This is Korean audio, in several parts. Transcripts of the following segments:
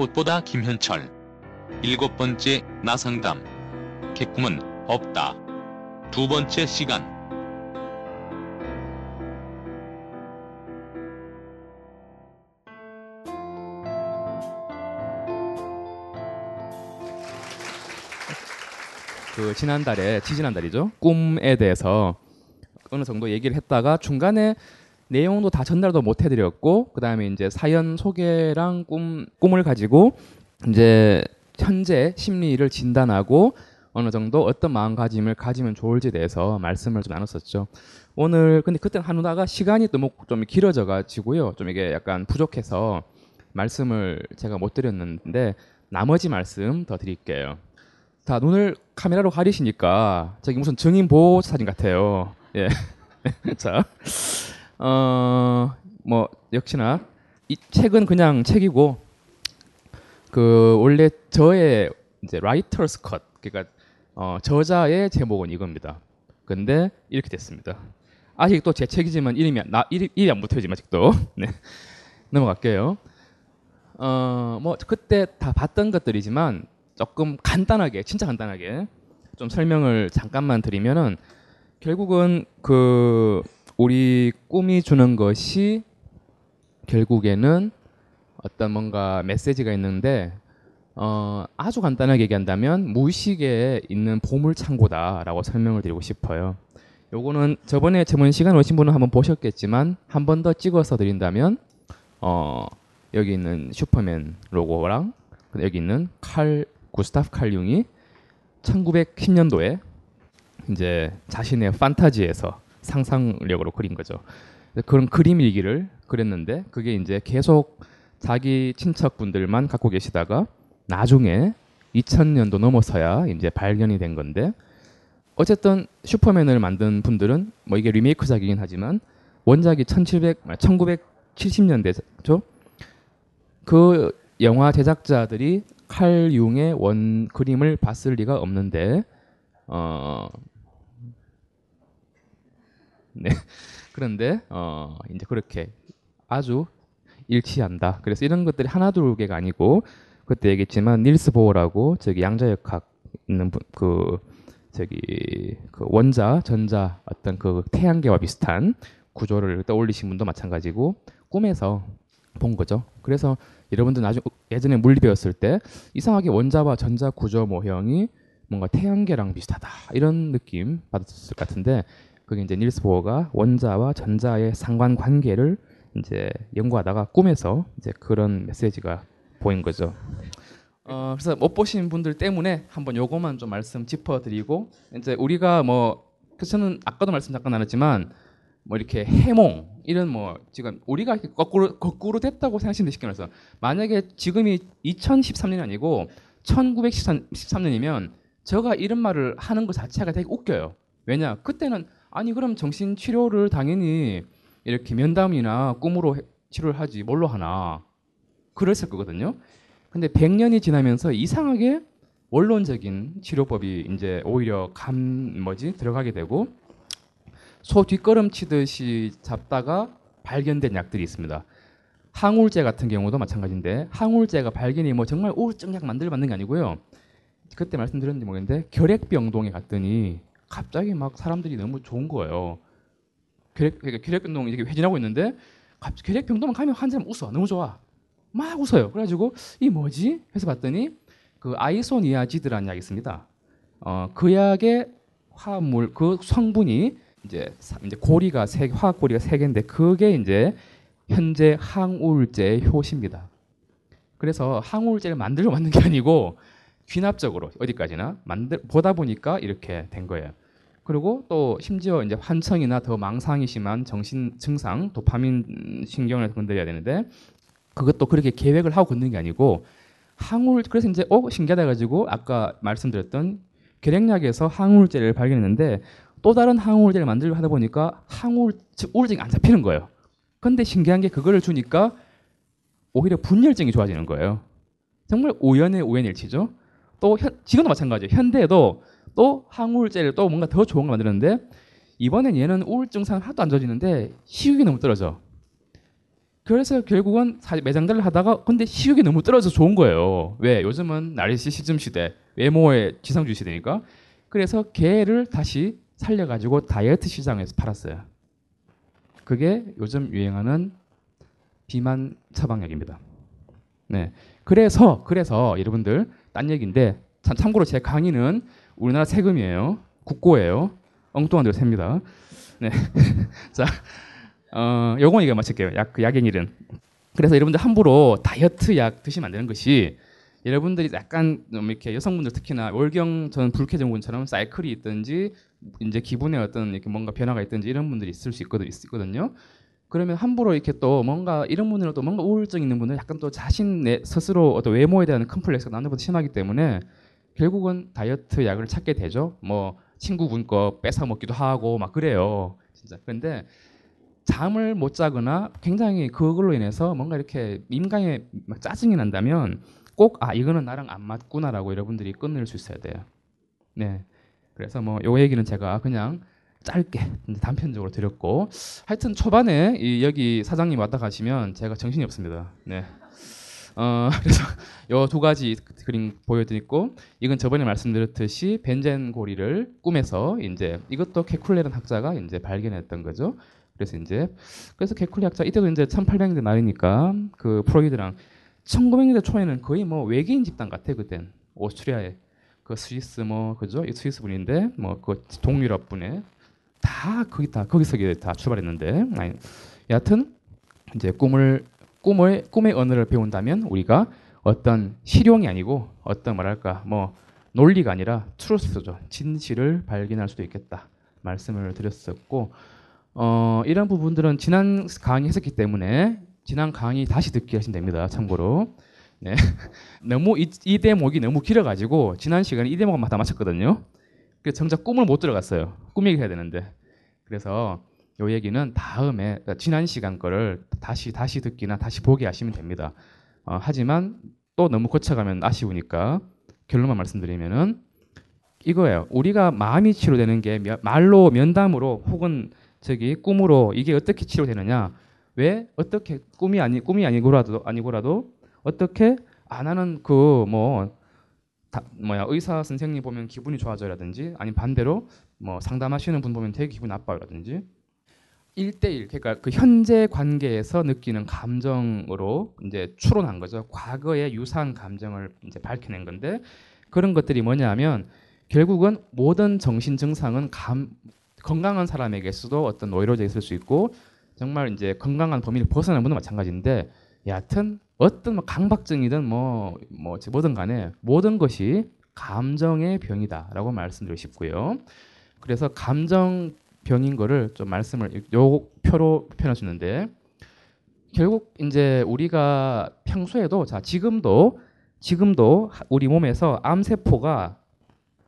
꽃보다 김현철. 일곱 번째 나상담. 개꿈은 없다. 두 번째 시간. 그 지난달에 지지난달이죠? 꿈에 대해서 어느 정도 얘기를 했다가 중간에 내용도 다 전달도 못 해드렸고 그 다음에 이제 사연 소개랑 꿈 꿈을 가지고 이제 현재 심리를 진단하고 어느 정도 어떤 마음가짐을 가지면 좋을지에 대해서 말씀을 좀 나눴었죠. 오늘 근데 그때 한누다가 시간이 너무 좀 길어져 가지고요. 좀 이게 약간 부족해서 말씀을 제가 못 드렸는데 나머지 말씀 더 드릴게요. 자 눈을 카메라로 가리시니까 저기 무슨 증인 보호 사진 같아요. 예. 자, 어, 뭐 역시나 이 책은 그냥 책이고 그 원래 저의 이제 라이터스 컷 그러니까 어, 저자의 제목은 이겁니다. 근데 이렇게 됐습니다. 아직도 제 책이지만 이름이 안- 나 이름, 이름이 안 붙어지만 아직도 네. 넘어갈게요. 어, 뭐 그때 다 봤던 것들이지만 조금 간단하게 진짜 간단하게 좀 설명을 잠깐만 드리면은 결국은 그 우리 꿈이 주는 것이 결국에는 어떤 뭔가 메시지가 있는데 어, 아주 간단하게 얘기한다면 무의식에 있는 보물 창고다라고 설명을 드리고 싶어요. 요거는 저번에 저번 시간 오신 분은 한번 보셨겠지만 한 번 더 찍어서 드린다면 어, 여기 있는 슈퍼맨 로고랑 여기 있는 칼 구스타프 칼 융이 1910년도에 이제 자신의 판타지에서 상상력으로 그린 거죠. 그런 그림 일기를 그렸는데 그게 이제 계속 자기 친척분들만 갖고 계시다가 나중에 2000년도 넘어서야 이제 발견이 된 건데 어쨌든 슈퍼맨을 만든 분들은 뭐 이게 리메이크작이긴 하지만 원작이 1700 1970년대죠. 그 영화 제작자들이 칼 융의 원 그림을 봤을 리가 없는데 어 네. 그런데 어 이제 그렇게 아주 일치한다. 그래서 이런 것들이 하나 둘 개가 아니고 그때 얘기했지만 닐스 보어라고 저기 양자역학 있는 분, 그 저기 그 원자 전자 어떤 그 태양계와 비슷한 구조를 떠올리신 분도 마찬가지고 꿈에서 본 거죠. 그래서 여러분들 나중 예전에 물리 배웠을 때 이상하게 원자와 전자 구조 모형이 뭔가 태양계랑 비슷하다 이런 느낌 받았을 것 같은데 그게 이제 닐스 보어가 원자와 전자의 상관 관계를 이제 연구하다가 꿈에서 이제 그런 메시지가 보인 거죠. 어, 그래서 못 보신 분들 때문에 한번 요거만 좀 말씀 짚어드리고 이제 우리가 뭐 그래서 저는 아까도 말씀 잠깐 나눴지만 뭐 이렇게 해몽 이런 뭐 지금 우리가 이렇게 거꾸로 거꾸로 됐다고 생각하시면 되시면서 만약에 지금이 2013년이 아니고 1913년이면 제가 이런 말을 하는 것 자체가 되게 웃겨요. 왜냐 그때는 아니 그럼 정신 치료를 당연히 이렇게 면담이나 꿈으로 해- 치료를 하지 뭘로 하나 그랬을 거거든요. 근데 100년이 지나면서 이상하게 원론적인 치료법이 이제 오히려 감 뭐지 들어가게 되고 소 뒷걸음 치듯이 잡다가 발견된 약들이 있습니다. 항우울제 같은 경우도 마찬가지인데 항우울제가 발견이 뭐 정말 우울증 약 만들 만든 게 아니고요. 그때 말씀드렸는지 모르겠는데 결핵병동에 갔더니 갑자기 막 사람들이 너무 좋은 거예요. 결핵 그러니까 결핵병동 이렇게 회진하고 있는데 갑자기 결핵병동만 가면 한 사람 웃어 너무 좋아. 막 웃어요. 그래가지고 이 뭐지? 해서 봤더니 그 아이소니아지드라는 약이 있습니다. 어, 그 약의 화합물 그 성분이 이제 사- 이제 고리가 세 화학 고리가 세 개인데 그게 이제 현재 항우울제의 효시입니다. 그래서 항우울제를 만들려 만든 게 아니고 귀납적으로 어디까지나 만들 보다 보니까 이렇게 된 거예요. 그리고 또 심지어 이제 환청이나 더 망상이 심한 정신 증상, 도파민 신경을 건드려야 되는데 그것도 그렇게 계획을 하고 걷는 게 아니고 항우울 그래서 이제 어 신기하다 가지고 아까 말씀드렸던 결핵약에서 항우울제를 발견했는데 또 다른 항우울제를 만들려 하다 보니까 항우울 즉 우울증이 안 잡히는 거예요. 근데 신기한 게 그거를 주니까 오히려 분열증이 좋아지는 거예요. 정말 우연의 우연의 일치죠. 또 현, 지금도 마찬가지예요. 현대에도 또 항우울제를 또 뭔가 더 좋은 걸 만들었는데 이번엔 얘는 우울증 상 하나도 안 좋아지는데 식욕이 너무 떨어져. 그래서 결국은 매장들을 하다가 근데 식욕이 너무 떨어져서 좋은 거예요. 왜? 요즘은 나리시시즘 시대, 외모의 지상주의 시대니까. 그래서 걔를 다시 살려가지고 다이어트 시장에서 팔았어요. 그게 요즘 유행하는 비만 처방약입니다. 네. 그래서 그래서 여러분들 딴 얘기인데 참, 참고로 제 강의는 우리나라 세금이에요. 국고예요. 엉뚱한 데로 셉니다. 네. 자, 어, 요건 얘기 마칠게요. 약, 그 약의 일은. 그래서 여러분들 함부로 다이어트 약 드시면 안 되는 것이 여러분들이 약간 좀 이렇게 여성분들 특히나 월경 전 불쾌증 분처럼 사이클이 있든지 이제 기분에 어떤 이렇게 뭔가 변화가 있든지 이런 분들이 있을 수 있거든, 있거든요. 그러면 함부로 이렇게 또 뭔가 이런 분들은 또 뭔가 우울증 있는 분들 약간 또 자신 내 스스로 어떤 외모에 대한 컴플렉스가 남들보다 심하기 때문에 결국은 다이어트 약을 찾게 되죠. 뭐 친구분 거 뺏어 먹기도 하고 막 그래요. 진짜. 그런데 잠을 못 자거나 굉장히 그걸로 인해서 뭔가 이렇게 민감에 막 짜증이 난다면 꼭 아 이거는 나랑 안 맞구나라고 여러분들이 끊을 수 있어야 돼요. 네. 그래서 뭐 요 얘기는 제가 그냥 짧게 단편적으로 드렸고 하여튼 초반에 이 여기 사장님 왔다 가시면 제가 정신이 없습니다. 네. 어 그래서 요두 가지 그림 보여드리고 이건 저번에 말씀드렸듯이 벤젠 고리를 꿈에서 이제 이것도 케쿨레라는 학자가 이제 발견했던 거죠. 그래서 이제 그래서 케쿨레 학자 이때도 이제 1800년대 말이니까 그 프로이드랑 1900년대 초에는 거의 뭐 외계인 집단 같아 그땐. 오스트리아에 그 스위스 뭐 그죠? 이 스위스 분인데 뭐 그 동유럽 분에 다 거기 다 거기서 다 출발했는데. 아니, 여하튼 이제 꿈을 꿈을 꿈의 언어를 배운다면 우리가 어떤 실용이 아니고 어떤 뭐랄까 뭐 논리가 아니라 truth죠 진실을 발견할 수도 있겠다 말씀을 드렸었고 어, 이런 부분들은 지난 강의 했었기 때문에 지난 강의 다시 듣기 하시면 됩니다 참고로 네 너무 이, 이 대목이 너무 길어가지고 지난 시간에 이 대목만 다 마쳤거든요. 그래서 정작 꿈을 못 들어갔어요. 꿈 얘기 해야 되는데. 그래서 요 얘기는 다음에 그러니까 지난 시간 거를 다시 다시 듣기나 다시 보기 하시면 됩니다. 어, 하지만 또 너무 거쳐가면 아쉬우니까 결론만 말씀드리면은 이거예요. 우리가 마음이 치료되는 게 며- 말로 면담으로 혹은 저기 꿈으로 이게 어떻게 치료되느냐? 왜 어떻게 꿈이 아니 꿈이 아니고라도 아니고라도 어떻게 안 하는 그뭐 뭐야 의사 선생님 보면 기분이 좋아져라든지 아니 반대로 뭐 상담하시는 분 보면 되게 기분 나빠요라든지 1대1 그러니까 그 현재 관계에서 느끼는 감정으로 이제 추론한 거죠. 과거의 유사한 감정을 이제 밝혀낸 건데 그런 것들이 뭐냐면 결국은 모든 정신 증상은 감, 건강한 사람에게서도 어떤 노이로제 있을 수 있고 정말 이제 건강한 범위를 벗어난 분도 마찬가지인데 여하튼 어떤 뭐 강박증이든 뭐, 뭐 뭐든 간에 모든 것이 감정의 병이다라고 말씀드리고 싶고요. 그래서 감정 병인 거를 좀 말씀을 요 표로 표현해 주는데 결국 이제 우리가 평소에도 자 지금도 지금도 하- 우리 몸에서 암 세포가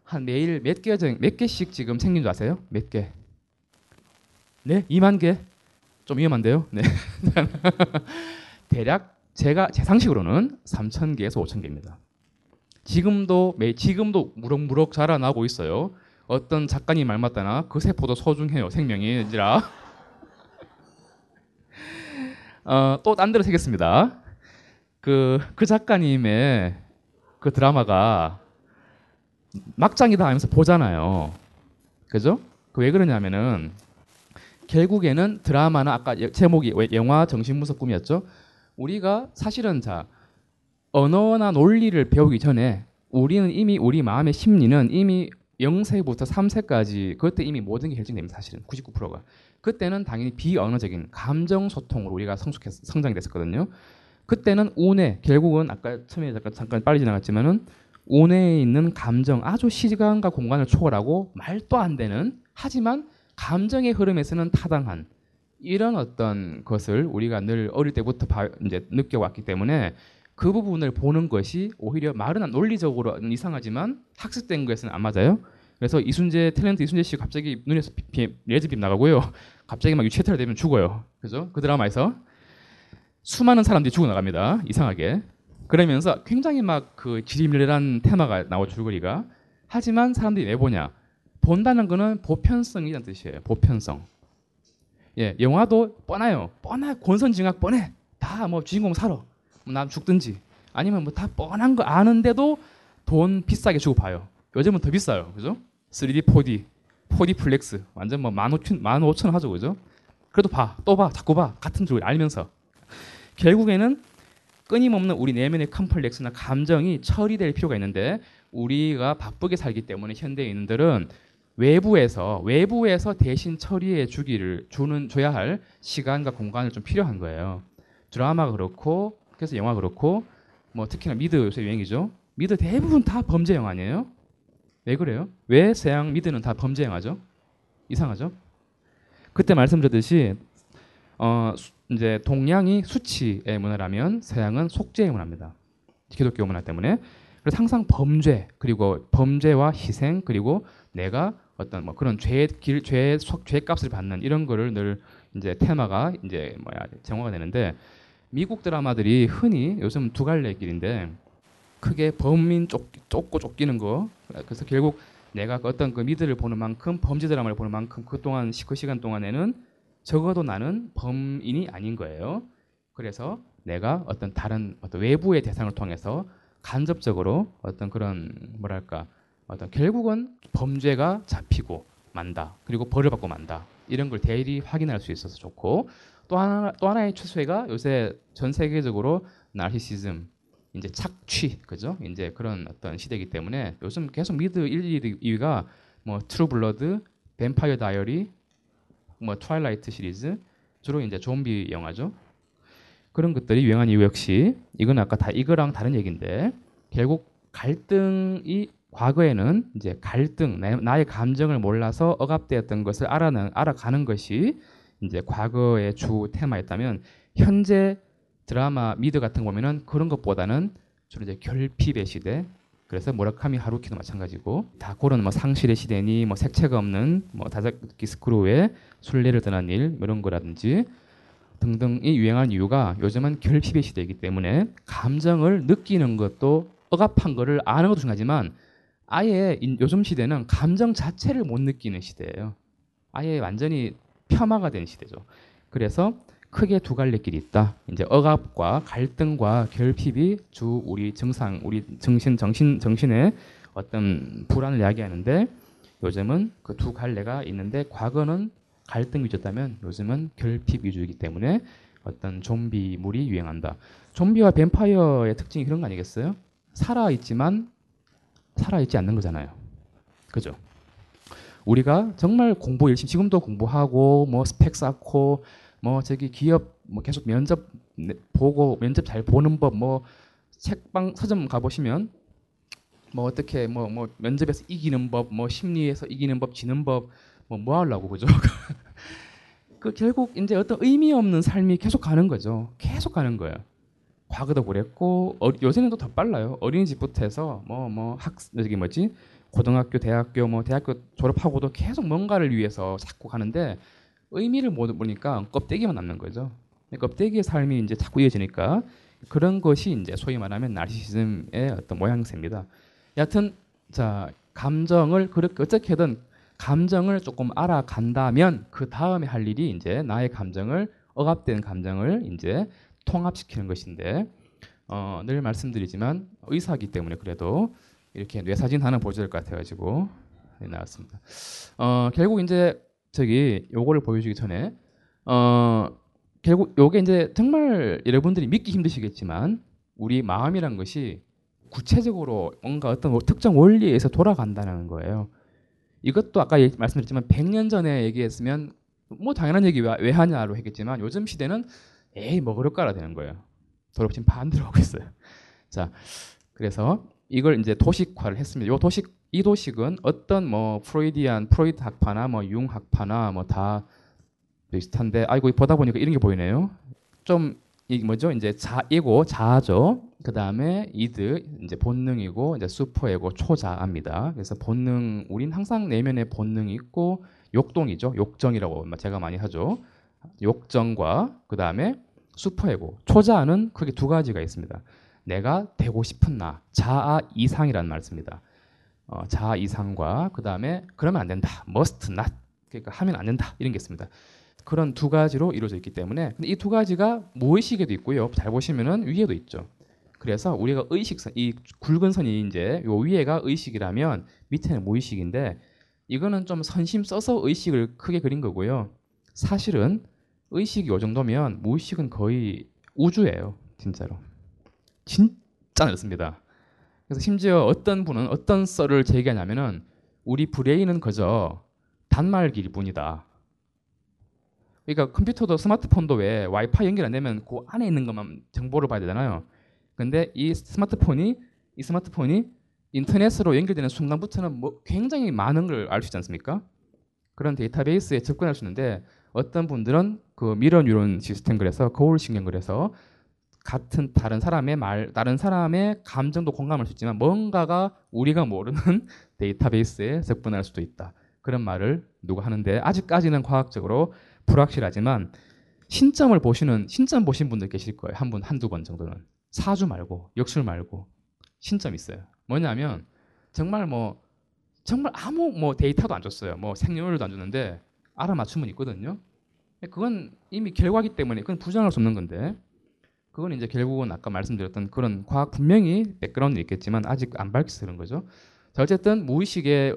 한 매일 몇 개, 몇 개씩 지금 생긴 줄 아세요? 몇 개? 네, 2만 개. 좀 위험한데요. 네. 대략 제가 제 상식으로는 3천 개에서 5천 개입니다. 지금도 매 지금도 무럭무럭 자라나고 있어요. 어떤 작가님 말 맞다나 그 세포도 소중해요 생명이지라. 어, 또딴 데로 새겼습니다. 그, 그 작가님의 그 드라마가 막장이다 하면서 보잖아요. 그죠? 그 왜 그러냐면은 결국에는 드라마는 아까 여- 제목이 왜 영화 정신분석 꿈이었죠. 우리가 사실은 자 언어나 논리를 배우기 전에 우리는 이미 우리 마음의 심리는 이미 0세부터 3세까지 그때 이미 모든 게 결정됩니다. 사실은 99%가 그때는 당연히 비언어적인 감정 소통으로 우리가 성숙했 성장이 됐었거든요. 그때는 운에 결국은 아까 처음에 잠깐, 잠깐 빨리 지나갔지만은 운에 있는 감정 아주 시간과 공간을 초월하고 말도 안 되는 하지만 감정의 흐름에서는 타당한 이런 어떤 것을 우리가 늘 어릴 때부터 봐- 이제 느껴왔기 때문에 그 부분을 보는 것이 오히려 말은 논리적으로는 이상하지만 학습된 것에는 안 맞아요. 그래서 이순재 탤런트 이순재 씨 갑자기 눈에서 레즈빔 나가고요. 갑자기 막 유체태를 되면 죽어요. 그죠? 그 드라마에서 수많은 사람들이 죽어 나갑니다. 이상하게. 그러면서 굉장히 막 그 지리밀레한 테마가 나오 줄거리가. 하지만 사람들이 왜 보냐? 본다는 거는 보편성이라는 뜻이에요. 보편성. 예, 영화도 뻔해요. 뻔해. 권선징악 뻔해. 다 뭐 주인공 살아. 난 죽든지. 아니면 뭐 다 뻔한 거 아는데도 돈 비싸게 주고 봐요. 요즘은 더 비싸요. 그죠? 3D, 4D, 4D 플렉스. 완전 뭐 15,000, 15,000원 하죠. 그죠? 그래도 봐. 또 봐. 자꾸 봐. 같은 줄 알면서. 결국에는 끊임없는 우리 내면의 컴플렉스나 감정이 처리될 필요가 있는데 우리가 바쁘게 살기 때문에 현대인들은 외부에서 외부에서 대신 처리해 주기를 주는 줘야 할 시간과 공간을 좀 필요한 거예요. 드라마가 그렇고 그래서 영화 그렇고 뭐 특히나 미드 요새 유행이죠. 미드 대부분 다 범죄 영화 아니에요? 왜 그래요? 왜 서양 미드는 다 범죄 영화죠? 이상하죠? 그때 말씀드렸듯이 어 수- 이제 동양이 수치의 문화라면 서양은 속죄의 문화입니다. 기독교 문화 때문에 그래서 항상 범죄 그리고 범죄와 희생 그리고 내가 어떤 뭐 그런 죄길 죄, 속- 죄값을 받는 이런 거를 늘 이제 테마가 이제 뭐야 정화가 되는데 미국 드라마들이 흔히 요즘 두 갈래 길인데 크게 범인 쫓, 쫓고 쫓기는 거 그래서 결국 내가 그 어떤 그 미드를 보는 만큼 범죄 드라마를 보는 만큼 그동안 시- 그 시간 동안에는 적어도 나는 범인이 아닌 거예요. 그래서 내가 어떤 다른 어떤 외부의 대상을 통해서 간접적으로 어떤 그런 뭐랄까 어떤 결국은 범죄가 잡히고 만다. 그리고 벌을 받고 만다. 이런 걸 대리 확인할 수 있어서 좋고 또 하나 또 하나의 추세가 요새 전 세계적으로 나르시시즘 이제 착취 그죠? 이제 그런 어떤 시대이기 때문에 요즘 계속 미드 1, 2위가 뭐 트루 블러드, 뱀파이어 다이어리, 뭐 트와일라이트 시리즈 주로 이제 좀비 영화죠. 그런 것들이 유행한 이유 역시 이건 아까 다 이거랑 다른 얘기인데 결국 갈등이 과거에는 이제 갈등 나- 나의 감정을 몰라서 억압되었던 것을 알아는 알아가는 것이 이제 과거의 주 테마였다면 현재 드라마 미드 같은 거 보면은 그런 것보다는 주로 이제 결핍의 시대 그래서 무라카미 하루키도 마찬가지고 다 그런 뭐 상실의 시대니 뭐 색채가 없는 뭐 다자키 쓰쿠루의 순례를 떠난 일뭐 이런 거라든지 등등이 유행한 이유가 요즘은 결핍의 시대이기 때문에 감정을 느끼는 것도 억압한 거를 아는 것도 중요하지만 아예 인- 요즘 시대는 감정 자체를 못 느끼는 시대예요. 아예 완전히 폄하가 된 시대죠. 그래서 크게 두 갈래 길이 있다. 이제 억압과 갈등과 결핍이 주 우리 증상, 우리 정신, 정신, 정신의 어떤 불안을 이야기하는데 요즘은 그 두 갈래가 있는데 과거는 갈등 위주였다면 요즘은 결핍 위주이기 때문에 어떤 좀비물이 유행한다. 좀비와 뱀파이어의 특징이 그런 거 아니겠어요? 살아 있지만 살아 있지 않는 거잖아요. 그죠? 우리가 정말 공부 열심히 지금도 공부하고 뭐 스펙 쌓고 뭐 저기 기업 뭐 계속 면접 내- 보고 면접 잘 보는 법 뭐 책방 서점 가 보시면 뭐 어떻게 뭐뭐 면접에서 이기는 법 뭐 심리에서 이기는 법 지는 법뭐뭐 하려고 그죠? 그 결국 이제 어떤 의미 없는 삶이 계속 가는 거죠. 계속 가는 거예요. 과거도 그랬고 어, 요새는 또 더 빨라요. 어린이집부터 해서 뭐뭐 학 저기 뭐지 고등학교, 대학교 뭐 대학교 졸업하고도 계속 뭔가를 위해서 자꾸 가는데 의미를 못 보니까 껍데기만 남는 거죠. 껍데기의 삶이 이제 자꾸 이어지니까 그런 것이 이제 소위 말하면 나르시즘의 어떤 모양새입니다. 여하튼 자 감정을 그렇게 어떻게든 감정을 조금 알아간다면 그 다음에 할 일이 이제 나의 감정을 억압된 감정을 이제 통합시키는 것인데 어, 늘 말씀드리지만 의사기 때문에 그래도 이렇게 뇌사진 하나 보여줄 것 같아가지고 네, 나왔습니다. 어, 결국 이제 저기 요거를 보여주기 전에 어, 결국 요게 이제 정말 여러분들이 믿기 힘드시겠지만 우리 마음이란 것이 구체적으로 뭔가 어떤 특정 원리에 의해서 돌아간다는 거예요. 이것도 아까 말씀드렸지만 100년 전에 얘기했으면 뭐 당연한 얘기 왜, 왜 하냐로 했겠지만 요즘 시대는 에이 뭐 그럴까라 되는 거예요. 도로 지금 반대로 하고 있어요. 자, 그래서 이걸 이제 도식화를 했습니다. 요 도식 이 도식은 어떤 뭐 프로이디안 프로이드 학파나 뭐 융 학파나 뭐 다 비슷한데 아이고 이 보다 보니까 이런 게 보이네요. 좀이 뭐죠? 이제 자이고 자아죠. 그 다음에 이드 이제 본능이고 이제 슈퍼에고 초자아입니다. 그래서 본능 우린 항상 내면에 본능이 있고 욕동이죠. 욕정이라고 제가 많이 하죠. 욕정과 그 다음에 슈퍼에고 초자아는 크게 두 가지가 있습니다. 내가 되고 싶은 나 자아 이상이라는 말 씁니다. 어, 자아 이상과 그 다음에 그러면 안 된다. must not 그러니까 하면 안 된다 이런 게 있습니다. 그런 두 가지로 이루어져 있기 때문에 이 두 가지가 무의식에도 있고요. 잘 보시면은 위에도 있죠. 그래서 우리가 의식선 이 굵은 선이 이제 요 위에가 의식이라면 밑에는 무의식인데 이거는 좀 선심 써서 의식을 크게 그린 거고요. 사실은 의식이 요 정도면 무의식은 거의 우주예요. 진짜로. 진짜 넓습니다. 그래서 심지어 어떤 분은 어떤 썰을 제기하냐면은 우리 브레인은 그저 단말기일 뿐이다. 그러니까 컴퓨터도 스마트폰도 왜 와이파이 연결 안 되면 그 안에 있는 것만 정보를 봐야 되잖아요. 근데 이 스마트폰이 이 스마트폰이 인터넷으로 연결되는 순간부터는 뭐 굉장히 많은 걸 알 수 있지 않습니까? 그런 데이터베이스에 접근할 수 있는데 어떤 분들은 그 미러 뉴런 시스템 그래서 거울 신경 그래서 같은 다른 사람의 말, 다른 사람의 감정도 공감할 수 있지만 뭔가가 우리가 모르는 데이터베이스에 접근할 수도 있다. 그런 말을 누가 하는데 아직까지는 과학적으로 불확실하지만 신점을 보시는 신점 보신 분들 계실 거예요. 한 분, 한두 번 정도는. 사주 말고 역술 말고 신점 있어요. 뭐냐면 정말 뭐 정말 아무 뭐 데이터도 안 줬어요. 뭐 생년월일도 안 줬는데 알아맞춤은 있거든요. 그건 이미 결과기 때문에 그건 부정할 수 없는 건데 그건 이제 결국은 아까 말씀드렸던 그런 과학 분명히 백그라운드 있겠지만 아직 안 그런 거죠. 자 어쨌든 무의식의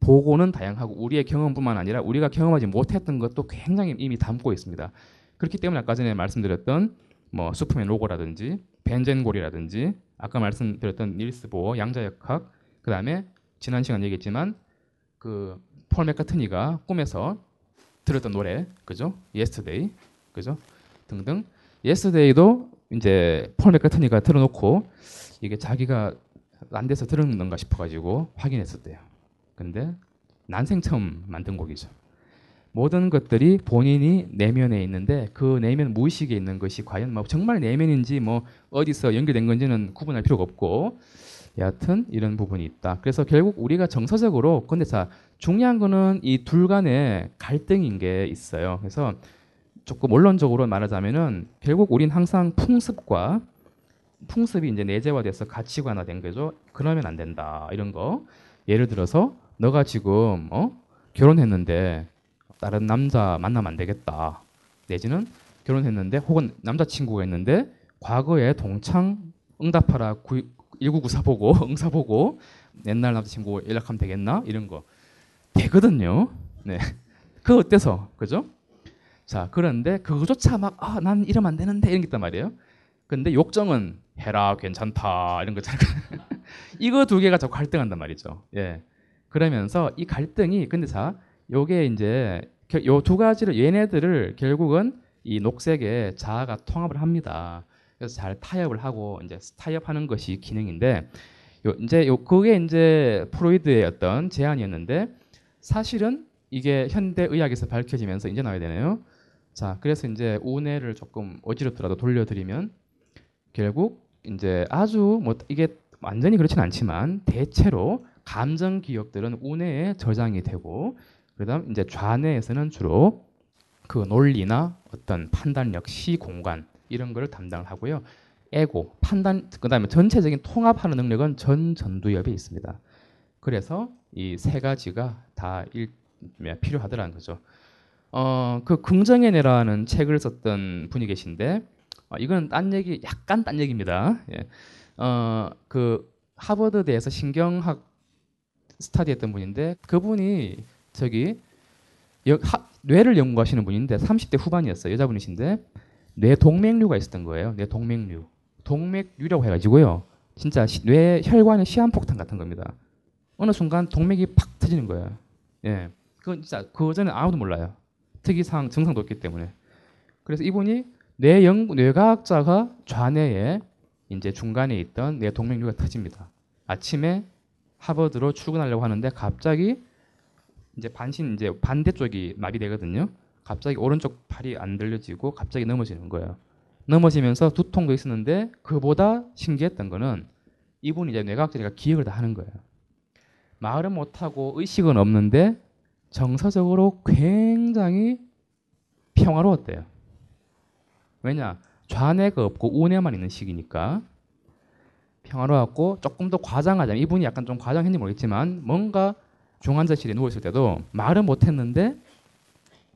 보고는 다양하고 우리의 경험뿐만 아니라 우리가 경험하지 못했던 것도 굉장히 이미 담고 있습니다. 그렇기 때문에 아까 전에 말씀드렸던 뭐 슈퍼맨 로고라든지 벤젠고리라든지 아까 말씀드렸던 닐스 보어 양자역학 그다음에 지난 시간 얘기했지만 그 폴 맥카트니가 꿈에서 들었던 노래 그죠? Yesterday 그죠? 등등 예스터데이도 이제 폴 맥카트니가 틀어놓고 이게 자기가 안 돼서 들었는가 싶어가지고 확인했었대요. 근데 난생 처음 만든 곡이죠. 모든 것들이 본인이 내면에 있는데 그 내면 무의식에 있는 것이 과연 뭐 정말 내면인지 뭐 어디서 연결된 건지는 구분할 필요가 없고 여하튼 이런 부분이 있다. 그래서 결국 우리가 정서적으로 근데 자 중요한 거는 이 둘 간의 갈등인 게 있어요. 그래서 조금 원론적으로 말하자면은 결국 우린 항상 풍습과 풍습이 이제 내재화돼서 가치관화된 거죠. 그러면 안 된다 이런 거. 예를 들어서 너가 지금 어? 결혼했는데 다른 남자 만나면 안 되겠다. 내지는 결혼했는데 혹은 남자친구가 있는데 과거에 동창 응답하라 1994 보고 응사 보고 옛날 남자친구 연락하면 되겠나 이런 거 되거든요. 네, 그 어때서 그죠? 자 그런데 그거조차 막 아 난 이러면 안 되는데 이런 게 있단 말이에요. 근데 욕정은 해라 괜찮다 이런 거잖아요. 이거 두 개가 자꾸 갈등한단 말이죠. 예. 그러면서 이 갈등이 근데 자 요게 이제 요 두 가지를 얘네들을 결국은 이 녹색의 자아가 통합을 합니다. 그래서 잘 타협을 하고 이제 타협하는 것이 기능인데 요 이제 요 그게 이제 프로이드의 어떤 제안이었는데 사실은 이게 현대 의학에서 밝혀지면서 이제 나와야 되네요. 자, 그래서 이제 운해를 조금 어지럽더라도 돌려드리면 결국 이제 아주 뭐 이게 완전히 그렇진 않지만 대체로 감정 기억들은 운해에 저장이 되고 그다음 이제 좌뇌에서는 주로 그 논리나 어떤 판단력, 시 공간 이런 거를 담당을 하고요. 에고, 판단 그다음에 전체적인 통합하는 능력은 전 전두엽에 있습니다. 그래서 이 세 가지가 다 일, 필요하더라는 거죠. 어, 그 긍정의 내라는 책을 썼던 분이 계신데 어, 이건 딴 얘기, 약간 딴 얘기입니다. 예. 어, 그 하버드대에서 신경학 스타디했던 분인데 그분이 저기 여, 하, 뇌를 연구하시는 분인데 30대 후반이었어요. 여자분이신데 뇌 동맥류가 있었던 거예요. 뇌 동맥류. 동맥류라고 해가지고요. 진짜 시- 뇌 혈관의 시한폭탄 같은 겁니다. 어느 순간 동맥이 팍 터지는 거예요. 예. 그건 진짜 그 전에 아무도 몰라요. 특이사항 증상도 없기 때문에. 그래서 이분이 뇌 연구 뇌과학자가 좌뇌에 이제 중간에 있던 뇌 동맥류가 터집니다. 아침에 하버드로 출근하려고 하는데 갑자기 이제 반신 이제 반대쪽이 마비되거든요. 갑자기 오른쪽 팔이 안 들려지고 갑자기 넘어지는 거예요. 넘어지면서 두통도 있었는데 그보다 신기했던 거는 이분이 이제 뇌과학자니까 기억을 다 하는 거예요. 말은 못하고 의식은 없는데 정서적으로 굉장히 평화로웠대요. 왜냐? 좌뇌가 없고 우뇌만 있는 시기니까. 평화로웠고 조금 더 과장하자면 이분이 약간 좀 과장했는지 모르겠지만 뭔가 중환자실에 누워 있을 때도 말은 못했는데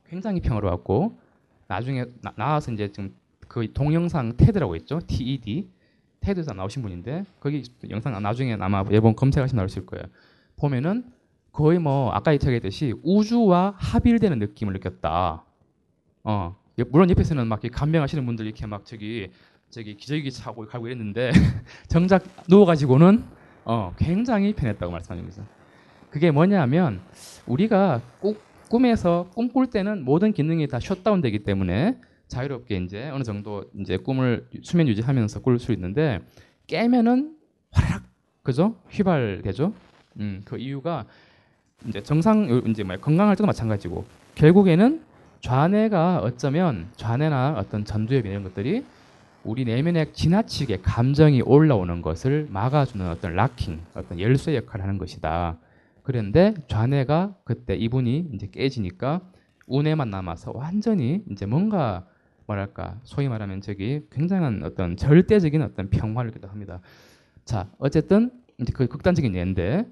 굉장히 평화로웠고 나중에 나, 나와서 이제 지금 그 동영상 테드라고 있죠? TED 테드에서 나오신 분인데 거기 영상 나중에 아마 매번 검색하시면 나오실 거예요. 보면은 거의 뭐 아까 얘기했듯이 우주와 합일되는 느낌을 느꼈다 어 예, 물론 옆에서는 막 감명하시는 분들 이렇게 막 저기 저기 기저귀 차고 가고 이랬는데 정작 누워가지고는 어 굉장히 편했다고 말씀하십니다. 그게 뭐냐면 우리가 꾸, 꿈에서 꿈꿀 때는 모든 기능이 다 셧다운 되기 때문에 자유롭게 이제 어느 정도 이제 꿈을 수면 유지하면서 꿀 수 있는데 깨면은 화락 그죠 휘발되죠. 음, 그 이유가 이제 정상 이제 뭐 건강할 때도 마찬가지고 결국에는 좌뇌가 어쩌면 좌뇌나 어떤 전두엽 이런 것들이 우리 내면에 지나치게 감정이 올라오는 것을 막아주는 어떤 락킹, 어떤 열쇠 역할을 하는 것이다. 그런데 좌뇌가 그때 이분이 이제 깨지니까 우뇌만 남아서 완전히 이제 뭔가 뭐랄까 소위 말하면 저기 굉장한 어떤 절대적인 어떤 평화를 기도 합니다. 자 어쨌든 이제 그 극단적인 예인데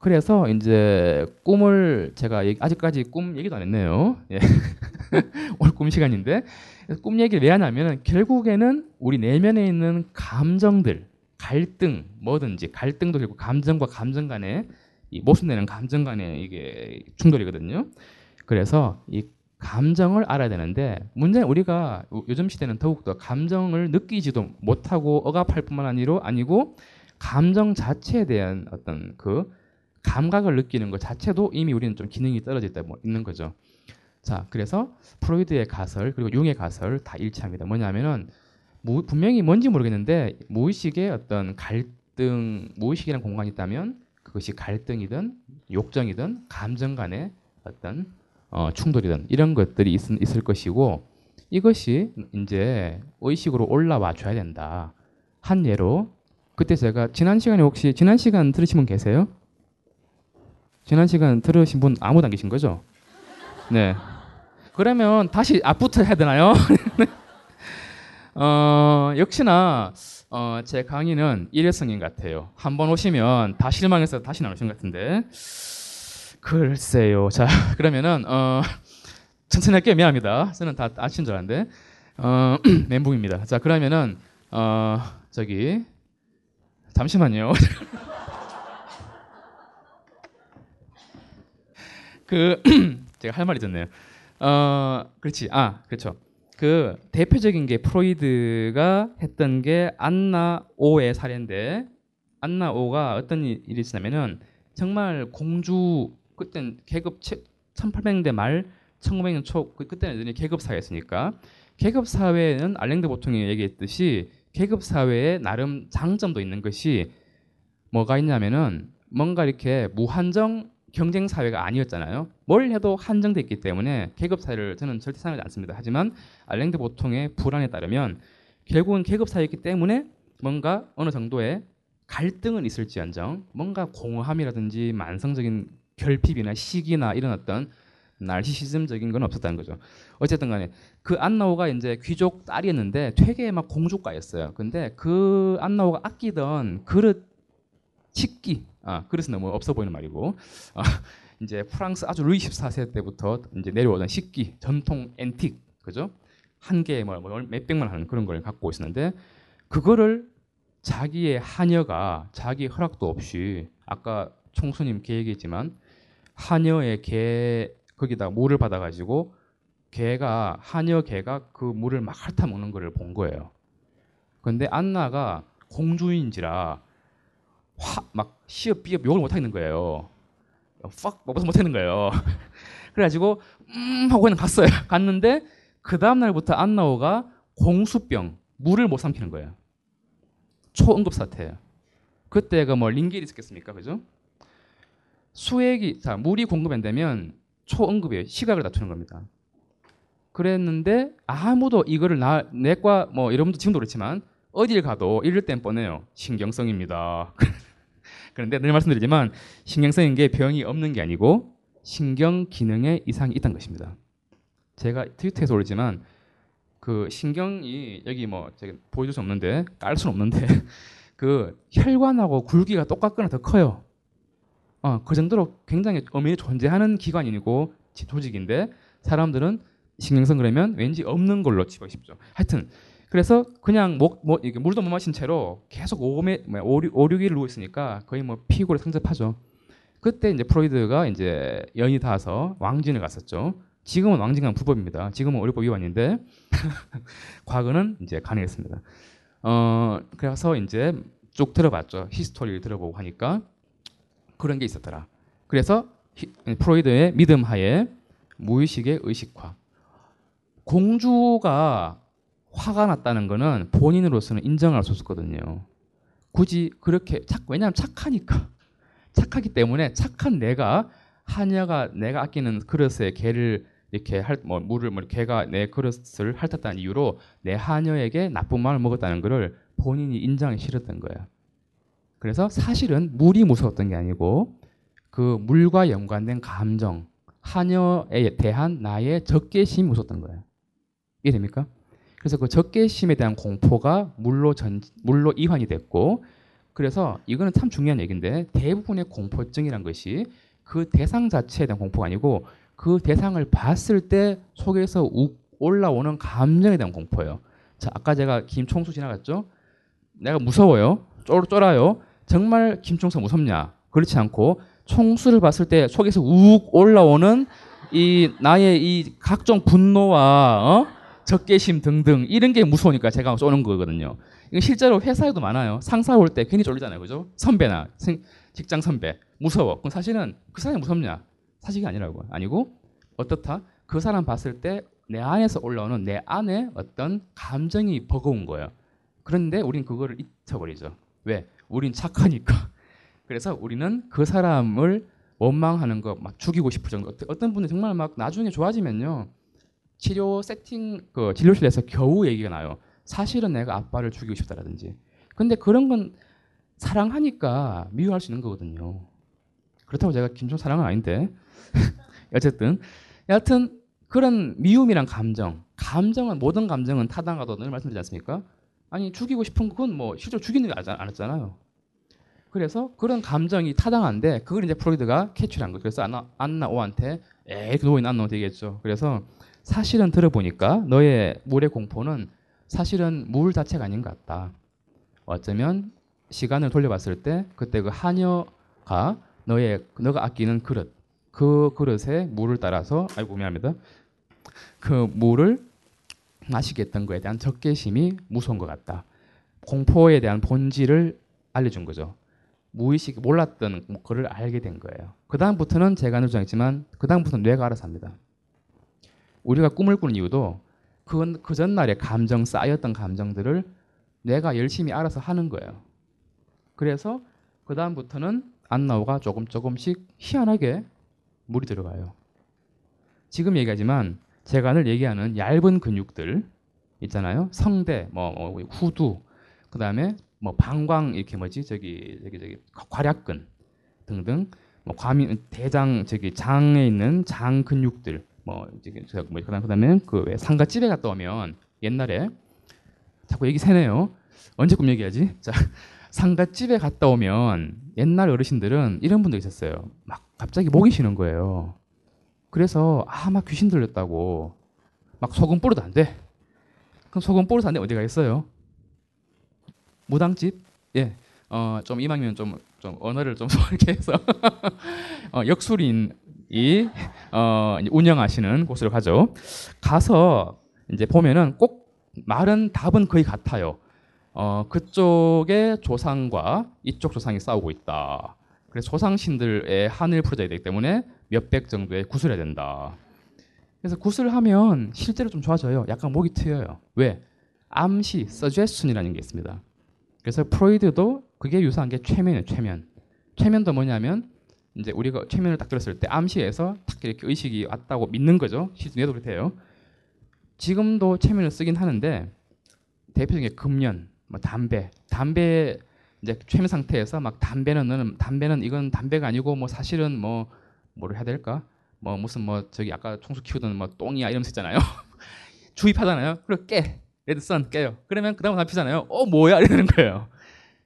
그래서 이제 꿈을 제가 아직까지 꿈 얘기도 안 했네요. 예. 오늘 꿈 시간인데 꿈 얘기를 왜 하냐면 결국에는 우리 내면에 있는 감정들, 갈등, 뭐든지 갈등도 결국 감정과 감정 이 모순되는 감정 간의 이게 충돌이거든요. 그래서 이 감정을 알아야 되는데 문제는 우리가 요- 요즘 시대는 더욱더 감정을 느끼지도 못하고 억압할 뿐만 아니로 아니고 감정 자체에 대한 어떤 그 감각을 느끼는 것 자체도 이미 우리는 좀 기능이 떨어져 있다 뭐 있는 거죠. 자, 그래서 프로이드의 가설 그리고 융의 가설 다 일치합니다. 뭐냐면은 무- 분명히 뭔지 모르겠는데 무의식의 어떤 갈등, 무의식이라는 공간이 있다면 그것이 갈등이든 욕정이든 감정 간의 어떤 어, 충돌이든 이런 것들이 있, 있을 것이고 이것이 이제 의식으로 올라와 줘야 된다. 한 예로 그때 제가 지난 시간에 혹시 지난 시간 들으신 분 계세요? 지난 시간 들으신 분 아무도 안 계신 거죠? 네. 그러면 다시 앞부터 해야 되나요? 어, 역시나 어, 제 강의는 일회성인 것 같아요. 한 번 오시면 다 실망해서 다시 나오신 것 같은데. 글쎄요. 자, 그러면은 어, 천천히 할게요. 미안합니다. 저는 다 아신 줄 알았는데. 어, 멘붕입니다. 자, 그러면은 어, 저기 잠시만요. 그 제가 할 말이 있었네요. 어, 그렇지. 아, 그렇죠. 그 대표적인 게 프로이드가 했던 게 안나 오의 사례인데 안나 오가 어떤 일- 일이 있었냐면은 정말 공주 그땐 계급 1800년대 말 1900년 초 그- 그때는 계급 사회였으니까 계급 사회는 알랭드 보통이 얘기했듯이 계급 사회에 나름 장점도 있는 것이 뭐가 있냐면은 뭔가 이렇게 무한정 경쟁 사회가 아니었잖아요. 뭘 해도 한정돼 있기 때문에 계급 사회를 저는 절대 사용하지 않습니다. 하지만 알랭드 보통의 불안에 따르면 결국은 계급 사회이기 때문에 뭔가 어느 정도의 갈등은 있을지언정 뭔가 공허함이라든지 만성적인 결핍이나 시기나 이런 어떤 나르시시즘적인 건 없었다는 거죠. 어쨌든 간에 그 안나오가 이제 귀족 딸이었는데 되게 막 공주가였어요. 근데 그 안나오가 아끼던 그릇 식기. 아 그릇은 너무 없어 보이는 말이고. 아, 이제 프랑스 아주 루이 14세 때부터 이제 내려오던 식기 전통 앤틱 그죠? 한 개에 뭐 몇백만 하는 그런 걸 갖고 있었는데 그거를 자기의 하녀가 자기 허락도 없이 아까 총수님 개 얘기했지만 하녀의 개 거기다 물을 받아가지고 개가 하녀 개가 그 물을 막 핥아 먹는 거를 본 거예요. 근데 안나가 공주인지라 확막 시업 비업 욕을 못 하겠는 거예요. 팍 먹어서 못 하는 거예요. 그래가지고 음 하고 그냥 갔어요. 갔는데 그 다음 날부터 안나오가 공수병 물을 못 삼키는 거예요. 초응급 사태예요. 그때가 뭐 링겔이 있었겠습니까, 그죠? 수액이 자 물이 공급 안 되면 초응급이에요. 시각을 다투는 겁니다. 그랬는데 아무도 이거를 나 내과 뭐 여러분도 지금도 그렇지만 어딜 가도 이럴 땐 뻔해요. 신경성입니다. 그런데 늘 말씀드리지만 신경성인 게 병이 없는 게 아니고 신경 기능에 이상이 있다는 것입니다. 제가 트위터에서 올리지만 그 신경이 여기 뭐 제가 보여줄 수 없는데 깔 수는 없는데 그 혈관하고 굵기가 똑같거나 더 커요. 어, 그 정도로 굉장히 엄연히 존재하는 기관이고 조직인데 사람들은 신경성 그러면 왠지 없는 걸로 치고 싶죠. 하여튼 그래서 그냥 목, 뭐, 이게 물도 못 마신 채로 계속 오매, 뭐, 오류, 오류기를 누워 있으니까 거의 뭐 피고를 상접하죠. 그때 이제 프로이드가 이제 연이 닿아서 왕진을 갔었죠. 지금은 왕진간 불법입니다. 지금은 의료법 위반인데 과거는 이제 가능했습니다. 어 그래서 이제 쭉 들어봤죠. 히스토리를 들어보고 하니까 그런 게 있었더라. 그래서 히, 프로이드의 믿음 하에 무의식의 의식화. 공주가 화가 났다는 거는 본인으로서는 인정할 수 없었거든요. 굳이 그렇게 착 왜냐하면 착하니까 착하기 때문에 착한 내가 하녀가 내가 아끼는 그릇에 개를 이렇게 할 뭐 물을 뭐 개가 내 그릇을 핥았다는 이유로 내 하녀에게 나쁜 마음을 먹었다는 것을 본인이 인정하기 싫었던 거예요. 그래서 사실은 물이 무서웠던 게 아니고 그 물과 연관된 감정, 하녀에 대한 나의 적개심이 무서웠던 거예요. 이해됩니까? 그래서 그 적개심에 대한 공포가 물로 전 물로 이환이 됐고 그래서 이거는 참 중요한 얘기인데 대부분의 공포증이란 것이 그 대상 자체에 대한 공포가 아니고 그 대상을 봤을 때 속에서 욱 올라오는 감정에 대한 공포예요. 자, 아까 제가 김총수 지나갔죠? 내가 무서워요. 쫄, 쫄아요. 정말 김총수 무섭냐? 그렇지 않고 총수를 봤을 때 속에서 욱 올라오는 이 나의 이 각종 분노와 어? 적개심 등등 이런 게 무서우니까 제가 쏘는 거거든요. 이거 실제로 회사에도 많아요. 상사 올 때 괜히 쫄리잖아요. 그죠? 선배나 직장 선배 무서워. 그럼 사실은 그 사람이 무섭냐? 사실이 아니라고. 아니고 어떻다? 그 사람 봤을 때 내 안에서 올라오는 내 안에 어떤 감정이 버거운 거예요. 그런데 우린 그거를 잊혀버리죠. 왜? 우린 착하니까. 그래서 우리는 그 사람을 원망하는 거 막 죽이고 싶을 정도. 어떤 분은 정말 막 나중에 좋아지면요. 치료 세팅 그 진료실에서 겨우 얘기가 나요. 사실은 내가 아빠를 죽이고 싶다라든지. 근데 그런 건 사랑하니까 미워할 수 있는 거거든요. 그렇다고 제가 김종 사랑은 아닌데. 어쨌든 여하튼 그런 미움이란 감정, 감정은 모든 감정은 타당하다고 늘 말씀드리지 않습니까? 아니 죽이고 싶은 그건 뭐 실제로 죽이는 게 아니잖아요. 그래서 그런 감정이 타당한데 그걸 이제 프로이드가 캐치한 거예요. 그래서 안나, 안나 오한테 에이 그 노인 안나 되겠죠. 그래서 사실은 들어보니까 너의 물의 공포는 사실은 물 자체가 아닌 것 같다. 어쩌면 시간을 돌려봤을 때 그때 그 하녀가 너의 너가 아끼는 그릇 그 그릇에 물을 따라서 아이고 미안합니다. 그 물을 마시게 했던 거에 대한 적개심이 무서운 것 같다. 공포에 대한 본질을 알려준 거죠. 무의식 몰랐던 그를 알게 된 거예요. 그 다음부터는 제가 늘 주장했지만 그 다음부터는 뇌가 알아서 합니다. 우리가 꿈을 꾸는 이유도 그건 그 전날에 감정 쌓였던 감정들을 뇌가 열심히 알아서 하는 거예요. 그래서 그 다음부터는 안나오가 조금 조금씩 희한하게 물이 들어가요. 지금 얘기하지만 제가 늘 얘기하는 얇은 근육들 있잖아요. 성대, 뭐, 뭐 후두, 그 다음에 뭐 방광 이렇게 뭐지 저기 저기 저기 괄약근 등등 뭐 과민 대장 저기 장에 있는 장 근육들 뭐 이제 뭐 그다음 그다음에 그왜 상가 집에 갔다 오면 옛날에 자꾸 얘기 새네요. 언제 꿈 얘기하지? 자 상가 집에 갔다 오면 옛날 어르신들은 이런 분도 있었어요. 막 갑자기 목이 쉬는 거예요. 그래서 아 막 귀신 들렸다고 막 소금 뿌려도 안 돼. 그럼 소금 뿌려서 안 돼. 어디 가겠어요? 무당집? 예. 어, 좀 이왕이면 좀, 좀 언어를 좀 이렇게 해서 어, 역술인 어, 이제 운영하시는 곳으로 가죠. 가서 이제 보면은 꼭 말은 답은 거의 같아요. 어, 그쪽의 조상과 이쪽 조상이 싸우고 있다. 그래서 조상신들의 한을 풀어져야 되기 때문에 몇백 정도의 구슬해야 된다. 그래서 구슬하면 실제로 좀 좋아져요. 약간 목이 트여요. 왜? 암시, suggestion이라는 게 있습니다. 그래서 프로이드도 그게 유사한 게 최면이에요. 최면. 최면도 뭐냐면 이제 우리가 최면을 딱 들었을 때 암시에서 딱 이렇게 의식이 왔다고 믿는 거죠. 뇌도 그렇대요. 지금도 최면을 쓰긴 하는데 대표적인 게 금연, 뭐 담배, 담배 이제 최면 상태에서 막 담배는 너는 담배는 이건 담배가 아니고 뭐 사실은 뭐 뭐를 해야 될까? 뭐 무슨 뭐 저기 아까 총수 키우던 뭐 똥이야 이러면서 있잖아요. 주입하잖아요. 그리고 깨 레드선 깨요. 그러면 그다음 잡히잖아요. 어 뭐야 이러는 거예요.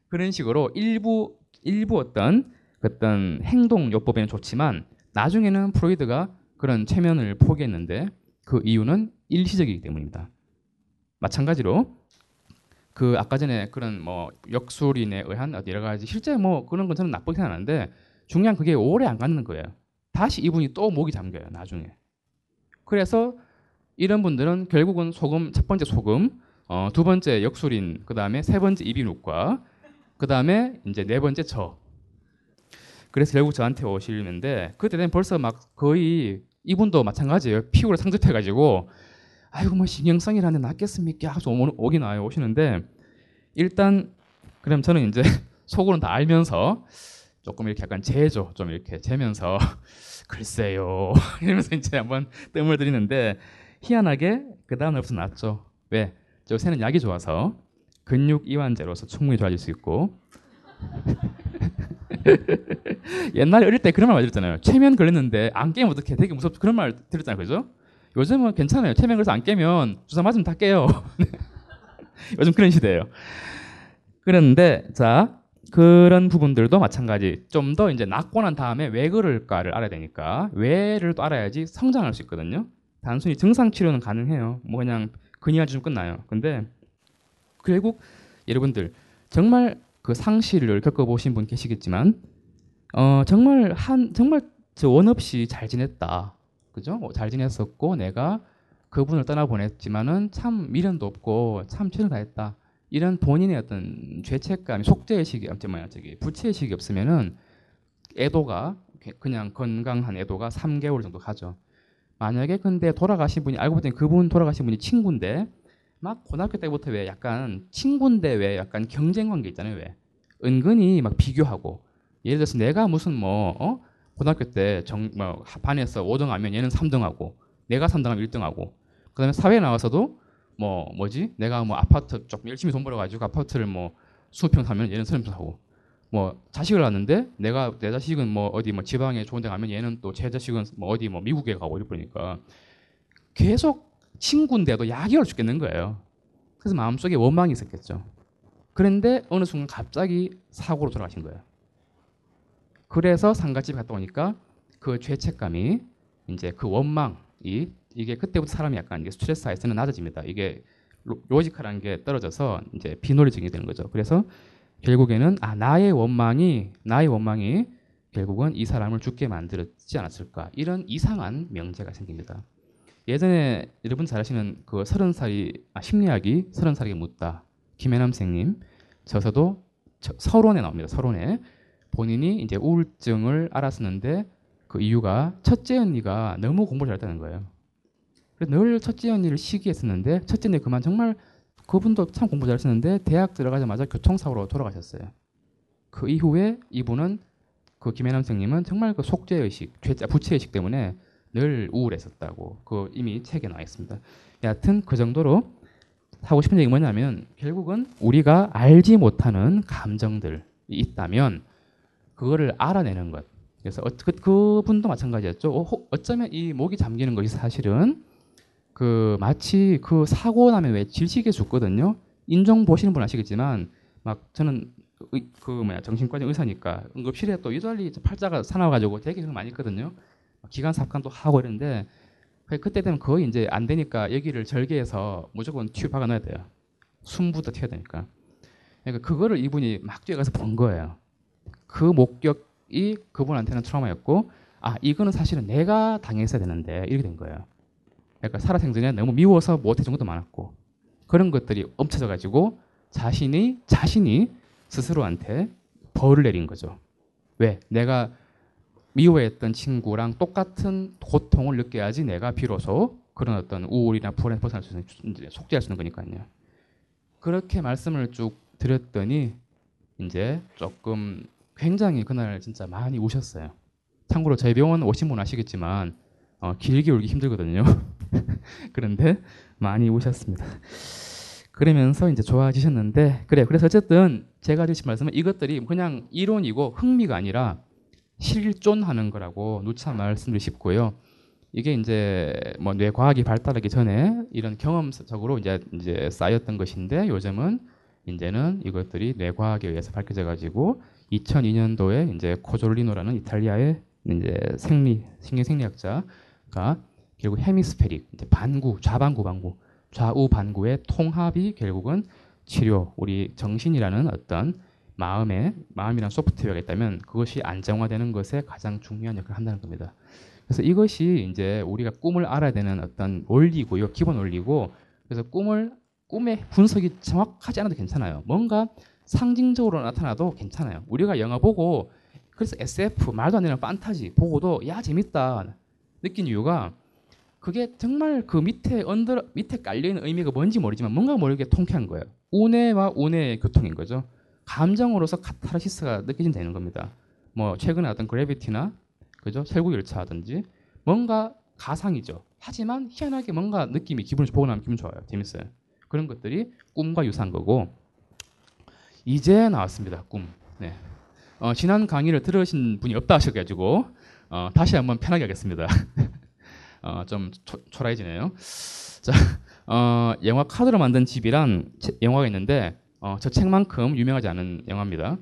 그런 식으로 일부 일부 어떤 어떤 행동 요법에는 좋지만 나중에는 프로이드가 그런 최면을 포기했는데 그 이유는 일시적이기 때문입니다. 마찬가지로 그 아까 전에 그런 뭐 역술인에 의한 여러 가지 실제 뭐 그런 건 저는 나쁘게 생각하는데 중요한 그게 오래 안 가는 거예요. 다시 이분이 또 목이 잠겨요 나중에. 그래서 이런 분들은 결국은 소금 첫 번째 소금, 어, 두 번째 역술인, 그 다음에 세 번째 이비인후과, 그 다음에 이제 네 번째 저. 그래서 결국 저한테 오시는데 그때 되면 벌써 막 거의 이분도 마찬가지예요. 피부를 상접해가지고 아이고 뭐 신경성이라는 낫겠습니까? 하고 오- 오긴 와요 오시는데 일단 그럼 저는 이제 속으로는 다 알면서 조금 이렇게 약간 재죠 좀 이렇게 재면서 글쎄요 이러면서 이제 한번 뜸을 들이는데 희한하게 그 다음 날부터 낫죠 왜? 저 새는 약이 좋아서 근육 이완제로서 충분히 좋아질 수 있고 옛날에 어릴 때 그런 말 많이 들었잖아요. 최면 걸렸는데 안 깨면 어떡해? 되게 무섭죠 그런 말 들었잖아요. 그죠? 요즘은 괜찮아요. 최면 걸려서 안 깨면 주사 맞으면 다 깨요. 요즘 그런 시대예요. 그런데 자 그런 부분들도 마찬가지. 좀 더 이제 낫고 난 다음에 왜 그럴까를 알아야 되니까 왜를 또 알아야지 성장할 수 있거든요. 단순히 증상 치료는 가능해요. 뭐 그냥 근이가 좀 끝나요. 근데 결국 여러분들 정말 그 상실을 겪어보신 분 계시겠지만 어 정말 한 정말 저 원 없이 잘 지냈다. 그죠? 어, 잘 지냈었고 내가 그분을 떠나보냈지만은 참 미련도 없고 참 최선을 다했다 이런 본인의 어떤 죄책감, 속죄의식이 뭐야 저기 부채의식이 없으면은 애도가 그냥 건강한 애도가 3개월 정도 가죠. 만약에 근데 돌아가신 분이 알고 봤더니 그분 돌아가신 분이 친구인데 막 고등학교 때부터 왜 약간 친구인데 왜 약간 경쟁 관계 있잖아요 왜. 은근히 막 비교하고. 예를 들어서 내가 무슨 뭐 어? 고등학교 때정뭐 반에서 5등 하면 얘는 3등하고 내가 3등하면 1등하고. 그다음에 사회에 나와서도 뭐 뭐지? 내가 뭐 아파트 좀 열심히 돈 벌어가지고 아파트를 뭐 20평 사면 얘는 30평 사고. 뭐 자식을 낳는데 내가 내 자식은 뭐 어디 뭐 지방에 좋은 데 가면 얘는 또 제 자식은 뭐 어디 뭐 미국에 가고 이러니까 계속 친구인데도 약이 죽겠는 거예요. 그래서 마음속에 원망이 있었겠죠. 그런데 어느 순간 갑자기 사고로 돌아가신 거예요. 그래서 상가집 갔다 오니까 그 죄책감이 이제 그 원망이 이게 그때부터 사람이 약간 이게 스트레스 하에서는 낮아집니다. 이게 로- logical한 게 떨어져서 이제 비논리적이 되는 거죠. 그래서 결국에는 아 나의 원망이 나의 원망이 결국은 이 사람을 죽게 만들었지 않았을까 이런 이상한 명제가 생깁니다. 예전에 여러분 잘 아시는 그 서른 살이 아, 심리학이 서른 살에게 묻다 김혜남 선생님 저서도 저- 서론에 나옵니다. 서론에 본인이 이제 우울증을 알았었는데 그 이유가 첫째 언니가 너무 공부를 잘했다는 거예요. 그래서 늘 첫째 언니를 시기했었는데 첫째 언니 그만 정말 그분도 참 공부 잘했었는데 대학 들어가자마자 교통사고로 돌아가셨어요. 그 이후에 이분은 그 김혜남 선생님은 정말 그 속죄 의식, 죄- 부채 의식 때문에 늘 우울했었다고 그 이미 책에 나와 있습니다. 여하튼 그 정도로 하고 싶은 얘기 뭐냐면 결국은 우리가 알지 못하는 감정들이 있다면 그거를 알아내는 것. 그래서 어, 그, 그분도 마찬가지였죠. 어, 혹- 어쩌면 이 목이 잠기는 것이 사실은 그 마치 그 사고 나면 왜 질식에 죽거든요. 인종 보시는 분 아시겠지만 막 저는 의, 그 뭐야 정신과적 의사니까 응급실에 또 유달리 팔자가 사나워가지고 되게 많이 있거든요. 기관 삽관도 하고 이러는데 그- 그때 되면 거의 이제 안 되니까 여기를 절개해서 무조건 튜브 박아 넣어야 돼요. 숨부터 튀어야 되니까. 그러니까 그거를 이분이 막 뛰어가서 본 거예요. 그 목격이 그분한테는 트라우마였고 아 이거는 사실은 내가 당했어야 되는데 이렇게 된 거예요. 그러니까 살아생전에 너무 미워서 못해준 것도 많았고 그런 것들이 엎쳐져 가지고 자신이 자신이 스스로한테 벌을 내린 거죠. 왜? 내가 미워했던 친구랑 똑같은 고통을 느껴야지 내가 비로소 그런 어떤 우울이나 불안에 벗어날 수 있는 속죄할 수 있는 거니까요. 그렇게 말씀을 쭉 드렸더니 이제 조금 굉장히 그날 진짜 많이 우셨어요. 참고로 저희 병원 오신 분 아시겠지만 어, 길게 울기 힘들거든요. 그런데 많이 우셨습니다. 그러면서 이제 좋아지셨는데 그래 그래서 어쨌든 제가 드신 말씀은 이것들이 그냥 이론이고 흥미가 아니라 실존하는 거라고 누차 말씀드리고 싶고요. 이게 이제 뭐 뇌 과학이 발달하기 전에 이런 경험적으로 이제 이제 쌓였던 것인데 요즘은 이제는 이것들이 뇌 과학에 의해서 밝혀져 가지고 2002년도에 이제 코졸리노라는 이탈리아의 이제 생리 신경 생리학자가 결국 헤미스페릭 이제 반구 좌반구 반구 좌우 반구의 통합이 결국은 치료 우리 정신이라는 어떤 마음에 마음이란 소프트웨어가 있다면 그것이 안정화되는 것에 가장 중요한 역할을 한다는 겁니다. 그래서 이것이 이제 우리가 꿈을 알아야 되는 어떤 원리고요, 기본 원리고 그래서 꿈을 꿈의 분석이 정확하지 않아도 괜찮아요. 뭔가 상징적으로 나타나도 괜찮아요. 우리가 영화 보고 그래서 SF 말도 안 되는 판타지 보고도 야 재밌다 느낀 이유가 그게 정말 그 밑에 under 밑에 깔려 있는 의미가 뭔지 모르지만 뭔가 모르게 통쾌한 거예요. 우뇌와 우뇌의 교통인 거죠. 감정으로서 카타르시스가 느껴진다는 겁니다. 뭐 최근에 어떤 Gravity나 그죠 설국열차라든지 뭔가 가상이죠. 하지만 희한하게 뭔가 느낌이 기분이 보고 나면 기분 좋아요. 재밌어요. 그런 것들이 꿈과 유사한 거고 이제 나왔습니다. 꿈. 네. 어, 지난 강의를 들으신 분이 없다 하셔가지고 어, 다시 한번 편하게 하겠습니다. 어, 좀 초, 초라해지네요. 자, 어, 영화 카드로 만든 집이란 체- 영화가 있는데 어, 저 책만큼 유명하지 않은 영화입니다.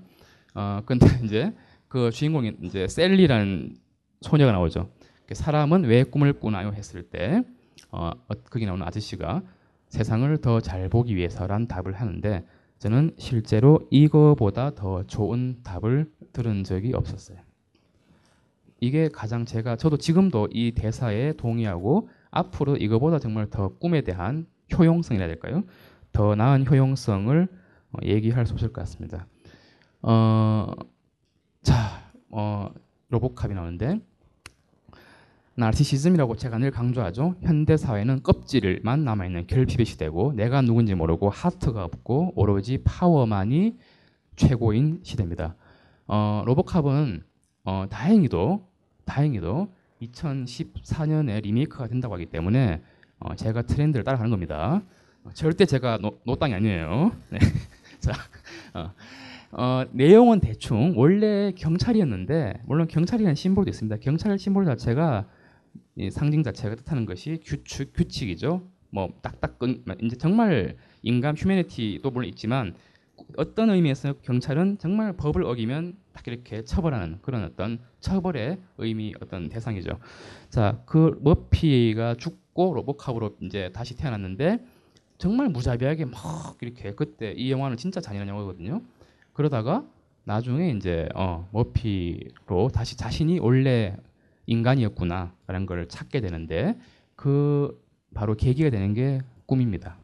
어, 근데 이제 그 주인공이 이제 셀리라는 소녀가 나오죠. 그 사람은 왜 꿈을 꾸나요? 했을 때 어, 어, 거기 나오는 아저씨가 세상을 더 잘 보기 위해서란 답을 하는데 저는 실제로 이거보다 더 좋은 답을 들은 적이 없었어요. 이게 가장 제가 저도 지금도 이 대사에 동의하고 앞으로 이거보다 정말 더 꿈에 대한 효용성이라 될까요? 더 나은 효용성을 어, 얘기할 수 없을 것 같습니다. 어, 자, 어, 로보캅이 나오는데 나르시시즘이라고 제가 늘 강조하죠. 현대 사회는 껍질만 남아 있는 결핍의 시대고 내가 누군지 모르고 하트가 없고 오로지 파워만이 최고인 시대입니다. 어, 로보캅은 어, 다행히도 다행히도 2014년에 리메이크가 된다고 하기 때문에 어, 제가 트렌드를 따라가는 겁니다. 어, 절대 제가 노, 노땅이 아니에요. 네. 자, 어, 어, 내용은 대충 원래 경찰이었는데 물론 경찰이라는 심볼도 있습니다. 경찰 심볼 자체가 이 상징 자체가 뜻하는 것이 규칙 규칙이죠. 뭐 딱딱 끈 이제 정말 인간 휴메니티도 물론 있지만 어떤 의미에서 경찰은 정말 법을 어기면 딱 이렇게 처벌하는 그런 어떤 처벌의 의미 어떤 대상이죠. 자, 그 머피가 죽고 로보캅으로 이제 다시 태어났는데 정말 무자비하게 막 이렇게 그때 이 영화는 진짜 잔인한 영화거든요. 그러다가 나중에 이제 어, 머피로 다시 자신이 원래 인간이었구나라는 걸 찾게 되는데 그 바로 계기가 되는 게 꿈입니다.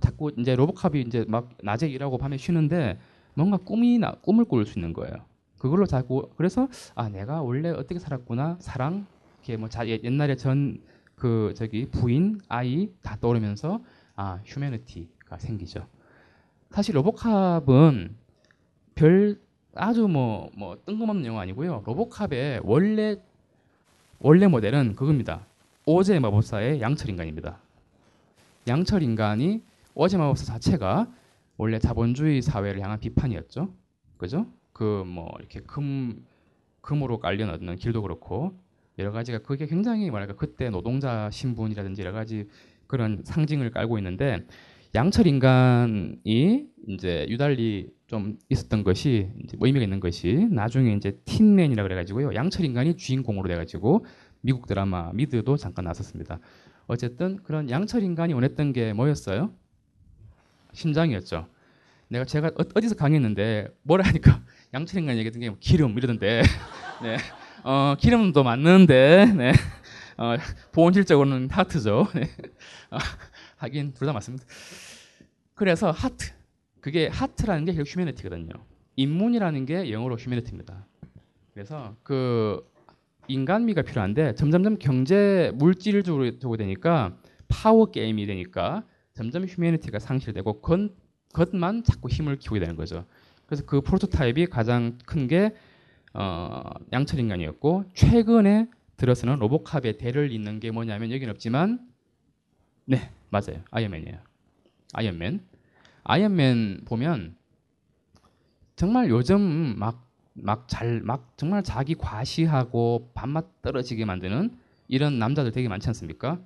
자꾸 이제 로보캅이 이제 막 낮에 일하고 밤에 쉬는데 뭔가 꿈이 나, 꿈을 꿀수 있는 거예요. 그걸로 자꾸 그래서 아 내가 원래 어떻게 살았구나 사랑 이렇게 뭐 자, 옛- 옛날에 전 그 저기 부인 아이 다 떠오르면서 아 휴메니티가 생기죠. 사실 로보캅은 별 아주 뭐 뭐 뜬금없는 영화 아니고요. 로보캅의 원래 원래 모델은 그겁니다. 오제 마법사의 양철 인간입니다. 양철 인간이 오제 마법사 자체가 원래 자본주의 사회를 향한 비판이었죠. 그죠? 그 뭐 이렇게 금 금으로 깔린 어떤 길도 그렇고 여러 가지가 그게 굉장히 뭐랄까 그때 노동자 신분이라든지 여러 가지 그런 상징을 깔고 있는데 양철 인간이 이제 유달리 좀 있었던 것이 뭐 의미가 있는 것이 나중에 이제 틴맨이라 그래가지고요 양철 인간이 주인공으로 돼가지고 미국 드라마 미드도 잠깐 나섰습니다. 어쨌든 그런 양철 인간이 원했던 게 뭐였어요? 심장이었죠. 내가 제가 어- 어디서 강의했는데 뭐라 하니까 양철 인간 얘기했던 게 기름 이러던데 네. 어, 기름도 맞는데 네. 어, 본질적으로는 하트죠. 네. 어, 하긴 둘 다 맞습니다. 그래서 하트 그게 하트라는 게 결국 humanity거든요. 인문이라는 게 영어로 humanity입니다. 그래서 그 인간미가 필요한데 점점점 경제 물질적으로 되니까 파워 게임이 되니까 점점 humanity가 상실되고 겉, 겉만 자꾸 힘을 키우게 되는 거죠. 그래서 그 prototype이 가장 큰 게 어, 양철 인간이었고 최근에 들어서는 로보캅의 대를 잇는 게 뭐냐면 여기는 없지만 네 맞아요 아이언맨이에요. 아이언맨 아이언맨 보면 정말 요즘 막 막잘막 정말 자기 과시하고 밥맛 떨어지게 만드는 이런 남자들 되게 많지 않습니까?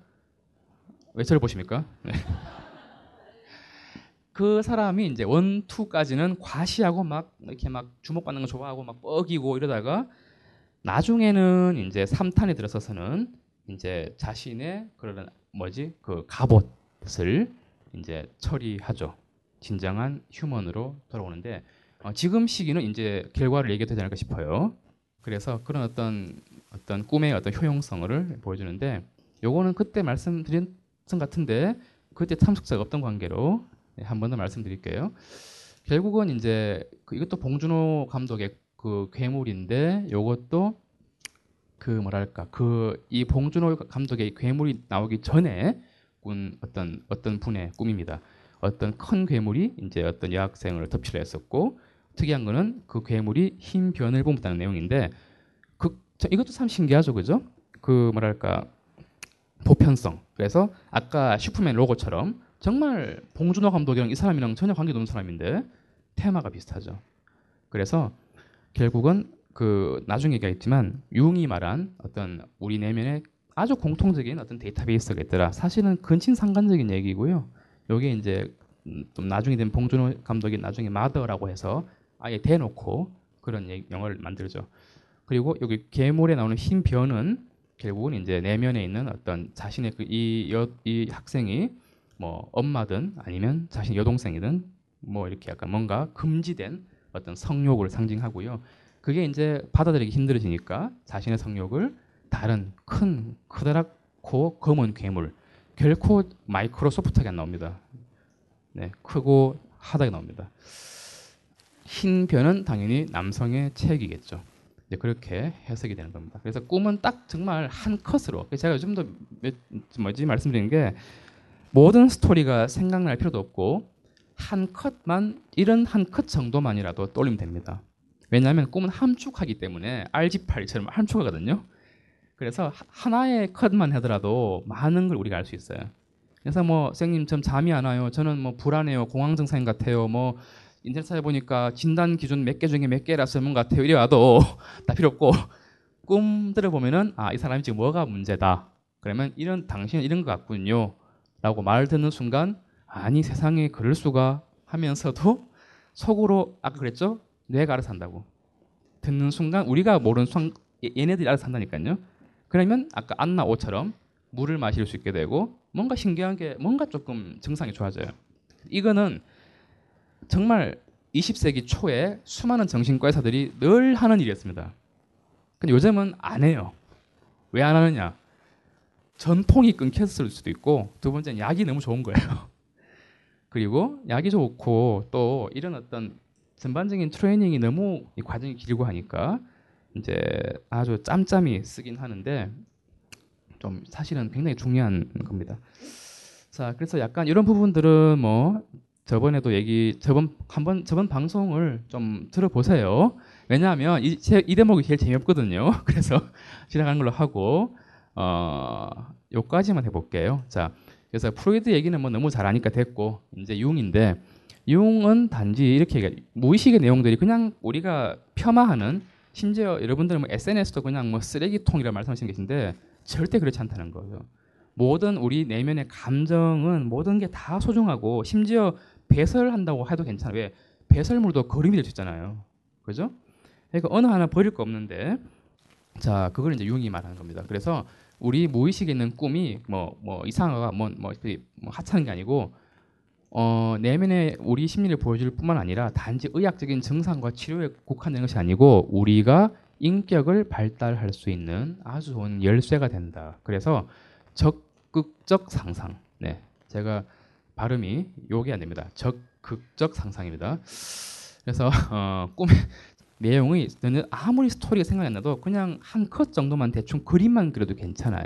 왜 저를 보십니까? 네. 그 사람이 이제 one, two까지는 과시하고 막 이렇게 막 주목받는 거 좋아하고 막 뻐기고 이러다가 나중에는 이제 3탄에 들어서서는 이제 자신의 그런 뭐지 그 갑옷을 이제 처리하죠. 진정한 휴먼으로 돌아오는데 어, 지금 시기는 이제 결과를 얘기해도 되지 않을까 싶어요. 그래서 그런 어떤 어떤 꿈의 어떤 효용성을 보여주는데 요거는 그때 말씀드린 것 같은데 그때 참석자가 없던 관계로 네, 한번 더 말씀드릴게요. 결국은 이제 그 이것도 봉준호 감독의 그 괴물인데 요것도 그 뭐랄까 그 이 봉준호 감독의 괴물이 나오기 전에 꾼 어떤 어떤 분의 꿈입니다. 어떤 큰 괴물이 이제 어떤 여학생을 덮치려 했었고 특이한 거는 그 괴물이 흰 변을 뿜었다는 내용인데 그 저- 이것도 참 신기하죠, 그죠? 그 뭐랄까 보편성. 그래서 아까 슈퍼맨 로고처럼 정말 봉준호 감독이랑 이 사람이랑 전혀 관계도 없는 사람인데 테마가 비슷하죠. 그래서 결국은 그 나중에 얘기했지만 융이 말한 어떤 우리 내면에 아주 공통적인 어떤 데이터베이스가 있더라. 사실은 근친상간적인 얘기고요. 요게 이제 음, 좀 나중에 된 봉준호 감독이 나중에 마더라고 해서 아예 대놓고 그런 얘기- 영화를 만들죠. 그리고 여기 괴물에 나오는 흰 변은 결국은 이제 내면에 있는 어떤 자신의 그이이 이 학생이 뭐 엄마든 아니면 자신 여동생이든 뭐 이렇게 약간 뭔가 금지된 어떤 성욕을 상징하고요. 그게 이제 받아들이기 힘들어지니까 자신의 성욕을 다른 큰 커다랗고 검은 괴물 결코 마이크로소프트하게 안 나옵니다. 네, 크고 하다게 나옵니다. 흰 변은 당연히 남성의 체액이겠죠. 이제 그렇게 해석이 되는 겁니다. 그래서 꿈은 딱 정말 한 컷으로 제가 요즘도 몇, 뭐지 말씀드리는 게 모든 스토리가 생각날 필요도 없고 한 컷만 이런 한 컷 정도만이라도 떠올리면 됩니다. 왜냐하면 꿈은 함축하기 때문에 RG8처럼 함축하거든요. 그래서 하- 하나의 컷만 하더라도 많은 걸 우리가 알 수 있어요. 그래서 뭐 선생님 좀 잠이 안 와요. 저는 뭐 불안해요. 공황 증상 같아요. 뭐 인터넷 찾아보니까 진단 기준 몇 개 중에 몇 개라 설문 같아요. 이래 와도 다 필요 없고 꿈들을 보면은 아 이 사람이 지금 뭐가 문제다. 그러면 이런 당신은 이런 것 같군요. 라고 말 듣는 순간 아니 세상에 그럴 수가 하면서도 속으로 아까 그랬죠? 뇌가 알아서 한다고. 듣는 순간 우리가 모르는 순간 얘- 얘네들이 알아서 한다니까요. 그러면 아까 안나 오처럼 물을 마실 수 있게 되고 뭔가 신기한 게 뭔가 조금 증상이 좋아져요. 이거는 정말 20세기 초에 수많은 정신과 의사들이 늘 하는 일이었습니다. 근데 요즘은 안 해요. 왜 안 하느냐? 전통이 끊겼을 수도 있고 두 번째는 약이 너무 좋은 거예요. 그리고 약이 좋고 또 이런 어떤 전반적인 트레이닝이 너무 이 과정이 길고 하니까 이제 아주 짬짬이 쓰긴 하는데 좀 사실은 굉장히 중요한 겁니다. 자, 그래서 약간 이런 부분들은 뭐 저번에도 얘기 저번 한번 저번 방송을 좀 들어보세요. 왜냐하면 이, 제- 이 대목이 제일 재미없거든요. 그래서 지나가는 걸로 하고 어 요까지만 해볼게요. 자, 그래서 프로이드 얘기는 뭐 너무 잘 아니까 됐고 이제 융인데 융은 단지 이렇게. 무의식의 내용들이 그냥 우리가 폄하하는 심지어 여러분들은 뭐 SNS도 그냥 뭐 쓰레기통이라 말씀하시는 계신데 절대 그렇지 않다는 거죠. 모든 우리 내면의 감정은 모든 게 다 소중하고 심지어 배설한다고 해도 괜찮아요. 왜 배설물도 거름이 될 수 있잖아요. 그죠? 그러니까 어느 하나 버릴 거 없는데 자 그걸 이제 융이 말하는 겁니다. 그래서 우리 무의식에 있는 꿈이 뭐 뭐 이상하가 뭐, 뭐, 하찮은 게 아니고 어, 내면의 우리 심리를 보여줄 뿐만 아니라 단지 의학적인 증상과 치료에 국한된 것이 아니고 우리가 인격을 발달할 수 있는 아주 좋은 열쇠가 된다. 그래서 적극적 상상. 네, 제가 발음이 요게 안 됩니다. 적극적 상상입니다. 그래서 어, 꿈의 내용이 저는 아무리 스토리가 생각이 안 나도 그냥 한 컷 정도만 대충 그림만 그려도 괜찮아요.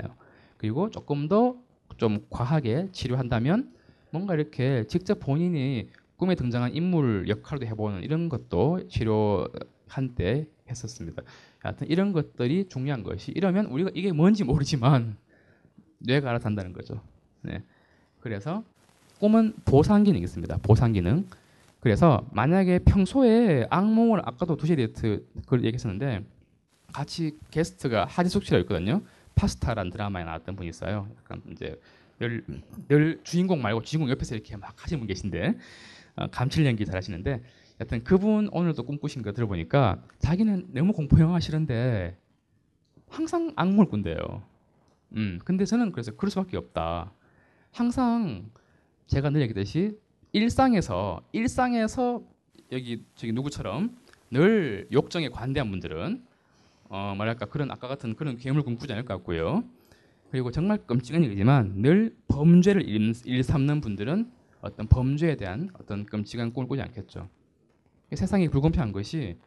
그리고 조금 더 좀 과하게 치료한다면 뭔가 이렇게 직접 본인이 꿈에 등장한 인물 역할도 해보는 이런 것도 치료 한때 했었습니다. 하여튼 이런 것들이 중요한 것이 이러면 우리가 이게 뭔지 모르지만 뇌가 알아서 한다는 거죠. 네. 그래서 꿈은 보상 기능이 있습니다. 보상 기능. 그래서 만약에 평소에 악몽을 아까도 두시 데이트 그걸 얘기했었는데 같이 게스트가 하지숙 씨가 있거든요. 파스타라는 드라마에 나왔던 분이 있어요. 약간 이제 늘, 늘 주인공 말고 주인공 옆에서 이렇게 막 하시는 분 계신데 어, 감칠 연기 잘하시는데 여튼 그분 오늘도 꿈꾸신 거 들어보니까 자기는 너무 공포 영화 싫은데 항상 악몽을 꾼대요. 음, 근데 저는 그래서 그럴 수밖에 없다. 항상 제가 늘 얘기했듯이 일상에서 일상에서 여기 저기 누구처럼 늘 욕정에 관대한 분들은 어 뭐랄까 그런 아까 같은 그런 괴물 꿈꾸지 않을 것 같고요. 그리고 정말 끔찍한 얘기지만 늘 범죄를 일, 일삼는 분들은 어떤 범죄에 대한 어떤 끔찍한 꿈을 꾸지 않겠죠. 세상이 불공평한 것이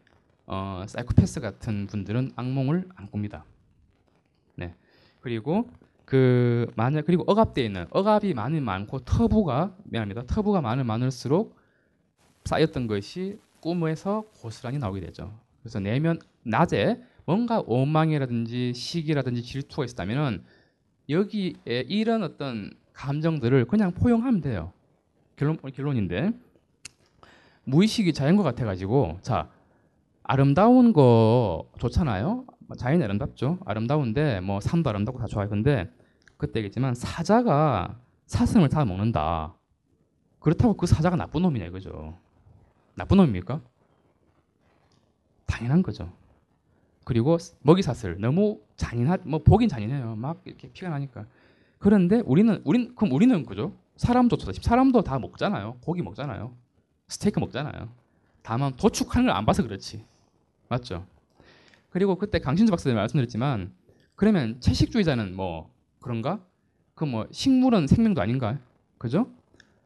어, 사이코패스 같은 분들은 악몽을 안 꿉니다. 네. 그리고 그 만약 그리고 억압되어 있는 억압이 많이 많고 터부가 미안합니다. 터부가 많을 많을수록 쌓였던 것이 꿈에서 고스란히 나오게 되죠. 그래서 내면 낮에 뭔가 원망이라든지 시기라든지 질투가 있다면은 여기에 이런 어떤 감정들을 그냥 포용하면 돼요. 결론 결론인데 무의식이 자연과 같아가지고 자 아름다운 거 좋잖아요. 자연이 아름답죠. 아름다운데 뭐 산도 아름답고 다 좋아요. 근데 그때 얘기했지만 사자가 사슴을 다 먹는다. 그렇다고 그 사자가 나쁜 놈이냐 이거죠. 나쁜 놈입니까? 당연한 거죠. 그리고 먹이 사슬 너무 잔인하 뭐 보긴 잔인해요. 막 이렇게 피가 나니까. 그런데 우리는 우린 그럼 우리는 그죠? 사람도 사람도 다 먹잖아요. 고기 먹잖아요. 스테이크 먹잖아요. 다만 도축하는 걸 안 봐서 그렇지. 맞죠? 그리고 그때 강신주 박사님 말씀드렸지만 그러면 채식주의자는 뭐 그런가? 그 뭐 식물은 생명도 아닌가? 그죠?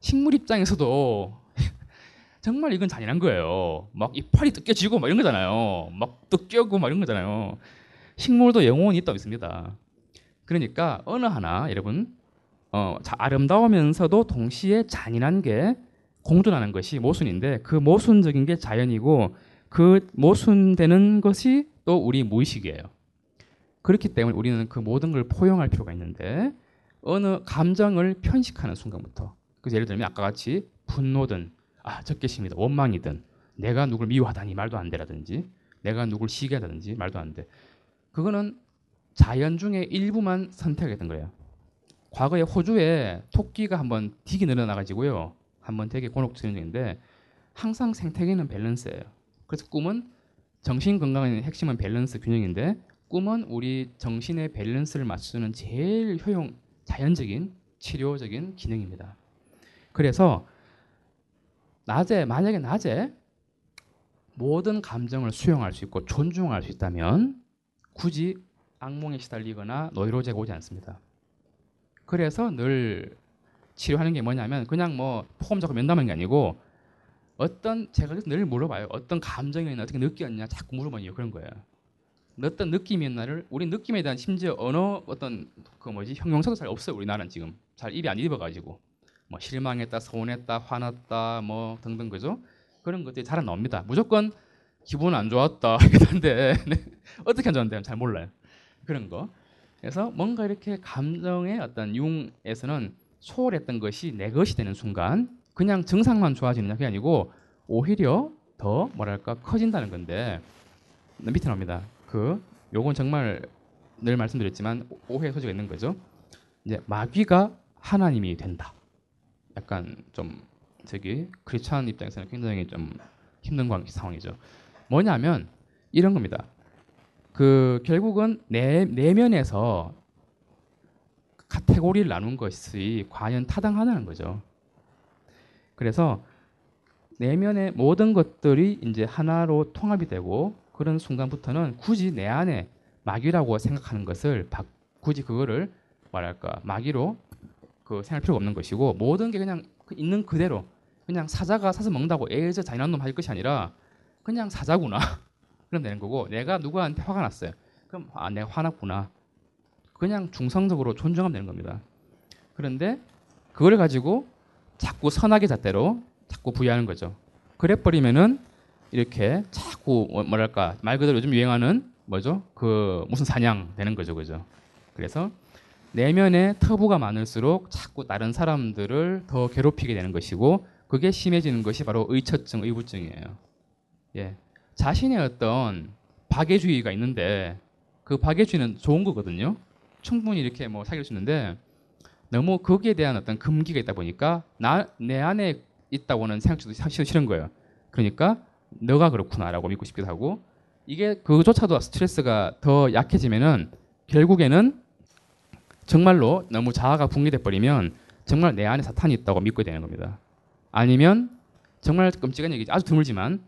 식물 입장에서도 정말 이건 잔인한 거예요. 막 이파리 뜯겨지고 막 이런 거잖아요. 막 뜯겨고 막 이런 거잖아요. 식물도 영혼이 있다고 있습니다. 그러니까 어느 하나 여러분 어, 아름다우면서도 동시에 잔인한 게 공존하는 것이 모순인데 그 모순적인 게 자연이고 그 모순되는 것이 또 우리 무의식이에요. 그렇기 때문에 우리는 그 모든 걸 포용할 필요가 있는데 어느 감정을 편식하는 순간부터 그 예를 들면 아까 같이 분노든 아 적개심이든 원망이든 내가 누굴 미워하다니 말도 안 되라든지 내가 누굴 시기하다든지 말도 안 돼. 그거는 자연 중에 일부만 선택했던 거예요. 과거에 호주에 토끼가 한번 되게 늘어나가지고요. 한번 되게 곤혹스러운 적인데 항상 생태계는 밸런스예요. 그래서 꿈은 정신 건강의 핵심은 밸런스 균형인데 꿈은 우리 정신의 밸런스를 맞추는 제일 효용 자연적인 치료적인 기능입니다. 그래서 낮에 만약에 낮에 모든 감정을 수용할 수 있고 존중할 수 있다면 굳이 악몽에 시달리거나 노이로제가 오지 않습니다. 그래서 늘 치료하는 게 뭐냐면 그냥 뭐 포함 잡고 면담하는 게 아니고 어떤 제가 늘 물어봐요. 어떤 감정이었나 어떻게 느꼈냐 자꾸 물어봐요. 그런 거예요. 어떤 느낌이었나를 우리 느낌에 대한 심지어 언어 어떤 그 뭐지 형용사도 잘 없어요. 우리나라는 지금 잘 입이 안 입어가지고 뭐 실망했다, 서운했다, 화났다, 뭐 등등 그죠? 그런 것들이 잘 안 나옵니다. 무조건 기분 안 좋았다 이런데 네. 어떻게 안 좋았는데 잘 몰라요. 그런 거. 그래서 뭔가 이렇게 감정의 어떤 융에서는 소홀했던 것이 내 것이 되는 순간 그냥 증상만 좋아지는 게 아니고 오히려 더 뭐랄까 커진다는 건데 밑에 나옵니다. 그 요건 정말 늘 말씀드렸지만 오해 소지가 있는 거죠. 이제 마귀가 하나님이 된다. 약간 좀 저기 크리스찬 입장에서는 굉장히 좀 힘든 상황이죠. 뭐냐면 이런 겁니다. 그 결국은 내 내면에서 카테고리를 나눈 것이 과연 타당하다는 거죠. 그래서 내면의 모든 것들이 이제 하나로 통합이 되고 그런 순간부터는 굳이 내 안에 마귀라고 생각하는 것을 바, 굳이 그거를 뭐랄까 마귀로 그 생각할 필요가 없는 것이고 모든 게 그냥 그 있는 그대로 그냥 사자가 사서 먹는다고 애저 잔인한 놈 할 것이 아니라 그냥 사자구나 그럼 되는 거고 내가 누구한테 화가 났어요? 그럼 아 내가 화났구나. 그냥 중성적으로 존중하면 되는 겁니다. 그런데 그걸 가지고 자꾸 선악의 잣대로 자꾸 부여하는 거죠 그래 버리면은 이렇게 자꾸 뭐- 뭐랄까 말 그대로 요즘 유행하는 뭐죠 그 무슨 사냥 되는 거죠 그죠 그래서 내면에 터부가 많을수록 자꾸 다른 사람들을 더 괴롭히게 되는 것이고 그게 심해지는 것이 바로 의처증, 의부증이에요. 예. 자신의 어떤 박애주의가 있는데 그 박애주의는 좋은 거거든요. 충분히 이렇게 뭐 사귈 수 있는데 너무 거기에 대한 어떤 금기가 있다 보니까 나 내 안에 있다고는 생각지도 사실 싫은 거예요. 그러니까 너가 그렇구나라고 믿고 싶기도 하고 이게 그조차도 스트레스가 더 약해지면은 결국에는 정말로 너무 자아가 붕괴돼 버리면 정말 내 안에 사탄이 있다고 믿고 되는 겁니다. 아니면 정말 끔찍한 얘기지 아주 드물지만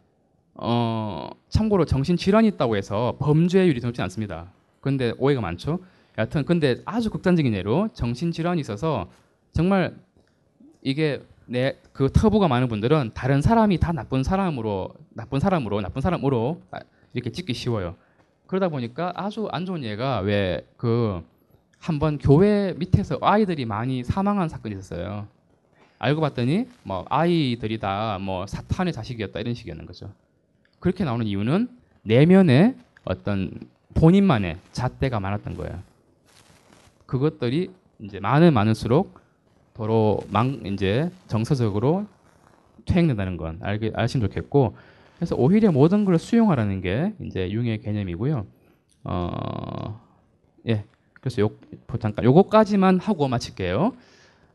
어 참고로 정신 질환이 있다고 해서 범죄율이 높지 않습니다. 근데 오해가 많죠. 여하튼 근데 아주 극단적인 예로 정신 질환이 있어서 정말 이게 내 그 터부가 많은 분들은 다른 사람이 다 나쁜 사람으로 나쁜 사람으로 나쁜 사람으로 아, 이렇게 찍기 쉬워요. 그러다 보니까 아주 안 좋은 예가 왜 그 한번 교회 밑에서 아이들이 많이 사망한 사건이 있었어요. 알고 봤더니 뭐 아이들이 다 뭐 사탄의 자식이었다 이런 식이었는 거죠. 그렇게 나오는 이유는 내면에 어떤 본인만의 잣대가 많았던 거예요. 그것들이 이제 많으면 많을수록 도로 망 이제 정서적으로 퇴행된다는 건 알게 아시면 좋겠고 그래서 오히려 모든 걸 수용하라는 게 이제 융의 개념이고요. 어, 예. 그래서 요 잠깐 요거까지만 하고 마칠게요.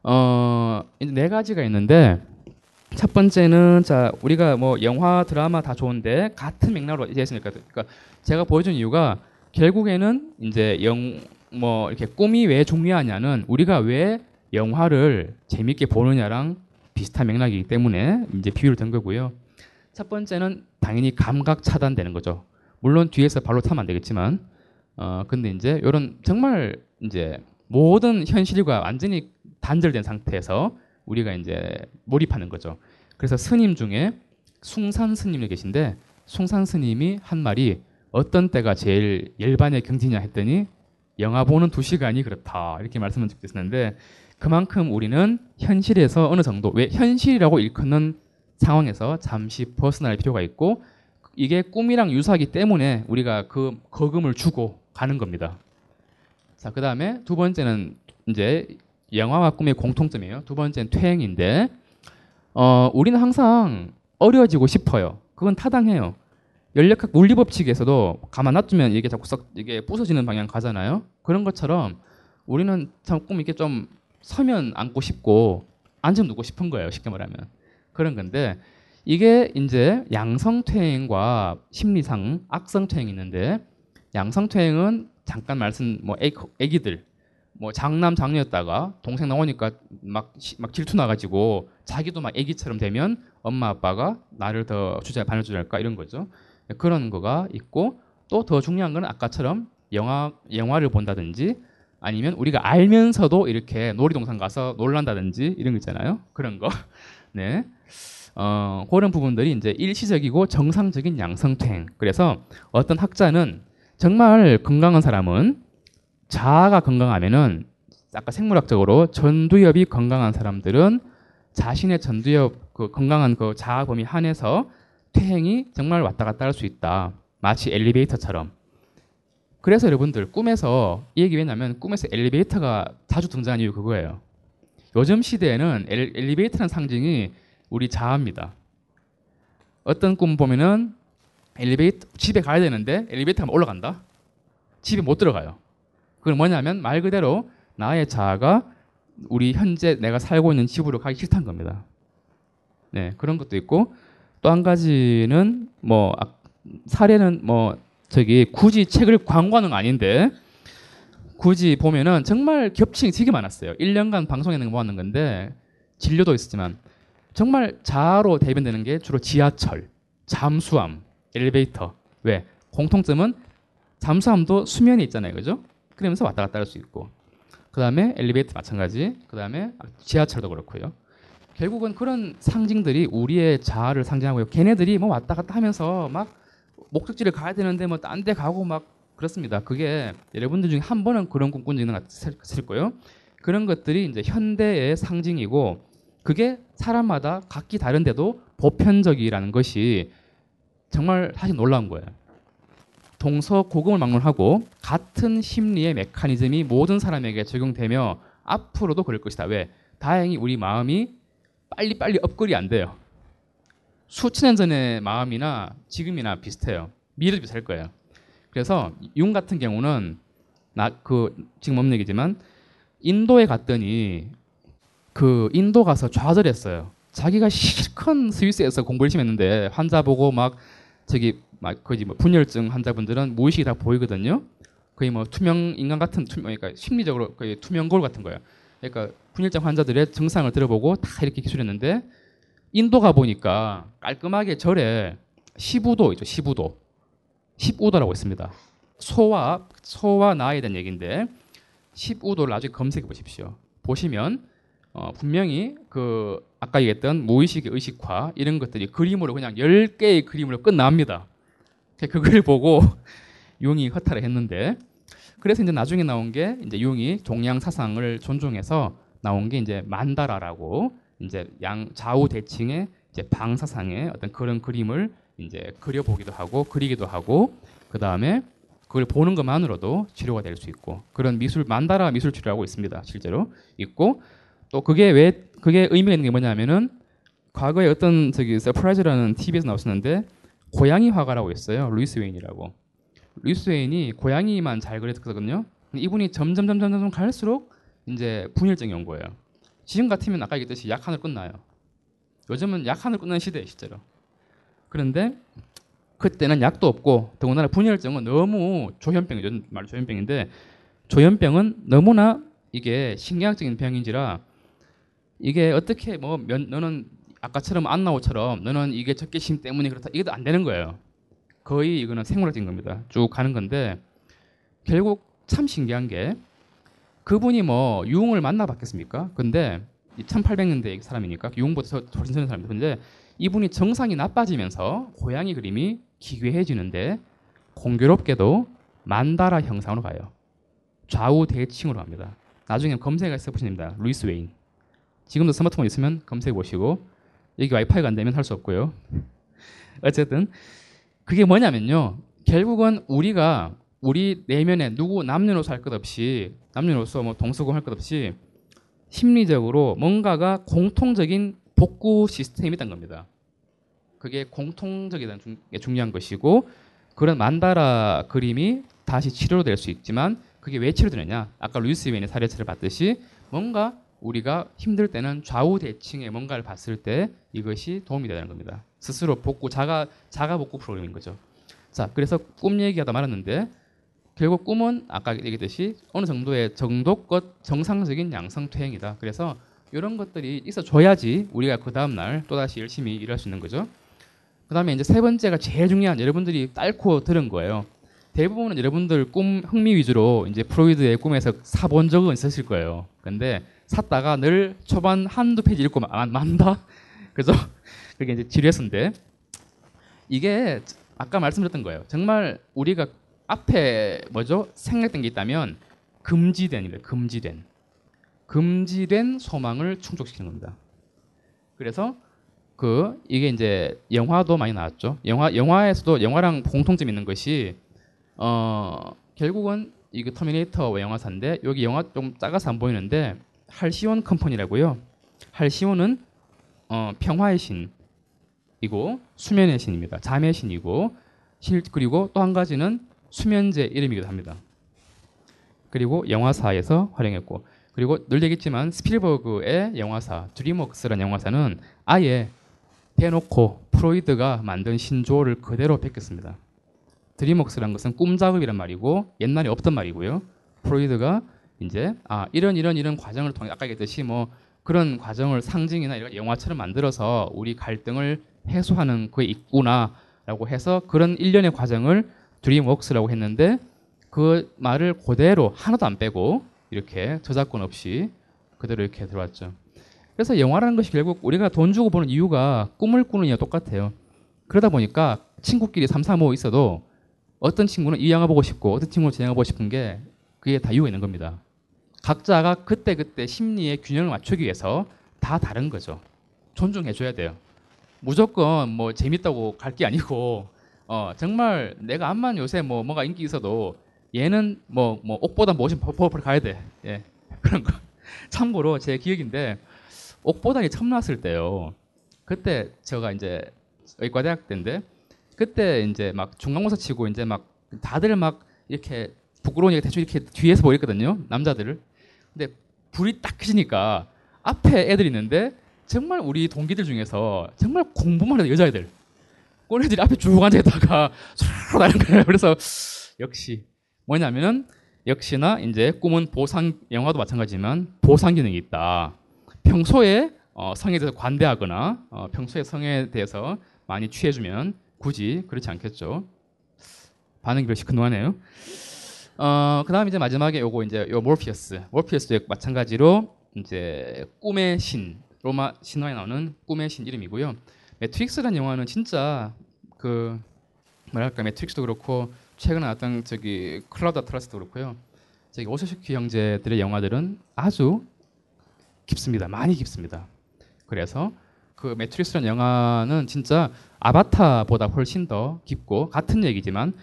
어, 이제 네 가지가 있는데 첫 번째는 자 우리가 뭐 영화 드라마 다 좋은데 같은 맥락으로 이제 했으니까 그러니까 제가 보여준 이유가 결국에는 이제 영 뭐 이렇게 꿈이 왜 중요하냐는 우리가 왜 영화를 재밌게 보느냐랑 비슷한 맥락이기 때문에 이제 비유를 든 거고요. 첫 번째는 당연히 감각 차단되는 거죠. 물론 뒤에서 발로 타면 안 되겠지만 어 근데 이제 이런 정말 이제 모든 현실과 완전히 단절된 상태에서 우리가 이제 몰입하는 거죠. 그래서 스님 중에 숭산 스님이 계신데 숭산 스님이 한 말이 어떤 때가 제일 열반의 경지냐 했더니 영화 보는 두 시간이 그렇다 이렇게 말씀을 드렸는데 그만큼 우리는 현실에서 어느 정도 왜 현실이라고 일컫는 상황에서 잠시 벗어날 필요가 있고 이게 꿈이랑 유사하기 때문에 우리가 그 거금을 주고 가는 겁니다. 자, 그 다음에 두 번째는 이제 영화와 꿈의 공통점이에요. 두 번째는 퇴행인데, 어, 우리는 항상 어려워지고 싶어요. 그건 타당해요. 연력학 물리 법칙에서도 가만 놔두면 이게 자꾸 썩 이게 부서지는 방향 가잖아요. 그런 것처럼 우리는 참 꿈 이게 좀 서면 앉고 싶고 앉으면 누고 싶은 거예요. 쉽게 말하면 그런 건데 이게 이제 양성 퇴행과 심리상 악성 퇴행이 있는데 양성 퇴행은 잠깐 말씀 뭐 애, 애기들 뭐 장남 장녀였다가 동생 나오니까 막, 시- 막 질투 나가지고 자기도 막 애기처럼 되면 엄마 아빠가 나를 더 주자 반을 주자할까 이런 거죠 그런 거가 있고 또 더 중요한 거는 아까처럼 영화 영화를 본다든지 아니면 우리가 알면서도 이렇게 놀이동산 가서 놀란다든지 이런 거 있잖아요 그런 거 네. 어, 그런 부분들이 이제 일시적이고 정상적인 양성퇴행. 그래서 어떤 학자는 정말 건강한 사람은 자아가 건강하면은 아까 생물학적으로 전두엽이 건강한 사람들은 자신의 전두엽 그 건강한 그 자아 범위 한에서 퇴행이 정말 왔다 갔다 할 수 있다. 마치 엘리베이터처럼. 그래서 여러분들 꿈에서 이 얘기 왜냐면 꿈에서 엘리베이터가 자주 등장하는 이유 그거예요. 요즘 시대에는 엘, 엘리베이터라는 상징이 우리 자아입니다. 어떤 꿈 보면은 엘리베이터 집에 가야 되는데 엘리베이터가 올라간다. 집에 못 들어가요. 그건 뭐냐면 말 그대로 나의 자아가 우리 현재 내가 살고 있는 집으로 가기 싫다는 겁니다. 네 그런 것도 있고 또 한 가지는 뭐 아, 사례는 뭐 저기 굳이 책을 광고하는 건 아닌데 굳이 보면은 정말 겹칭이 되게 많았어요. 1년간 방송에는 모았는 건데 진료도 있었지만 정말 자아로 대변되는 게 주로 지하철, 잠수함, 엘리베이터. 왜? 공통점은 잠수함도 수면에 있잖아요, 그죠? 그러면서 왔다 갔다 할 수 있고, 그 다음에 엘리베이터 마찬가지, 그 다음에 지하철도 그렇고요. 결국은 그런 상징들이 우리의 자아를 상징하고요. 걔네들이 뭐 왔다 갔다 하면서 막 목적지를 가야 되는데 뭐 딴 데 가고 막 그렇습니다. 그게 여러분들 중에 한 번은 그런 꿈꾼 적이 있을 거예요. 그런 것들이 이제 현대의 상징이고 그게 사람마다 각기 다른데도 보편적이라는 것이 정말 사실 놀라운 거예요. 동서고금을 막론하고 같은 심리의 메커니즘이 모든 사람에게 적용되며 앞으로도 그럴 것이다. 왜? 다행히 우리 마음이 빨리빨리 업글이 안 돼요. 수천 년 전의 마음이나 지금이나 비슷해요. 미래도 비슷할 거예요. 그래서 융 같은 경우는 나 그 지금 없는 얘기지만 인도에 갔더니 그 인도 가서 좌절했어요. 자기가 실컷 스위스에서 공부 열심히 했는데 환자 보고 막 저기 막 거기 뭐 분열증 환자분들은 무의식이 다 보이거든요. 거의 뭐 투명 인간 같은 투명 그러니까 심리적으로 거의 투명 거울 같은 거예요. 그러니까 분열증 환자들의 증상을 들어보고 다 이렇게 기술했는데 인도 가 보니까 깔끔하게 절에 15도 있죠. 15도. 15도라고 있습니다. 소와 소와 나에 대한 얘기인데 15도를 나중에 검색해 보십시오. 보시면 어, 분명히 그 아까 얘기했던 무의식의 의식화 이런 것들이 그림으로 그냥 10개의 그림으로 끝납니다. 그걸 보고 융이 허탈해 했는데 그래서 이제 나중에 나온 게 이제 융이 동양 사상을 존중해서 나온 게 이제 만다라라고 이제 양 좌우 대칭의 이제 방사상의 어떤 그런 그림을 이제 그려보기도 하고 그리기도 하고 그 다음에 그걸 보는 것만으로도 치료가 될 수 있고 그런 미술 만다라 미술 치료하고 있습니다 실제로. 있고 또 그게 왜 그게 의미가 있는 게 뭐냐면은 과거에 어떤 저기 서프라이즈라는 TV에서 나왔었는데 고양이 화가라고 있어요 루이스 웨인이라고 루이스 웨인이 고양이만 잘 그렸거든요. 이분이 점점 점점 점점 갈수록 이제 분열증이 온 거예요. 지금 같으면 아까 얘기했듯이 약 하나로 끝나요. 요즘은 약 하나로 끝나는 시대예요 실제로. 그런데 그때는 약도 없고 더군다나 분열증은 너무 조현병이죠 말 조현병인데 조현병은 너무나 이게 신경학적인 병인지라 이게 어떻게 뭐 면, 너는 아까처럼 안 나오처럼 너는 이게 적개심 때문에 그렇다 이게도 안 되는 거예요. 거의 이거는 생물학적인 겁니다. 쭉 가는 건데 결국 참 신기한 게 그분이 뭐 유흥을 만나봤겠습니까? 근데 1800년대 사람이니까 유흥보다 더 훨씬 전의 사람인데 근데 이분이 정상이 나빠지면서 고양이 그림이 기괴해지는데 공교롭게도 만다라 형상으로 가요. 좌우 대칭으로 갑니다. 나중에 검색해서 보시면 됩니다. 루이스 웨인. 지금도 스마트폰 있으면 검색해 보시고 여기 와이파이가 안 되면 할 수 없고요. 어쨌든 그게 뭐냐면요. 결국은 우리가 우리 내면에 누구 남녀노소 할 것 없이 남녀노소 뭐 동서고금 할 것 없이 심리적으로 뭔가가 공통적인 복구 시스템이 있다는 겁니다. 그게 공통적이라는 게 중요한 것이고 그런 만다라 그림이 다시 치료될 수 있지만 그게 왜 치료되느냐? 아까 루이스 웨인의 사례처를 봤듯이 뭔가 우리가 힘들 때는 좌우 대칭의 뭔가를 봤을 때 이것이 도움이 되는 겁니다. 스스로 복구 자가 자가 복구 프로그램인 거죠. 자, 그래서 꿈 얘기하다 말았는데 결국 꿈은 아까 얘기했듯이 어느 정도의 정도껏 정상적인 양성 퇴행이다. 그래서 이런 것들이 있어줘야지 우리가 그 다음 날 또 다시 열심히 일할 수 있는 거죠. 그다음에 이제 세 번째가 제일 중요한 여러분들이 딸코 들은 거예요. 대부분은 여러분들 꿈 흥미 위주로 이제 프로이드의 꿈에서 사본 적은 있으실 거예요. 근데 샀다가 늘 초반 한두 페이지 읽고 만, 만다. 그래서 그게 이제 지뢰서인데 이게 아까 말씀드렸던 거예요. 정말 우리가 앞에 뭐죠 생략된 게 있다면 금지된 이래 금지된 금지된 소망을 충족시키는 겁니다. 그래서 그 이게 이제 영화도 많이 나왔죠. 영화 영화에서도 영화랑 공통점 있는 것이 어 결국은 이게 터미네이터 영화사인데 여기 영화 좀 작아서 안 보이는데 할시온 컴퍼니라고요. 할시온은 어, 평화의 신이고 수면의 신입니다. 잠의 신이고 실 그리고 또 한 가지는 수면제 이름이기도 합니다. 그리고 영화사에서 활용했고 그리고 늘 얘기했지만 스필버그의 영화사 드림웍스라는 영화사는 아예 대놓고 프로이드가 만든 신조어를 그대로 베꼈습니다. 드림웍스라는 것은 꿈작업이란 말이고 옛날에 없던 말이고요. 프로이드가 이제 아 이런 이런 이런 과정을 통해 아까 얘기했듯이 뭐 그런 과정을 상징이나 이런 영화처럼 만들어서 우리 갈등을 해소하는 그게 있구나라고 해서 그런 일련의 과정을 드림웍스라고 했는데 그 말을 그대로 하나도 안 빼고 이렇게 저작권 없이 그대로 이렇게 들어왔죠. 그래서 영화라는 것이 결국 우리가 돈 주고 보는 이유가 꿈을 꾸는 이유와 똑같아요. 그러다 보니까 친구끼리 3, 4, 5 있어도 어떤 친구는 이 영화 보고 싶고 어떤 친구는 저 영화 보고 싶은 게 그게 다 이유가 있는 겁니다. 각자가 그때그때 심리의 균형을 맞추기 위해서 다 다른 거죠. 존중해 줘야 돼요. 무조건 뭐 재밌다고 갈 게 아니고 어 정말 내가 암만 요새 뭐 뭐가 인기 있어도 얘는 뭐뭐 옥보다 멋진 버퍼를 가야 돼. 예. 그런 거. 참고로 제 기억인데 옥보단이 처음 나왔을 때요. 그때 제가 이제 의과대학 때인데 그때 이제 막 중간고사 치고 이제 막 다들 막 이렇게 부끄러우니까 대충 이렇게 뒤에서 보였거든요. 남자들을. 근데 불이 딱 켜지니까 앞에 애들이 있는데 정말 우리 동기들 중에서 정말 공부만 해도 여자애들 꼬리들이 앞에 쭉 앉아있다가 唰 나는 거예요. 그래서 역시 뭐냐면은 역시나 이제 꿈은 보상 영화도 마찬가지지만 보상 기능이 있다. 평소에 어, 성에 대해서 관대하거나 어, 평소에 성에 대해서 많이 취해주면 굳이 그렇지 않겠죠. 반응이 별 시큰둥하네요. 어, 그다음 이제 마지막에 요거 이제 요 모피어스. 모피어스도 마찬가지로 이제 꿈의 신 로마 신화에 나오는 꿈의 신 이름이고요. 매트릭스라는 영화는 진짜 그 뭐랄까 매트릭스도 그렇고 최근에 나왔던 저기 클라우드 아틀라스도 그렇고요. 저기 오셔시키 형제들의 영화들은 아주 깊습니다. 많이 깊습니다. 그래서 그 매트릭스라는 영화는 진짜 아바타보다 훨씬 더 깊고 같은 얘기지만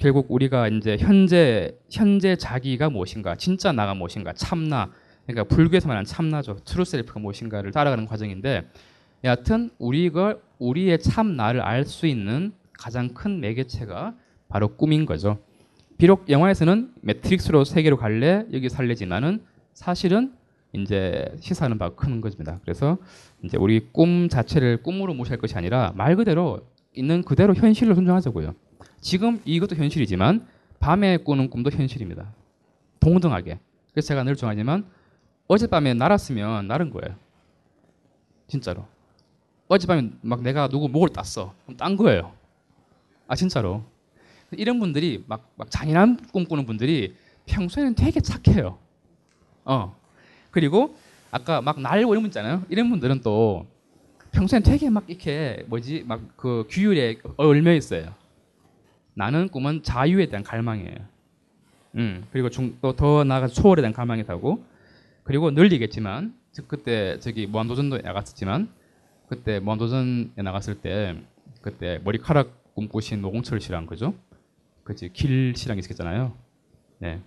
결국 우리가 이제 현재 현재 자기가 무엇인가, 진짜 나가 무엇인가, 참나, 그러니까 불교에서 말하는 참나죠, 트루셀프가 무엇인가를 따라가는 과정인데, 여하튼 우리가 우리의 참 나를 알 수 있는 가장 큰 매개체가 바로 꿈인 거죠. 비록 영화에서는 매트릭스로 세계로 갈래 여기 살래지만은 사실은 이제 시사하는 바가 큰 것입니다. 그래서 이제 우리 꿈 자체를 꿈으로 무시할 것이 아니라 말 그대로 있는 그대로 현실을 존중하자고요. 지금 이것도 현실이지만 밤에 꾸는 꿈도 현실입니다. 동등하게. 그래서 제가 늘 정하지만 어젯밤에 날았으면 날은 거예요. 진짜로. 어젯밤에 막 내가 누구 목을 땄어. 그럼 딴 거예요. 아 진짜로. 이런 분들이 막, 막 잔인한 꿈 꾸는 분들이 평소에는 되게 착해요. 어. 그리고 아까 막 날고 이런 분 있잖아요. 이런 분들은 또 평소엔 되게 막 이렇게 뭐지 막 그 규율에 얽매 있어요. 나는 꿈은 자유에 대한 갈망이에요. 음 그리고 또 더 나아가 초월에 대한 갈망이라고. 그리고 늘리겠지만 즉 그때 저기 무한도전도 나갔었지만 그때 무한도전에 나갔을 때 그때 머리카락 꿈꾸신 노공철 씨랑 그죠? 그지 길 씨랑 있었잖아요. 네,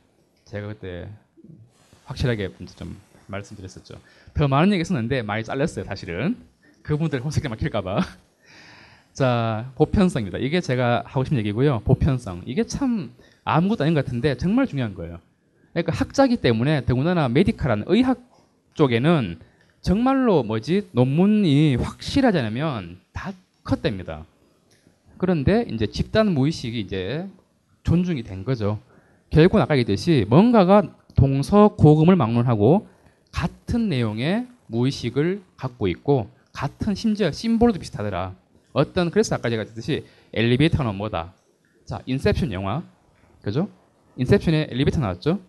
제가 그때 확실하게 좀 말씀드렸었죠. 더 많은 얘기 했었는데 많이 잘렸어요, 사실은. 그분들 혼색에 막힐까봐. 자, 보편성입니다. 이게 제가 하고 싶은 얘기고요. 보편성. 이게 참 아무것도 아닌 것 같은데 정말 중요한 거예요. 그러니까 학자기 때문에 더군다나 메디컬한 의학 쪽에는 정말로 뭐지 논문이 확실하지 않으면 다 컷됩니다. 그런데 이제 집단 무의식이 이제 존중이 된 거죠. 결국 아까 얘기했듯이 뭔가가 동서 고금을 막론하고 같은 내용의 무의식을 갖고 있고 같은 심지어 심볼도 비슷하더라. 어떤 그래서 아까 제가 했듯이 엘리베이터는 뭐다. 자, 인셉션 영화. 그죠? 인셉션에 엘리베이터 나왔죠?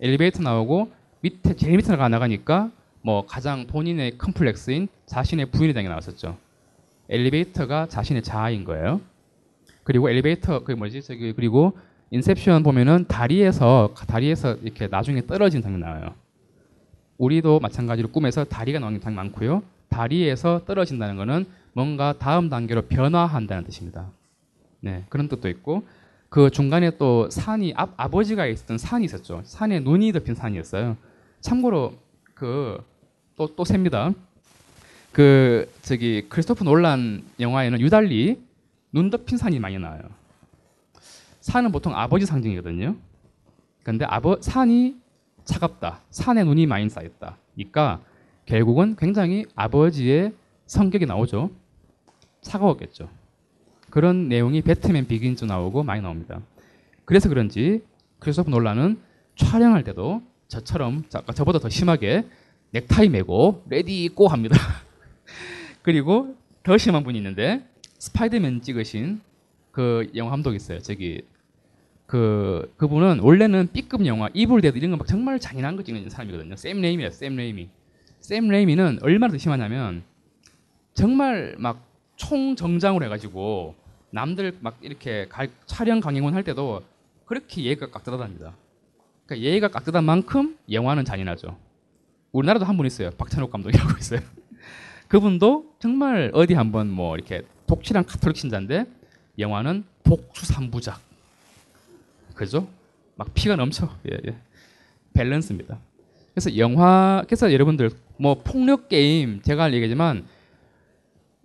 엘리베이터 나오고 밑에 제일 밑에 나가니까 뭐 가장 본인의 컴플렉스인 자신에 대한 게 나왔었죠. 엘리베이터가 자신의 자아인 거예요. 그리고 엘리베이터 그 뭐지 저기 그리고 인셉션 보면은 다리에서 다리에서 이렇게 나중에 떨어진 장면 나와요. 우리도 마찬가지로 꿈에서 다리가 나오는 장면 많고요. 다리에서 떨어진다는 것은 뭔가 다음 단계로 변화한다는 뜻입니다. 네, 그런 뜻도 있고 그 중간에 또 산이 아, 아버지가 있었던 산이 있었죠. 산에 눈이 덮인 산이었어요. 참고로 그또또 셉니다. 그 저기 크리스토프 놀란 영화에는 유달리 눈 덮인 산이 많이 나와요. 산은 보통 아버지 상징이거든요. 근데 아버 산이 차갑다. 산에 눈이 많이 쌓였다. 그러니까 결국은 굉장히 아버지의 성격이 나오죠. 차가웠겠죠. 그런 내용이 배트맨 비긴즈 나오고 많이 나옵니다. 그래서 그런지 크리스토퍼 놀란은 촬영할 때도 저처럼 저보다 더 심하게 넥타이 메고 ready go 합니다. 그리고 더 심한 분이 있는데 스파이더맨 찍으신 그 영화 감독 있어요. 저기 그 그분은 원래는 B급 영화 이블 데드 이런 거 막 정말 잔인한 거 찍는 사람이거든요. 샘 레이미예요. 샘 레이미. 샘 레이미는 얼마나 더 심하냐면 정말 막 총정장으로 해가지고 남들 막 이렇게 갈- 촬영 강행군 할 때도 그렇게 예의가 깍듯하답니다. 그러니까 예의가 깍듯한 만큼 영화는 잔인하죠. 우리나라도 한 분 있어요. 박찬욱 감독이라고 있어요. 그분도 정말 어디 한번 뭐 이렇게 독실한 카톨릭 신자인데 영화는 복수 삼부작. 그죠? 막 피가 넘쳐. 예, 예. 밸런스입니다. 그래서 영화, 그래서 여러분들 뭐 폭력 게임 제가 얘기하지만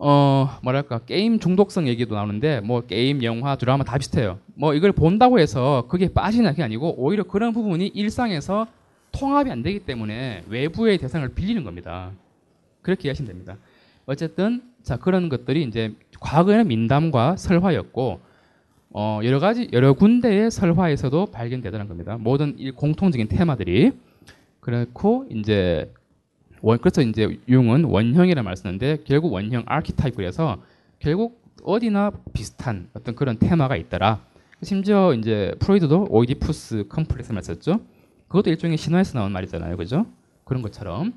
어 뭐랄까 게임 중독성 얘기도 나오는데 뭐 게임, 영화, 드라마 다 비슷해요. 뭐 이걸 본다고 해서 그게 빠지는 게 아니고 오히려 그런 부분이 일상에서 통합이 안 되기 때문에 외부의 대상을 빌리는 겁니다. 그렇게 이해하시면 됩니다. 어쨌든 자 그런 것들이 이제 과거에는 민담과 설화였고 어, 여러 가지 여러 군데의 설화에서도 발견되더란 겁니다. 모든 이 공통적인 테마들이 그렇고 이제 원 그래서 이제 융은 원형이라 말쓰는데 결국 원형 archetype 그래서 결국 어디나 비슷한 어떤 그런 테마가 있더라. 심지어 이제 프로이드도 오이디푸스 컴플렉스 말썼죠. 그것도 일종의 신화에서 나온 말이잖아요, 그죠? 그런 것처럼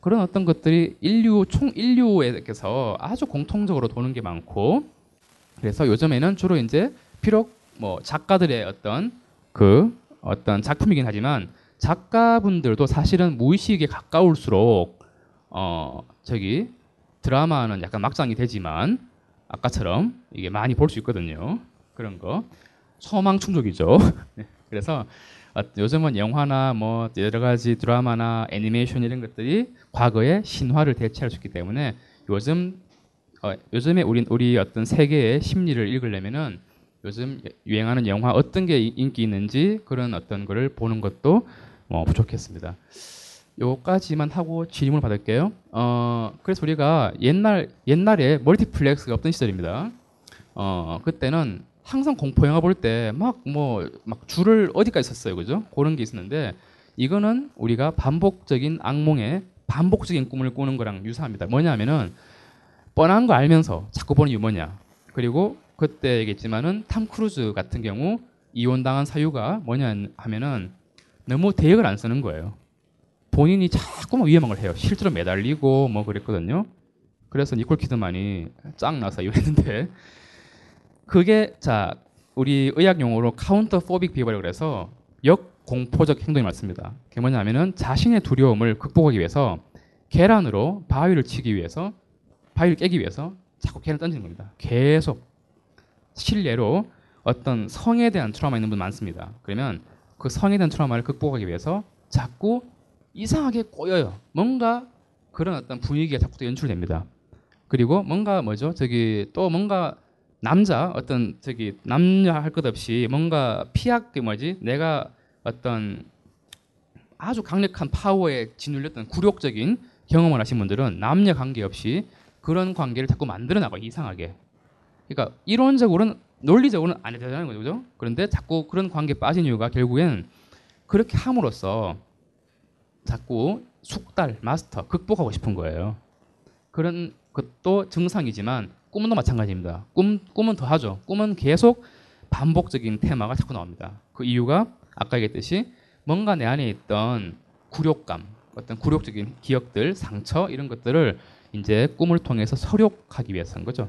그런 어떤 것들이 인류 총 인류에게서 아주 공통적으로 도는 게 많고 그래서 요즘에는 주로 이제 비록 뭐 작가들의 어떤 그 어떤 작품이긴 하지만 작가분들도 사실은 무의식에 가까울수록 어 저기 드라마는 약간 막장이 되지만 아까처럼 이게 많이 볼 수 있거든요. 그런 거 소망 충족이죠. 네, 그래서 어, 요즘은 영화나 뭐 여러 가지 드라마나 애니메이션 이런 것들이 과거의 신화를 대체할 수 있기 때문에 요즘 어, 요즘에 우리 우리 어떤 세계의 심리를 읽으려면은 요즘 유행하는 영화 어떤 게 이- 인기 있는지 그런 어떤 거를 보는 것도 뭐 부족했습니다. 요까지만 하고 질문을 받을게요. 어, 그래서 우리가 옛날 옛날에 멀티플렉스가 없던 시절입니다. 어, 그때는 항상 공포 영화 볼 때 막 뭐 막 줄을 어디까지 섰어요, 그죠? 그런 게 있었는데 이거는 우리가 반복적인 악몽에 반복적인 꿈을 꾸는 거랑 유사합니다. 뭐냐면은 뻔한 거 알면서 자꾸 보는 이유 뭐냐. 그리고 그때 얘기했지만은 탐 크루즈 같은 경우 이혼당한 사유가 뭐냐 하면은 너무 대역을 안 쓰는 거예요. 본인이 자꾸만 위험한 걸 해요. 실제로 매달리고 뭐 그랬거든요. 그래서 니콜 키드만이 짱 나서 이혼했는데 그게 자 우리 의학 용어로 counterphobic behavior라고 그래서 역공포적 행동이 맞습니다. 그게 뭐냐면은 자신의 두려움을 극복하기 위해서 계란으로 바위를 치기 위해서 바위를 깨기 위해서 자꾸 계란을 던지는 겁니다. 계속 실례로 어떤 성에 대한 트라우마 있는 분 많습니다. 그러면 그 성에 대한 트라우마를 극복하기 위해서 자꾸 이상하게 꼬여요. 뭔가 그런 어떤 분위기가 자꾸 또 연출됩니다. 그리고 뭔가 뭐죠? 저기 또 뭔가 남자 어떤 저기 남녀 할 것 없이 뭔가 피약 그 뭐지? 내가 어떤 아주 강력한 파워에 짓눌렸던 굴욕적인 경험을 하신 분들은 남녀 관계 없이 그런 관계를 자꾸 만들어 나가 요 이상하게. 그러니까 이론적으로는 논리적으로는 안 해도 되는 거죠. 그죠? 그런데 자꾸 그런 관계에 빠진 이유가 결국엔 그렇게 함으로써 자꾸 숙달, 마스터, 극복하고 싶은 거예요. 그런 것도 증상이지만 꿈도 마찬가지입니다. 꿈, 꿈은 더 하죠. 꿈은 계속 반복적인 테마가 자꾸 나옵니다. 그 이유가 아까 얘기했듯이 뭔가 내 안에 있던 굴욕감, 어떤 굴욕적인 기억들, 상처 이런 것들을 이제 꿈을 통해서 서력하기 위해서인 거죠.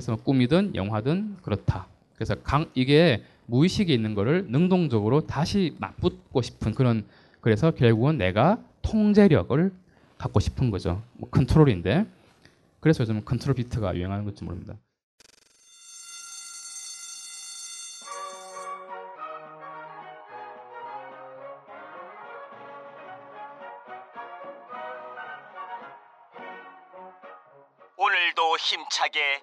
그래서 뭐 꿈이든 영화든 그렇다. 그래서 강 이게 무의식에 있는 거를 능동적으로 다시 맞붙고 싶은 그런 그래서 결국은 내가 통제력을 갖고 싶은 거죠. 뭐 컨트롤인데 그래서 요즘 컨트롤 비트가 유행하는 건지 모릅니다. 오늘도 힘차게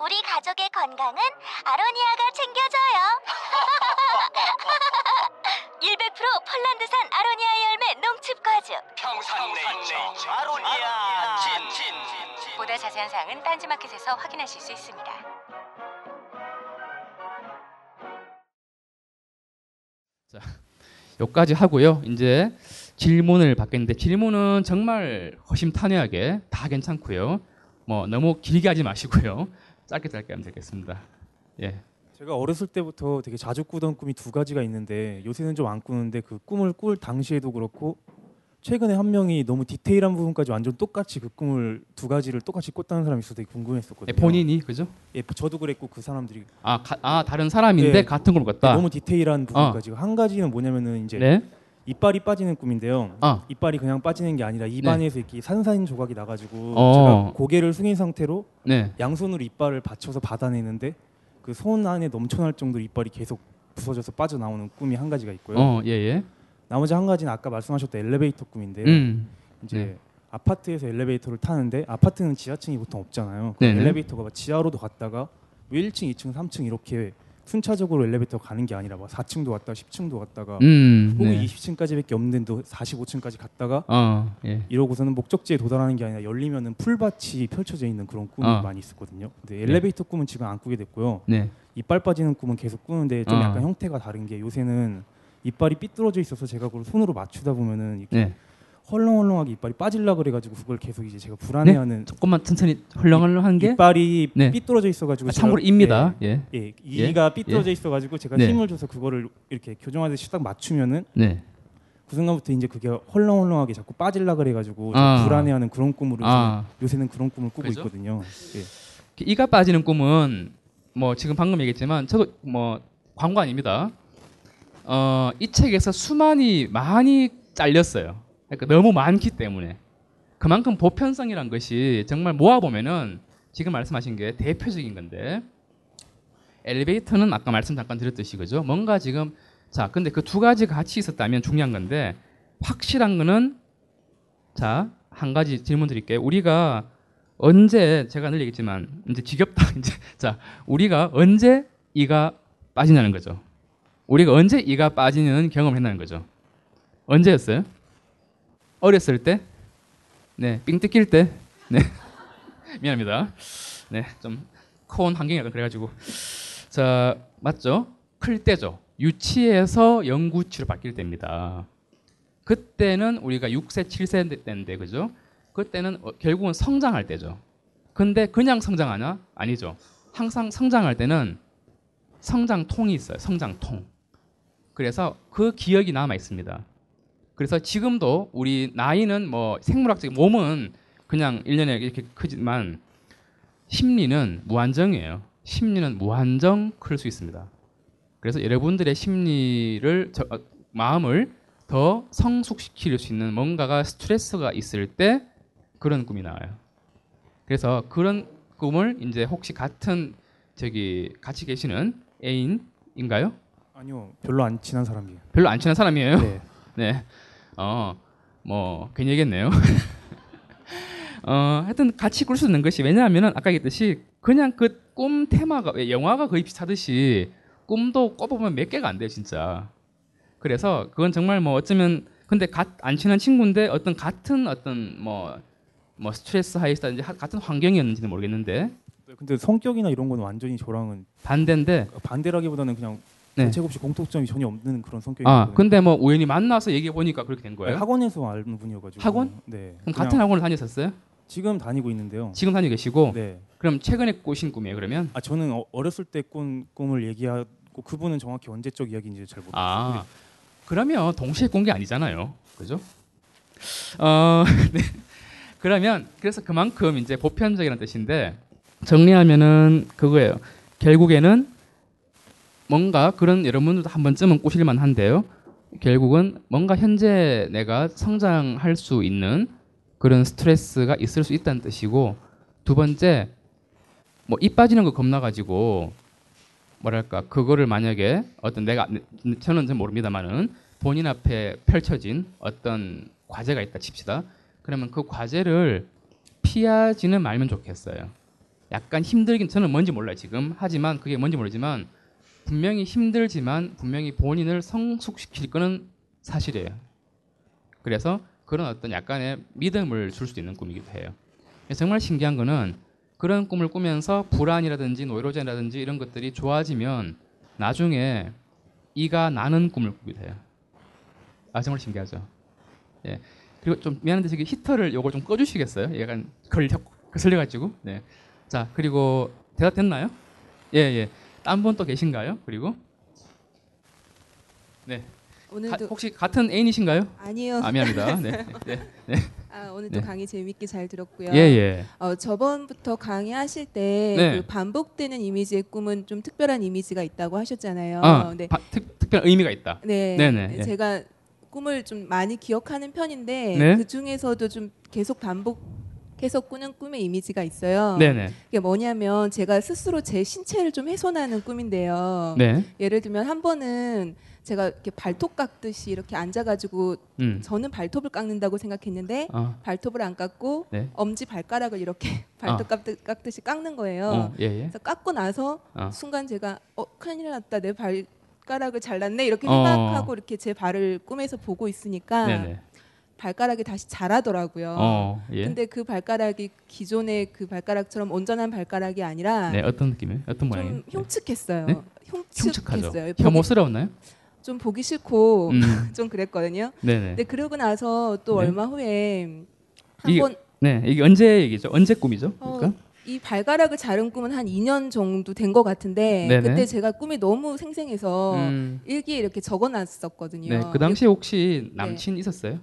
우리 가족의 건강은 아로니아가 챙겨줘요. 100% 폴란드산 아로니아 열매 농축 과즙. 평산 네이처 아로니아 진. 보다 자세한 사항은 딴지마켓에서 확인하실 수 있습니다. 여기까지 하고요. 이제 질문을 받겠는데 질문은 정말 허심탄회하게 다 괜찮고요. 뭐 너무 길게 하지 마시고요. 짧게 짧게 하면 되겠습니다. 예. 제가 어렸을 때부터 되게 자주 꾸던 꿈이 두 가지가 있는데 요새는 좀 안 꾸는데 그 꿈을 꿀 당시에도 그렇고 최근에 한 명이 너무 디테일한 부분까지 완전 똑같이 그 꿈을 두 가지를 똑같이 꿨다는 사람이 있어서 되게 궁금했었거든요. 예, 본인이 그죠? 예, 저도 그랬고 그 사람들이 아, 가- 아 다른 사람인데 예. 같은 걸 꿨다. 너무 디테일한 부분까지 한 가지는 뭐냐면은 이제 네. 이빨이 빠지는 꿈인데요. 아. 이빨이 그냥 빠지는 게 아니라 입안에서 이렇게 산산 조각이 나가지고 어. 제가 고개를 숙인 상태로 네. 양손으로 이빨을 받쳐서 받아내는데 그 손 안에 넘쳐날 정도로 이빨이 계속 부서져서 빠져나오는 꿈이 한 가지가 있고요. 어, 예, 예. 나머지 한 가지는 아까 말씀하셨던 엘리베이터 꿈인데 음. 이제 네. 아파트에서 엘리베이터를 타는데 아파트는 지하층이 보통 없잖아요. 네네. 엘리베이터가 막 지하로도 갔다가 왜 1층, 2층, 3층 이렇게 순차적으로 엘리베이터가 가는 게 아니라 막 4층도 갔다가 10층도 갔다가 음. 혹은 네. 20층까지밖에 없는데도 45층까지 갔다가 어, 예. 이러고서는 목적지에 도달하는 게 아니라 열리면은 풀밭이 펼쳐져 있는 그런 꿈이 어. 많이 있었거든요. 근데 엘리베이터 꿈은 지금 안 꾸게 됐고요. 네. 이빨 빠지는 꿈은 계속 꾸는데 좀 어. 약간 형태가 다른 게 요새는 이빨이 삐뚤어져 있어서 제가 그걸 손으로 맞추다 보면은 이렇게 네. 헐렁헐렁하게 이빨이 빠질라 그래가지고 그걸 계속 이제 제가 불안해하는 조금만 천천히 헐렁헐렁한 게 이빨이 네. 삐뚤어져 있어가지고 아, 참고로 입니다. 예. 예, 예, 이가 삐뚤어져 있어가지고 제가 네. 힘을 줘서 그거를 이렇게 교정하듯이 딱 맞추면은 네. 그 순간부터 이제 그게 헐렁헐렁하게 자꾸 빠질라 그래가지고 좀 아. 불안해하는 그런 꿈으로 아. 요새는 그런 꿈을 꾸고 그죠? 있거든요. 예. 이가 빠지는 꿈은 뭐 지금 방금 얘기했지만 저도 뭐 광고 아닙니다. 어, 이 책에서 수많이 많이 잘렸어요. 그러니까 너무 많기 때문에 그만큼 보편성이란 것이 정말 모아 보면은 지금 말씀하신 게 대표적인 건데 엘리베이터는 아까 말씀 잠깐 드렸듯이 그죠? 뭔가 지금 자 근데 그 두 가지가 같이 있었다면 중요한 건데 확실한 거는 자 한 가지 질문 드릴게요. 우리가 언제 제가 늘 얘기했지만 이제 지겹다 이제 자 우리가 언제 이가 빠지냐는 거죠. 우리가 언제 이가 빠지는 경험을 했다는 거죠. 언제였어요? 어렸을 때? 네, 삥 뜯길 때? 네. 미안합니다. 네, 좀 코온 환경이 약간 그래가지고 자 맞죠? 클 때죠. 유치에서 영구치로 바뀔 때입니다. 그때는 우리가 6세, 7세 때인데 그죠? 그때는 어, 결국은 성장할 때죠. 근데 그냥 성장하냐? 아니죠. 항상 성장할 때는 성장통이 있어요. 성장통. 그래서 그 기억이 남아 있습니다. 그래서 지금도 우리 나이는 뭐 생물학적인 몸은 그냥 1년에 이렇게 크지만 심리는 무한정이에요. 심리는 무한정 클 수 있습니다. 그래서 여러분들의 심리를 저, 어, 마음을 더 성숙시킬 수 있는 뭔가가 스트레스가 있을 때 그런 꿈이 나와요. 그래서 그런 꿈을 이제 혹시 같은 저기 같이 계시는 애인인가요? 아니요, 별로 안 친한 사람이에요. 별로 안 친한 사람이에요. 네. 네. 어, 뭐 괜히 얘기했네요. 어, 하여튼 같이 꿀 수 있는 것이 왜냐하면은 아까 얘기했듯이 그냥 그 꿈 테마가 왜 영화가 거의 비슷하듯이 꿈도 꿔보면 몇 개가 안 돼요, 진짜. 그래서 그건 정말 뭐 어쩌면 근데 갓, 안 친한 친구인데 어떤 같은 어떤 뭐, 뭐 스트레스 하이스다든지 하- 같은 환경이었는지는 모르겠는데 근데 성격이나 이런 건 완전히 저랑은 반대인데 반대라기보다는 그냥 네. 대책 없이 공통점이 전혀 없는 그런 성격이거든요. 아 근데 뭐 우연히 만나서 얘기해 보니까 그렇게 된 네, 거예요. 학원에서 아는 분이어가지고. 학원? 네. 그럼 같은 학원을 다녔었어요? 지금 다니고 있는데요. 지금 다니고 계시고 네. 그럼 최근에 꾸신 꿈이에요 그러면? 아 저는 어, 어렸을 때 꾼 꿈을 얘기하고 그분은 정확히 언제적 이야기인지 잘 모르겠어요. 아 그러면 동시에 꾼 게 아니잖아요, 그죠? 어, 네. 그러면 그래서 그만큼 이제 보편적이라는 뜻인데 정리하면은 그거예요. 결국에는 뭔가 그런 여러분들도 한 번쯤은 꾸실만 한데요. 결국은 뭔가 현재 내가 성장할 수 있는 그런 스트레스가 있을 수 있다는 뜻이고 두 번째 뭐 입 빠지는 거 겁나 가지고 뭐랄까 그거를 만약에 어떤 내가 저는 잘 모릅니다만은 본인 앞에 펼쳐진 어떤 과제가 있다 칩시다. 그러면 그 과제를 피하지는 말면 좋겠어요. 약간 힘들긴 저는 뭔지 몰라요 지금 하지만 그게 뭔지 모르지만 분명히 힘들지만 분명히 본인을 성숙시킬 거는 사실이에요. 그래서 그런 어떤 약간의 믿음을 줄 수 있는 꿈이기도 해요. 정말 신기한 거는 그런 꿈을 꾸면서 불안이라든지 노이로젠이라든지 이런 것들이 좋아지면 나중에 이가 나는 꿈을 꾸게 돼요. 아 정말 신기하죠. 예. 그리고 좀 미안한데 저기 히터를 요걸 좀 꺼주시겠어요? 약간 걸려 거슬려가지고. 네. 자 그리고 대답 됐나요? 예 예. 딴 분 또 계신가요? 그리고 네. 가- 오늘도 혹시 같은 애인이신가요? 아니요. 아 미안합니다. 네. 네. 아, 오늘도 네. 강의 재밌게 잘 들었고요. 예 예. 어, 저번부터 강의하실 때 네. 그 반복되는 이미지의 꿈은 좀 특별한 이미지가 있다고 하셨잖아요. 아 네. 바- 특, 특별한 의미가 있다. 네. 네네, 예. 제가 꿈을 좀 많이 기억하는 편인데 네. 그 중에서도 좀 계속 반복 해서 꾸는 꿈의 이미지가 있어요. 네네. 이게 뭐냐면 제가 스스로 제 신체를 좀 훼손하는 꿈인데요. 네. 예를 들면 한 번은 제가 이렇게 발톱 깎듯이 이렇게 앉아가지고 음. 저는 발톱을 깎는다고 생각했는데 아. 발톱을 안 깎고 네. 엄지 발가락을 이렇게 발톱 깎듯, 깎듯 이 깎는 거예요. 어, 예 예. 그래서 깎고 나서 어. 순간 제가 어 큰일 났다 내 발가락을 잘랐네 이렇게 어. 생각하고 이렇게 제 발을 꿈에서 보고 있으니까 네네. 발가락이 다시 자라더라고요. 어, 예. 근데 그 발가락이 기존의 그 발가락처럼 온전한 발가락이 아니라 네, 어떤 느낌이에요? 어떤 모양이에요? 좀 흉측했어요. 네? 흉측했어요. 흉측하죠. 보기- 혐오스러웠나요? 좀 보기 싫고 음. 좀 그랬거든요. 네네. 근데 그러고 나서 또 네. 얼마 후에 한번 네, 이게 언제 얘기죠? 언제 꿈이죠? 어, 그러니까? 이 발가락을 자른 꿈은 한 2년 정도 된 것 같은데 네네. 그때 제가 꿈이 너무 생생해서 음. 일기에 이렇게 적어놨었거든요. 네, 그 당시 혹시 남친 있었어요?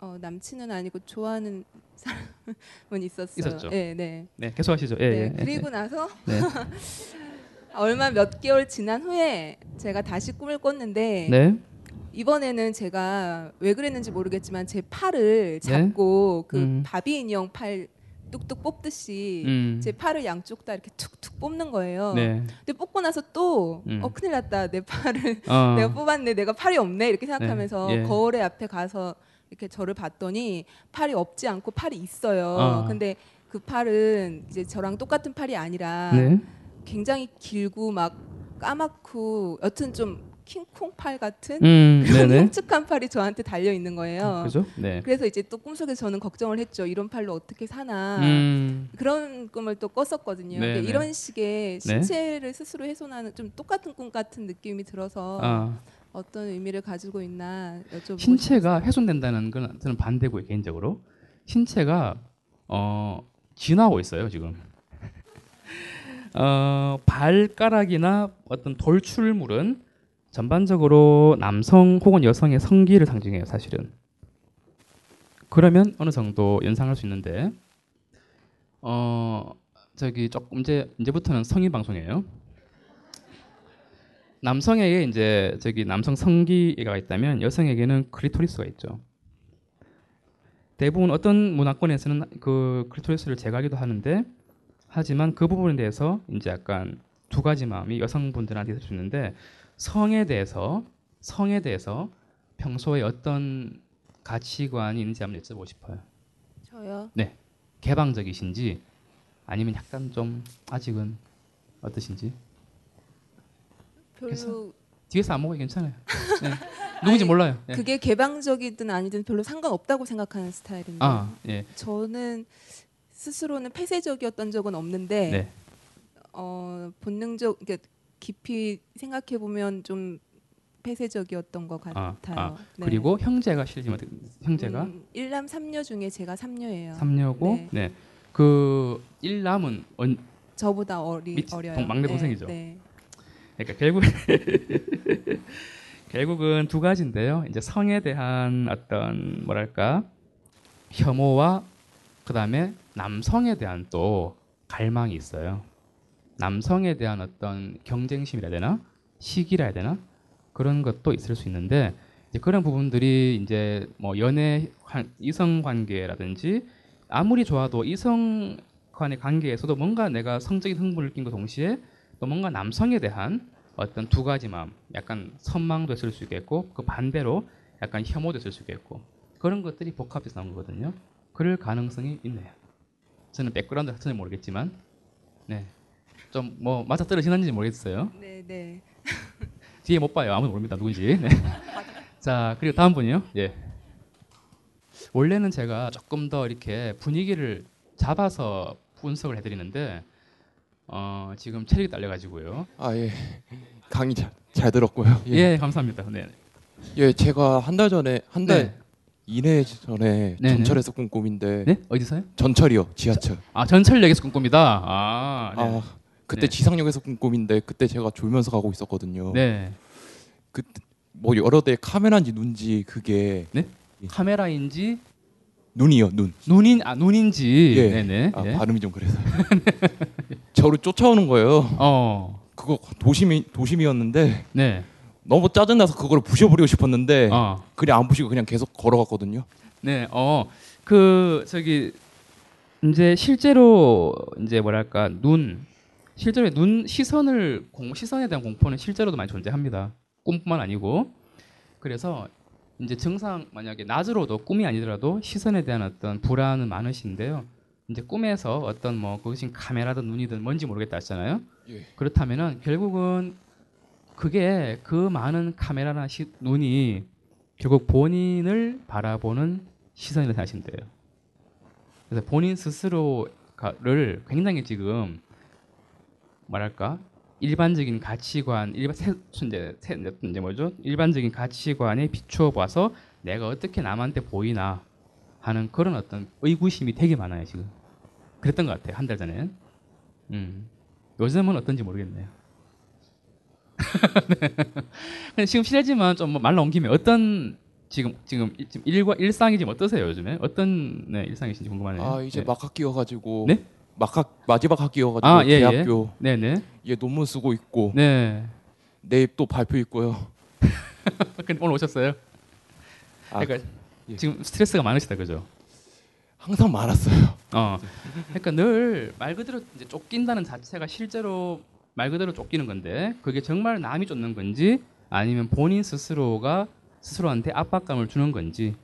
어, 남친은 아니고 좋아하는 사람은 있었어요. 있었죠. 네, 네. 네, 계속 하시죠. 예, 네, 예. 그리고 나서 네. 얼마 몇 개월 지난 후에 제가 다시 꿈을 꿨는데 네. 이번에는 제가 왜 그랬는지 모르겠지만 제 팔을 잡고 그 네. 음. 바비 인형 팔 뚝뚝 뽑듯이 음. 제 팔을 양쪽 다 이렇게 툭툭 뽑는 거예요. 네. 근데 뽑고 나서 또 음. 어 큰일 났다 내 팔을 어. 내가 뽑았네 내가 팔이 없네 이렇게 생각하면서 네, 예. 거울에 앞에 가서 이렇게 저를 봤더니 팔이 없지 않고 팔이 있어요. 어. 근데 그 팔은 이제 저랑 똑같은 팔이 아니라 네. 굉장히 길고 막 까맣고 여튼 좀 킹콩 팔 같은 음, 그런 네네. 흉측한 팔이 저한테 달려 있는 거예요. 그죠? 네. 그래서 이제 또 꿈속에서 저는 걱정을 했죠. 이런 팔로 어떻게 사나. 음. 그런 꿈을 또 꿨었거든요. 네, 근데 네. 이런 식의 신체를 스스로 훼손하는 좀 똑같은 꿈 같은 느낌이 들어서 아, 어떤 의미를 가지고 있나 여쭤보고 신체가 훼손된다는 건 저는 반대고요, 개인적으로. 신체가 어, 진화하고 있어요, 지금. 어, 발가락이나 어떤 돌출물은 전반적으로 남성 혹은 여성의 성기를 상징해요, 사실은. 그러면 어느 정도 연상할 수 있는데, 어, 저기 조금 이제 이제부터는 성인 방송이에요. 남성에게 이제 저기 남성 성기가 있다면 여성에게는 크리토리스가 있죠. 대부분 어떤 문화권에서는 그 크리토리스를 제거하기도 하는데 하지만 그 부분에 대해서 이제 약간 두 가지 마음이 여성분들한테 있을 수 있는데 성에 대해서 성에 대해서 평소에 어떤 가치관이 있는지 한번 여쭤보고 싶어요. 저요. 개방적이신지 아니면 약간 좀 아직은 어떠신지 별로 뒤에서 안 먹어도 괜찮아요. 네. 누군지 몰라요. 네. 그게 개방적이든 아니든 별로 상관없다고 생각하는 스타일인데 아 예. 저는 스스로는 폐쇄적이었던 적은 없는데 네. 어, 본능적 그러니까 깊이 생각해 보면 좀 폐쇄적이었던 것 아, 같아요. 아, 네. 그리고 형제가 어떻게- 형제가 음, 일남 삼녀 중에 제가 삼녀예요. 삼녀고 네. 네. 그 일남은 언, 저보다 어리 밑- 어려요. 동- 막내 동생이죠. 네. 그러니까 결국 결국은 두 가지인데요. 이제 성에 대한 어떤 뭐랄까 혐오와 그 다음에 남성에 대한 또 갈망이 있어요. 남성에 대한 어떤 경쟁심이라 되나 시기라 해야 되나 그런 것도 있을 수 있는데 이제 그런 부분들이 이제 뭐 연애 관- 이성 관계라든지 아무리 좋아도 이성 간의 관계에서도 뭔가 내가 성적인 흥분을 느낀 것 동시에 또 뭔가 남성에 대한 어떤 두 가지 마음, 약간 선망도 있을 수 있겠고 그 반대로 약간 혐오도 있을 수 있겠고 그런 것들이 복합해서 나온 거거든요. 그럴 가능성이 있네요. 저는 백그라운드 자체는 모르겠지만, 네, 좀 뭐 맞아 떨어지는지 모르겠어요. 네, 네. 뒤에 못 봐요. 아무도 모릅니다. 누군지. 네. 자 그리고 다음 분이요. 예. 원래는 제가 조금 더 이렇게 분위기를 잡아서 분석을 해드리는데 어, 지금 체력이 딸려가지고요. 아 예. 강의 잘, 잘 들었고요. 예, 감사합니다. 네. 예, 제가 한 달 전에 한달 네. 이내 전에 네네. 전철에서 꾼 꿈인데 네? 어디서요? 전철이요, 지하철. 아 전철역에서 꾼 꿈이다. 아, 네. 아 그때 네. 지상역에서 꾼 꿈인데 그때 제가 졸면서 가고 있었거든요. 네. 뭐 여러 대 카메라인지 눈지 그게 카메라인지 눈이요, 눈. 눈인 아 눈인지. 예. 네네. 아, 예. 발음이 좀 그래서. 저를 쫓아오는 거예요. 어. 그거 도심이 도심이었는데 네. 너무 짜증나서 그걸 부셔버리고 싶었는데 어. 그냥 안 부시고 그냥 계속 걸어갔거든요. 네, 어, 그 저기 이제 실제로 이제 뭐랄까 눈 실제로 눈 시선을 공, 시선에 대한 공포는 실제로도 많이 존재합니다. 꿈뿐만 아니고 그래서 이제 증상 만약에 낮으로도 꿈이 아니더라도 시선에 대한 어떤 불안은 많으신데요. 이제 꿈에서 어떤 뭐 그것이 카메라든 눈이든 뭔지 모르겠다 했잖아요. 예. 그렇다면은 결국은 그게 그 많은 카메라나 시, 눈이 결국 본인을 바라보는 시선이라 생각하시면 돼요. 그래서 본인 스스로를 굉장히 지금 뭐랄까 일반적인 가치관, 일반 세, 이제, 세, 이제 뭐죠? 일반적인 가치관에 비추어 봐서 내가 어떻게 남한테 보이나 하는 그런 어떤 의구심이 되게 많아요 지금. 그랬던 것 같아요 한 달 전에. 음. 요즘은 어떤지 모르겠네요. 네. 근데 지금 실례지만 좀뭐 말로 옮기면 어떤 지금 지금 일- 지금 일과 일상이 지금 어떠세요 요즘에 어떤 네, 일상이신지 궁금하네요. 아 이제 네. 막 학기여가지고 네? 막 학, 마지막 학기여가지고 아, 예, 예. 대학교 네네. 예 논문 쓰고 있고 네. 내일 또 발표 있고요. 근데 오늘 오셨어요? 아, 그러니까 예. 지금 스트레스가 많으시다 그죠? 항상 많았어요. 어. 그러니까 늘 말 그대로 이제 쫓긴다는 자체가 실제로 말 그대로 쫓기는 건데 그게 정말 남이 쫓는 건지 아니면 본인 스스로가 스스로한테 압박감을 주는 건지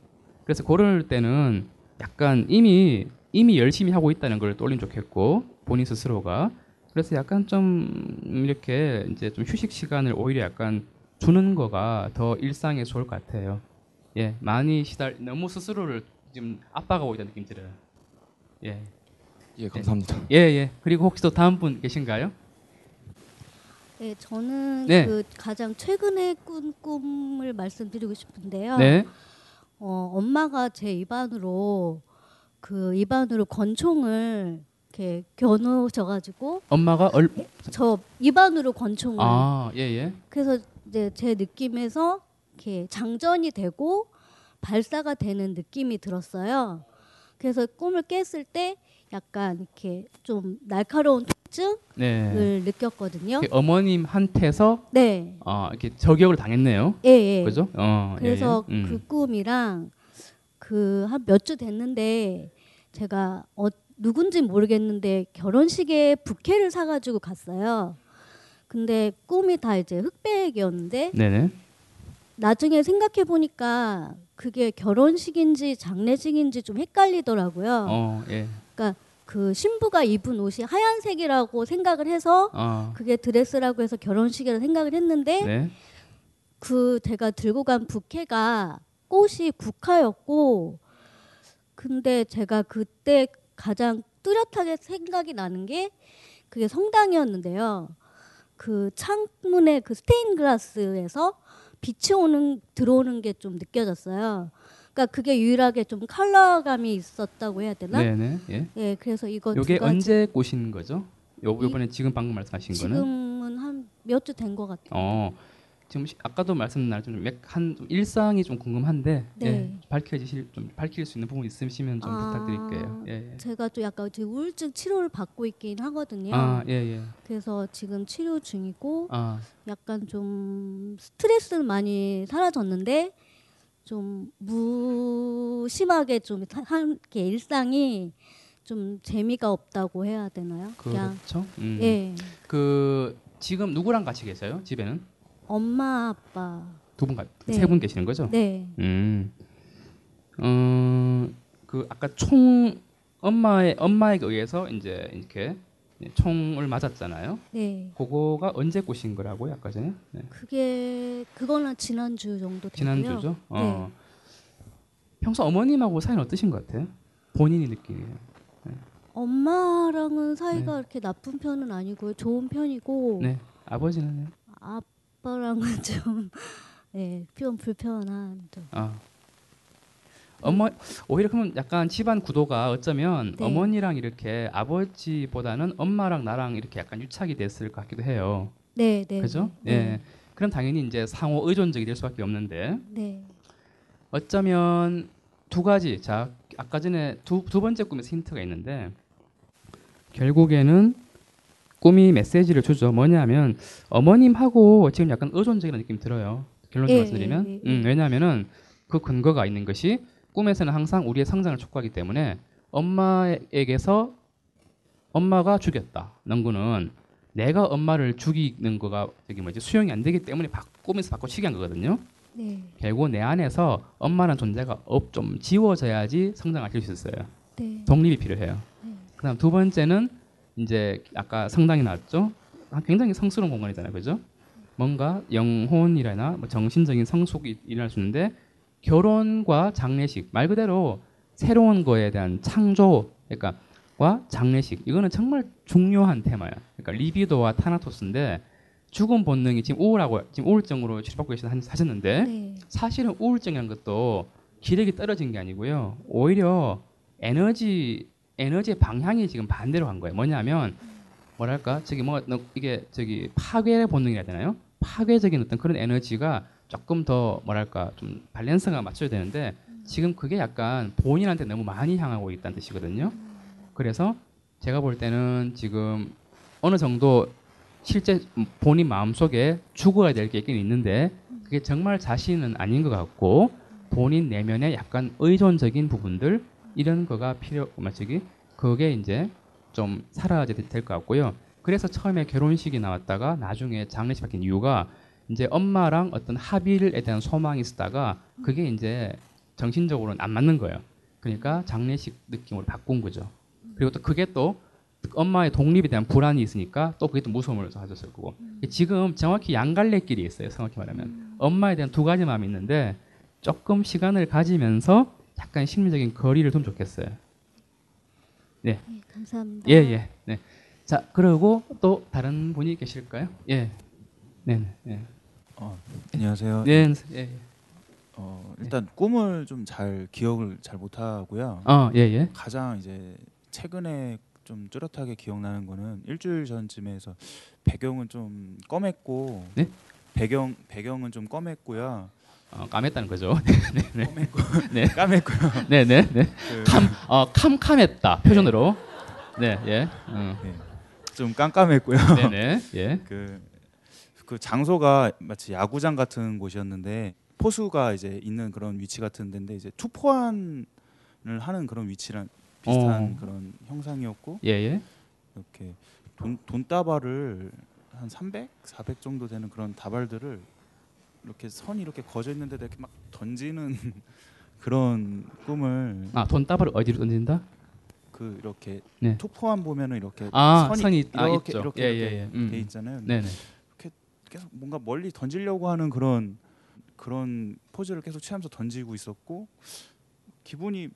그래서 그럴 때는 약간 이미 이미 열심히 하고 있다는 걸 떠올리면 좋겠고 본인 스스로가 그래서 약간 좀 이렇게 이제 좀 휴식 시간을 오히려 약간 주는 거가 더 일상에 좋을 것 같아요. 예, 많이 시달 너무 스스로를 지금 압박하고 있다는 느낌 들어요. 예. 예 감사합니다. 예, 예. 그리고 혹시 또 다음 분 계신가요? 네, 저는 네. 그 가장 최근에 꾼 꿈을 말씀드리고 싶은데요. 네. 어, 엄마가 제 입안으로 그 입안으로 권총을 이렇게 겨누셔 가지고 엄마가 얼 저 입안으로 권총을 아, 예, 예. 그래서 이제 제 느낌에서 이렇게 장전이 되고 발사가 되는 느낌이 들었어요. 그래서 꿈을 깼을 때 약간 이렇게 좀 날카로운 통증을 네. 느꼈거든요. 어머님한테서 네. 어, 이렇게 저격을 당했네요. 예, 예. 그죠? 어, 그래서 예, 예. 음. 그 꿈이랑 그 한 몇 주 됐는데 제가 어, 누군지 모르겠는데 결혼식에 부케를 사가지고 갔어요. 근데 꿈이 다 이제 흑백이었는데 네네. 나중에 생각해 보니까 그게 결혼식인지 장례식인지 좀 헷갈리더라고요. 어, 예. 그러니까 그 신부가 입은 옷이 하얀색이라고 생각을 해서 어. 그게 드레스라고 해서 결혼식이라 생각을 했는데 네. 그 제가 들고 간 부케가 꽃이 국화였고 근데 제가 그때 가장 뚜렷하게 생각이 나는 게 그게 성당이었는데요. 그 창문에 그 스테인 글라스에서 빛이 오는 들어오는 게 좀 느껴졌어요. 그러니까 그게 유일하게 좀 컬러감이 있었다고 해야 되나? 네네. 예. 예, 그래서 이거 가지 언제 꼬신 거죠? 요 요번에 지금 방금 말씀하신 거는 지금은 한 몇 주 된 것 같아요. 어. 지금 시- 아까도 말씀드린 좀한 일상이 좀 궁금한데 네. 예, 밝혀지실 좀 밝힐 수 있는 부분 있으시면 좀 아, 부탁드릴게요. 예. 예. 제가 또 약간 지금 우울증 치료를 받고 있긴 하거든요. 아, 예, 예. 그래서 지금 치료 중이고 아, 약간 좀 스트레스는 많이 사라졌는데 좀 무심하게 좀 함께 일상이 좀 재미가 없다고 해야 되나요? 그렇죠. 음. 예 그 지금 누구랑 같이 계세요? 집에는 엄마 아빠 두 분, 네. 세분 계시는 거죠? 네 음. 어, 그 아까 총 엄마의 엄마에게 의해서 이제 이렇게 예, 총을 맞았잖아요. 네. 그거가 언제 꼬신 거라고요? 아까 전에? 네. 그게 그거는 지난주 정도 되고요. 지난주죠. 네. 어. 평소 어머님하고 사이는 어떠신 것 같아요? 본인이 느끼기에. 엄마랑은 사이가 그렇게 나쁜 편은 아니고요. 좋은 편이고 네. 아버지는요? 아 빠랑은 좀 네, 좀 불편한 좀. 아. 어머 오히려 그러면 약간 집안 구도가 어쩌면 네. 어머니랑 이렇게 아버지보다는 엄마랑 나랑 이렇게 약간 유착이 됐을 것 같기도 해요. 네, 네. 그죠? 네. 예. 그럼 당연히 이제 상호 의존적이 될 수밖에 없는데 네. 어쩌면 두 가지. 자, 아까 전에 두, 두 번째 꿈에서 힌트가 있는데 결국에는 꿈이 메시지를 주죠. 뭐냐면 어머님하고 지금 약간 의존적인 느낌이 들어요. 결론적으로 예, 말씀드리면. 예, 예, 음, 왜냐하면은 그 근거가 있는 것이 꿈에서는 항상 우리의 성장을 촉구하기 때문에 엄마에게서 엄마가 죽였다. 능구는 내가 엄마를 죽이는 거가 저기 뭐지 수용이 안 되기 때문에 바, 꿈에서 바꿔치기 한 거거든요. 네. 결국 내 안에서 엄마라는 존재가 업 좀 지워져야지 성장할 수 있었어요. 네. 독립이 필요해요. 그다음 두 번째는 이제 아까 성당이 나왔죠. 아, 굉장히 성스러운 공간이잖아요, 그죠? 뭔가 영혼이라나 뭐 정신적인 성숙이 일어날 수 있는데 결혼과 장례식 말 그대로 새로운 거에 대한 창조, 그러니까 와 장례식 이거는 정말 중요한 테마야. 그러니까 리비도와 타나토스인데 죽음 본능이 지금 우울하고 지금 우울증으로 치료받고 계신 하셨는데 네. 사실은 우울증이라는 것도 기력이 떨어진 게 아니고요. 오히려 에너지 에너지의 방향이 지금 반대로 간 거예요. 뭐냐면 뭐랄까 저기 뭐 이게 저기 파괴 본능이라 해야 되나요? 파괴적인 어떤 그런 에너지가 조금 더 뭐랄까 좀 밸런스가 맞춰야 되는데 지금 그게 약간 본인한테 너무 많이 향하고 있다는 뜻이거든요. 그래서 제가 볼 때는 지금 어느 정도 실제 본인 마음속에 죽어야 될 게 있긴 있는데 그게 정말 자신은 아닌 것 같고 본인 내면에 약간 의존적인 부분들 이런 거가 필요 맞지 그게 이제 좀 사라져야 될 것 같고요. 그래서 처음에 결혼식이 나왔다가 나중에 장례식 바뀐 이유가 이제 엄마랑 어떤 합의에 대한 소망이 있었다가 그게 이제 정신적으로는 안 맞는 거예요. 그러니까 장례식 느낌으로 바꾼 거죠. 그리고 또 그게 또 엄마의 독립에 대한 불안이 있으니까 또 그게 또 무서움을 가졌을 거고 지금 정확히 양갈래길이 있어요. 정확히 말하면 엄마에 대한 두 가지 마음이 있는데 조금 시간을 가지면서 약간 심리적인 거리를 두면 좋겠어요. 네. 네, 감사합니다. 예, 예. 네. 자, 그리고 또 다른 분이 계실까요? 예. 네, 네. 네. 어, 안녕하세요. 네, 예, 예. 어, 일단 꿈을 좀 잘 기억을 잘 못 하고요. 어, 예, 예. 가장 이제 최근에 좀 뚜렷하게 기억나는 거는 일주일 전쯤에서 배경은 좀 검했고 네? 배경 배경은 좀 검했고요. 어, 까맸다는 거죠. 네, 네. 검했고 네. 까맸고요. 네, 네, 네. 그- 캄, 어, 캄캄했다 표준으로. 네, 예. 어. 네. 좀 깜깜했고요. 네, 네. 예. 그, 그 장소가 마치 야구장 같은 곳이었는데 포수가 이제 있는 그런 위치 같은 데인데 이제 투포환을 하는 그런 위치랑 비슷한 어. 그런 형상이었고 예, 예. 이렇게 돈 돈다발을 한 300, 400 정도 되는 그런 다발들을 이렇게 선이 이렇게 거져 있는데 이렇게 막 던지는 그런 꿈을 아, 돈다발을 어디로 던진다? 그 이렇게 네. 투포환 보면은 이렇게 아, 선이, 선이 아, 이렇게. 이렇게, 예, 이렇게 예, 예. 음. 돼 있잖아요. 네, 네. 이렇게 계속 뭔가 멀리 던지려고 하는 그런 그런 포즈를 계속 취하면서 던지고 있었고 기분이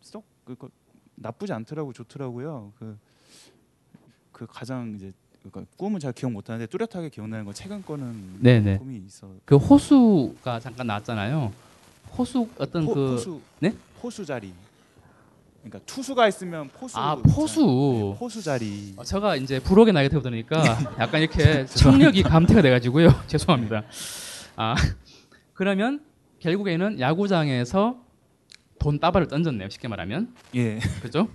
썩 그거 나쁘지 않더라고 좋더라고요. 그, 그 가장 이제 그러니까 꿈은 잘 기억 못 하는데 뚜렷하게 기억나는 건 최근 거는 네, 네. 꿈이 있어. 그 호수가 잠깐 나왔잖아요. 호수 어떤 포, 그 포수 네? 포수 자리. 그러니까 투수가 있으면 포수. 아. 포수. 네, 포수 자리. 어, 제가 이제 부록의 나이가 되다 보니까 약간 이렇게 청력이 감퇴가 돼가지고요. 죄송합니다. 아 그러면 결국에는 야구장에서 돈 따발을 던졌네요. 쉽게 말하면. 예. 그죠?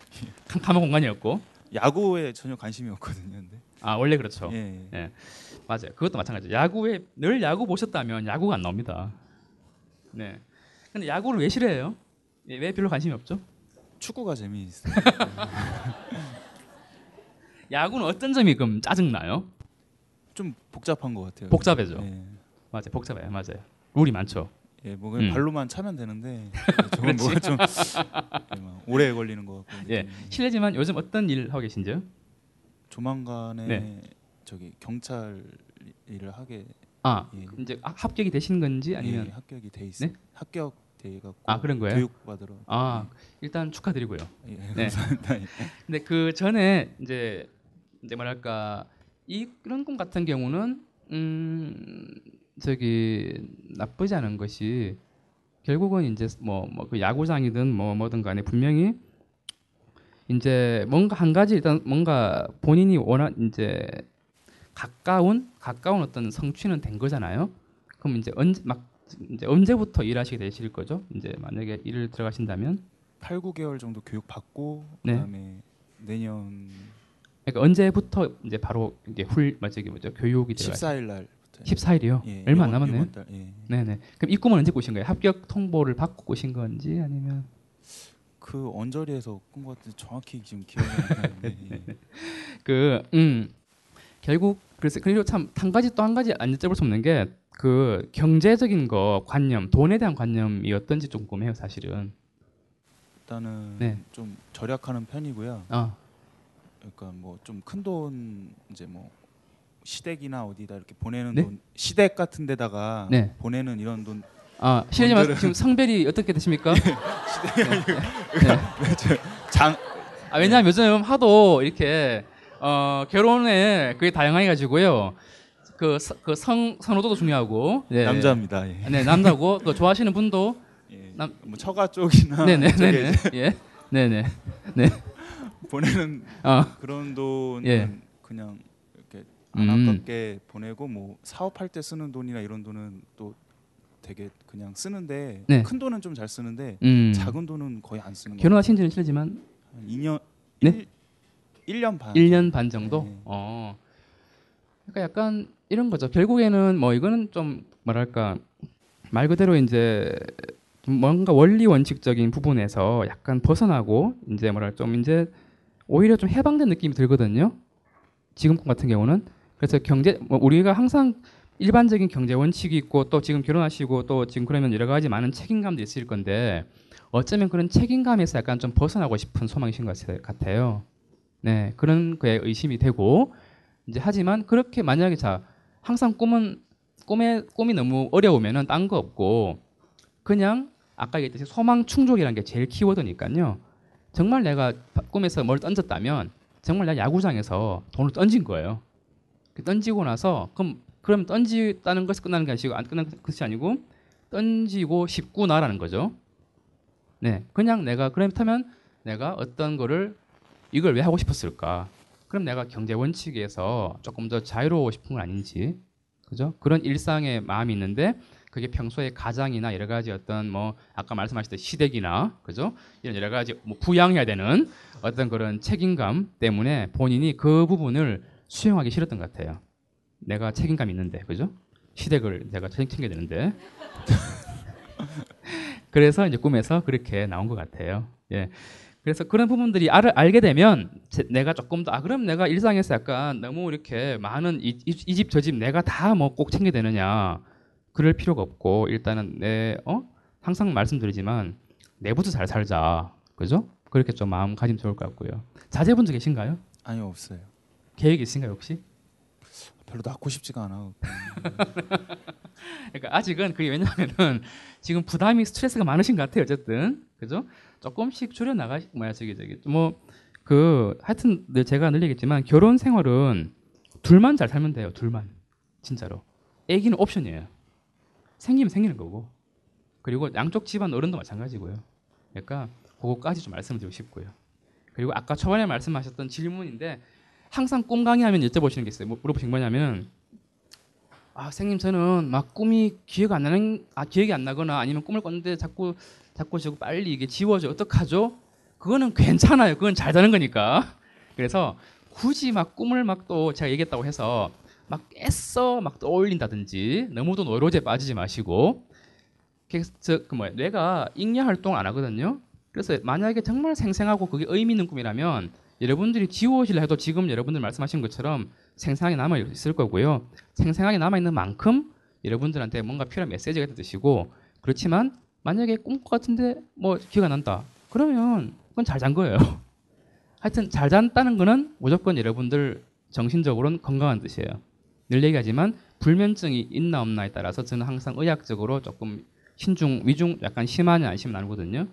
캄캄한 공간이었고. 야구에 전혀 관심이 없거든요. 근데. 아 원래 그렇죠. 예. 예. 맞아요. 그것도 마찬가지. 야구에 늘 야구 보셨다면 야구가 안 나옵니다. 네. 근데 야구를 왜 싫어해요? 예, 왜 별로 관심이 없죠? 축구가 재미있어요. 야구는 어떤 점이 그럼 짜증 나요? 좀 복잡한 것 같아요. 복잡해죠. 예. 맞아요. 복잡해요. 맞아요. 룰이 많죠. 예, 뭐 그냥 음. 발로만 차면 되는데 저건 그렇지. 뭐가 좀 예, 막 오래 걸리는 것 같고. 예. 실례지만 요즘 어떤 일 하고 계신지요? 조만간에 네. 저기 경찰 일을 하게 아 예. 이제 하- 합격이 되신 건지 아니면 예, 합격이 돼 있어. 네? 합격 돼 갖고 아 그런 거예요? 교육 받으러. 아 일단 축하드리고요. 예, 네. 감사합니다. 예. 근데 그 전에 이제 이제 뭐랄까 이 이런 꿈 같은 경우는 음 저기 나쁘지 않은 것이 결국은 이제 뭐뭐그 야구장이든 뭐 뭐든 간에 분명히 이제 뭔가 한 가지 일단 뭔가 본인이 원한 이제 가까운 가까운 어떤 성취는 된 거잖아요. 그럼 이제 언제 막 이제 언제부터 일하시게 되실 거죠? 이제 만약에 일을 들어가신다면 8, 9개월 정도 교육 받고 네. 그다음에 내년 그러니까 언제부터 이제 바로 이게 훌 맞저기 뭐죠 교육이 들어가 14일 날 부터 14일이요? 예, 얼마 안 남았네요. 이번 달, 예. 네네. 그럼 이 꿈은 언제 꾸신 거예요? 합격 통보를 받고 꾸신 건지 아니면 그 언저리에서 꾼 것 같은데 정확히 지금 기억이 안 나는데 예. 그 음, 결국 그래서 그리고 참 한 가지 또 한 가지 안 여쭤볼 수 없는 게 그 경제적인 거 관념 돈에 대한 관념이 어떤지 좀 궁금해요 사실은. 일단은 네. 좀 절약하는 편이고요. 아. 그러니까 뭐 좀 큰 돈 이제 뭐 시댁이나 어디다 이렇게 보내는 네? 돈 시댁 같은 데다가 네. 보내는 이런 돈 아 실례지만 돈들은- 지금 성별이 어떻게 되십니까? 시댁이 아니고 네. 장 아, 왜냐하면 요즘 하도 이렇게 어, 결혼에 그게 다양해 가지고요. 그 그 성 선호도도 중요하고 네. 남자입니다. 예. 네 남자고 그 좋아하시는 분도 예. 남- 뭐 처가 쪽이나 네네 쪽에 네네 이제 예 네네 네 보내는 어. 그런 돈은 예. 그냥 안 음. 아깝게 보내고 뭐 사업할 때 쓰는 돈이나 이런 돈은 또 되게 그냥 쓰는데 네. 큰 돈은 좀 잘 쓰는데 음. 작은 돈은 거의 안 쓰는 거 결혼하신 지는 실례지만 한 2년 네? 1, 1년 반 1년 반 정도. 네. 어. 그러니까 약간 이런 거죠. 결국에는 뭐 이거는 좀 뭐랄까 말 그대로 이제 좀 뭔가 원리 원칙적인 부분에서 약간 벗어나고 이제 뭐랄 좀 이제 오히려 좀 해방된 느낌이 들거든요. 지금 꿈 같은 경우는 그래서 경제 뭐 우리가 항상 일반적인 경제 원칙이 있고 또 지금 결혼하시고 또 지금 그러면 여러 가지 많은 책임감도 있을 건데 어쩌면 그런 책임감에서 약간 좀 벗어나고 싶은 소망이신 것 같아- 같아요. 네, 그런 거에 의심이 되고 이제 하지만 그렇게 만약에 자 항상 꿈은 꿈에 꿈이 너무 어려우면은 딴 거 없고 그냥 아까 얘기했듯이 소망 충족이라는 게 제일 키워드니까요. 정말 내가 바- 꿈에서 뭘 던졌다면 정말 내가 야구장에서 돈을 던진 거예요. 그 던지고 나서 그럼 그럼 던지다는 것이 끝나는 게 아니고 안 끝나는 것이 아니고 던지고 싶구나라는 거죠. 네, 그냥 내가 그렇다면 내가 어떤 거를 이걸 왜 하고 싶었을까? 그럼 내가 경제 원칙에서 조금 더 자유로워 싶은 건 아닌지, 그죠? 그런 일상의 마음이 있는데 그게 평소에 가장이나 여러 가지 어떤 뭐 아까 말씀하셨던 시댁이나 그죠? 이런 여러 가지 뭐 부양해야 되는 어떤 그런 책임감 때문에 본인이 그 부분을 수용하기 싫었던 것 같아요. 내가 책임감 있는데, 그죠? 시댁을 내가 책- 챙겨야 되는데. 그래서 이제 꿈에서 그렇게 나온 것 같아요. 예. 그래서 그런 부분들이 알, 알게 되면 제- 내가 조금 더 아 그럼 내가 일상에서 약간 너무 이렇게 많은 이 집 저집 내가 다 뭐 꼭 챙겨야 되느냐 그럴 필요가 없고 일단은 내 어 항상 말씀드리지만 내부터 잘 살자 그죠 그렇게 좀 마음 가지면 좋을 것 같고요 자제분도 계신가요 아니요 없어요. 계획 있으신가요 혹시? 별로 낳고 싶지가 않아. 그러니까 아직은 그게 왜냐하면은 지금 부담이 스트레스가 많으신 것 같아요 어쨌든. 그죠? 조금씩 줄여 나가 뭐야 저기 저기. 뭐그 하여튼 늘 제가 늘 얘기했지만 결혼 생활은 둘만 잘 살면 돼요 둘만. 진짜로. 애기는 옵션이에요. 생기면 생기는 거고. 그리고 양쪽 집안 어른도 마찬가지고요. 그러니까 그거까지 좀 말씀을 드리고 싶고요. 그리고 아까 초반에 말씀하셨던 질문인데 항상 꿈 강의하면 여쭤보시는 게 있어요 뭐 물어보신 게 뭐냐면 아 선생님 저는 막 꿈이 기억 안 나는 아 기억이 안 나거나 아니면 꿈을 꿨는데 자꾸 자꾸 저거 빨리 이게 지워져 어떡하죠? 그거는 괜찮아요. 그건 잘 되는 거니까. 그래서 굳이 막 꿈을 막 또 제가 얘기했다고 해서 막 애써 막 떠올린다든지 너무도 노이로제 빠지지 마시고 그 뭐야 뇌가 잉여 활동을 안 하거든요. 그래서 만약에 정말 생생하고 그게 의미 있는 꿈이라면 여러분들이 지워오시려 해도 지금 여러분들 말씀하신 것처럼 생생하게 남아 있을 거고요. 생생하게 남아 있는 만큼 여러분들한테 뭔가 필요한 메시지가 뜻이고 그렇지만 만약에 꿈 같은데 뭐 기억 안 난다. 그러면 그건 잘 잔 거예요. 하여튼 잘 잔다는 거는 무조건 여러분들 정신적으로는 건강한 뜻이에요. 늘 얘기하지만 불면증이 있나 없나에 따라서 저는 항상 의학적으로 조금 신중 위중 약간 심하냐 안 심하냐 나누거든요.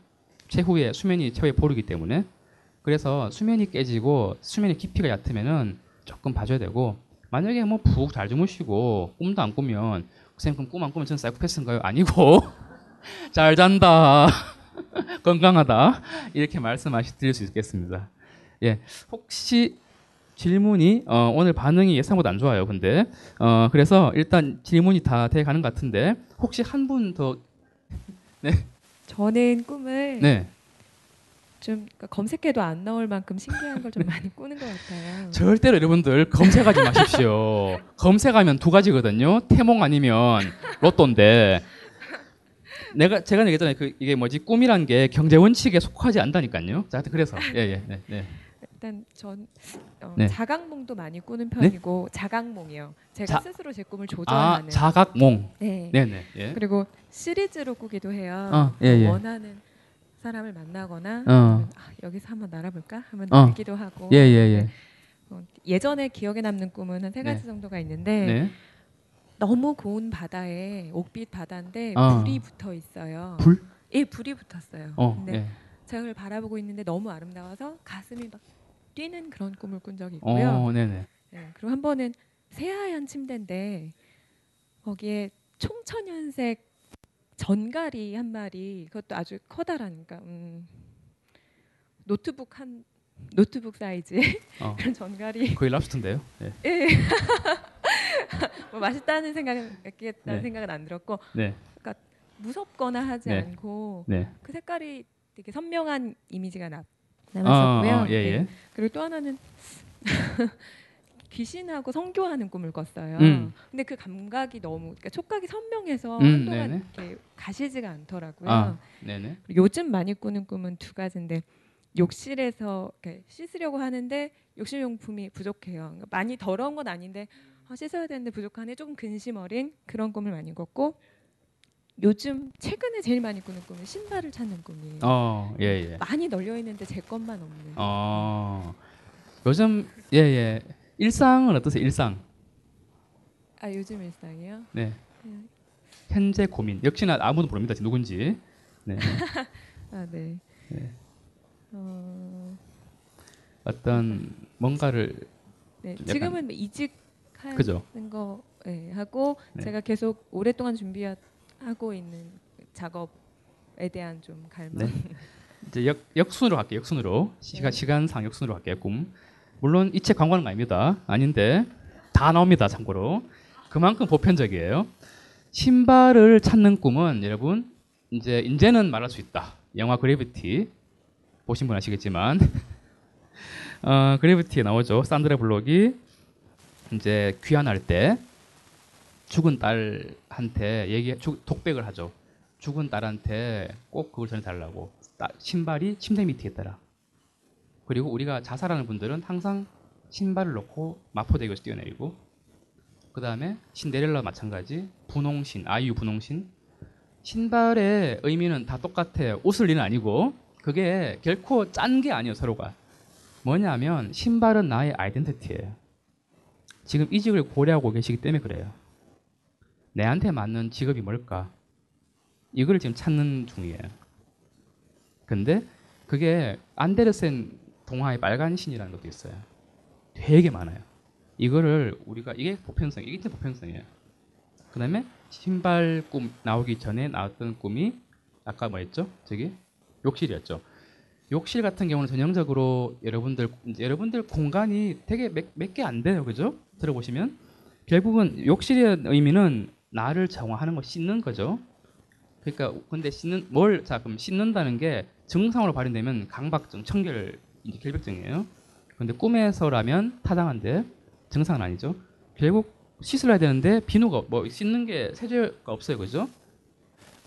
최후에 수면이 최후의 보루기 때문에 그래서 수면이 깨지고 수면의 깊이가 얕으면은 조금 봐줘야 되고 만약에 뭐 푹 잘 주무시고 꿈도 안 꾸면 선생님 그럼 꿈 안 꾸면 저는 사이코패스인가요? 아니고 잘 잔다 건강하다 이렇게 말씀하시 드릴 수 있겠습니다. 예 혹시 질문이 어, 오늘 반응이 예상보다 안 좋아요. 근데 어, 그래서 일단 질문이 다 돼가는 것 같은데 혹시 한 분 더 네. 저는 꿈을 네. 좀 그러니까 검색해도 안 나올 만큼 신기한 걸 좀 많이 꾸는 것 같아요. 절대로 여러분들 검색하지 마십시오. 검색하면 두 가지거든요. 태몽 아니면 로또인데 내가 제가 얘기했잖아요. 그 이게 뭐지 꿈이란 게 경제 원칙에 속하지 않다니까요. 자, 그래서 예예 네, 네. 일단 전 어, 네. 자각몽도 많이 꾸는 편이고 자각몽이요. 제가 자- 스스로 제 꿈을 아 조절하는. 자각몽. 네. 네네. 예. 그리고 시리즈로 꾸기도 해요. 어, 예, 예. 원하는 사람을 만나거나 어. 아, 여기서 한번 날아볼까 하면 어. 날기도 하고. 예, 예, 예. 네. 어, 예전에 기억에 남는 꿈은 한 세 가지 네. 정도가 있는데 네. 너무 고운 바다에 옥빛 바다인데 어. 불이 붙어 있어요. 불? 예, 불이 붙었어요. 어, 근데 예. 제가 그걸 바라보고 있는데 너무 아름다워서 가슴이 막 뛰는 그런 꿈을 꾼 적이 있고요. 어, 네네. 네, 그리고 한 번은 새하얀 침대인데 거기에 총천연색 전갈이 한 마리 그것도 아주 커다라니까 음, 노트북 한 노트북 사이즈의 어. 그런 전갈이 거의 랍스터인데요. 예. 예. 뭐 맛있다는 생각은 있겠다는 네. 생각은 안 들었고 네. 그러니까 무섭거나 하지 네. 않고 네. 그 색깔이 되게 선명한 이미지가 남, 어, 남았었고요. 어, 예, 예. 네. 그리고 또 하나는 귀신하고 성교하는 꿈을 꿨어요. 음. 근데 그 감각이 너무 그러니까 촉각이 선명해서 음, 한동안 네네. 이렇게 가시지가 않더라고요. 아, 요즘 많이 꾸는 꿈은 두 가지인데 욕실에서 이렇게 씻으려고 하는데 욕실 용품이 부족해요. 그러니까 많이 더러운 건 아닌데 아, 씻어야 되는데 부족하네. 조금 근심 어린 그런 꿈을 많이 꿨고 요즘 최근에 제일 많이 꾸는 꿈은 신발을 찾는 꿈이에요. 어, 예, 예. 많이 널려 있는데 제 것만 없는. 어. 요즘 예, 예. 일상은 어떠세요? 일상. 아 요즘 일상이요? 네. 그냥- 현재 고민. 역시나 아무도 모릅니다. 누군지. 네. 아 네. 네. 어, 어떤 뭔가를 네. 지금은 뭐 이직하는 그죠. 거 예, 하고 네. 제가 계속 오랫동안 준비하고 있는 작업에 대한 좀 갈망. 네. 이제 역, 역순으로 갈게요. 역순으로 시간 네. 시간상 역순으로 갈게요. 꿈. 물론 이책 광고는 아닙니다. 아닌데 다 나옵니다. 참고로 그만큼 보편적이에요. 신발을 찾는 꿈은 여러분 이제 이제는 말할 수 있다. 영화 그래비티 보신 분 아시겠지만 어, 그래비티에 나오죠. 산드라 블록이 이제 귀환할 때 죽은 딸한테 얘기 죽- 독백을 하죠. 죽은 딸한테 꼭 그걸 전해달라고. 따- 신발이 침대 밑에 있더라. 그리고 우리가 자살하는 분들은 항상 신발을 놓고 마포대교에서 뛰어내리고 그 다음에 신데렐라 마찬가지 분홍신 아이유 분홍신 신발의 의미는 다 똑같아요. 웃을 일은 아니고 그게 결코 짠 게 아니에요 서로가 뭐냐면 신발은 나의 아이덴티티예요. 지금 이직을 고려하고 계시기 때문에 그래요. 내한테 맞는 직업이 뭘까? 이걸 지금 찾는 중이에요. 근데 그게 안데르센 동화의 빨간 신이라는 것도 있어요. 되게 많아요. 이거를 우리가 이게 보편성, 이게 보편성이에요. 그다음에 신발 꿈 나오기 전에 나왔던 꿈이 아까 뭐였죠? 저기 욕실이었죠. 욕실 같은 경우는 전형적으로 여러분들 여러분들 공간이 되게 몇 개 안 돼요, 그죠? 들어보시면 결국은 욕실의 의미는 나를 정화하는 거 씻는 거죠. 그러니까 근데 씻는 뭘 자 그럼 씻는다는 게 증상으로 발현되면 강박증, 청결, 이제 결벽증이에요. 근데 꿈에서라면 타당한데 증상은 아니죠. 결국 씻으려 되는데 비누가 뭐 씻는 게 세제가 없어요, 그죠?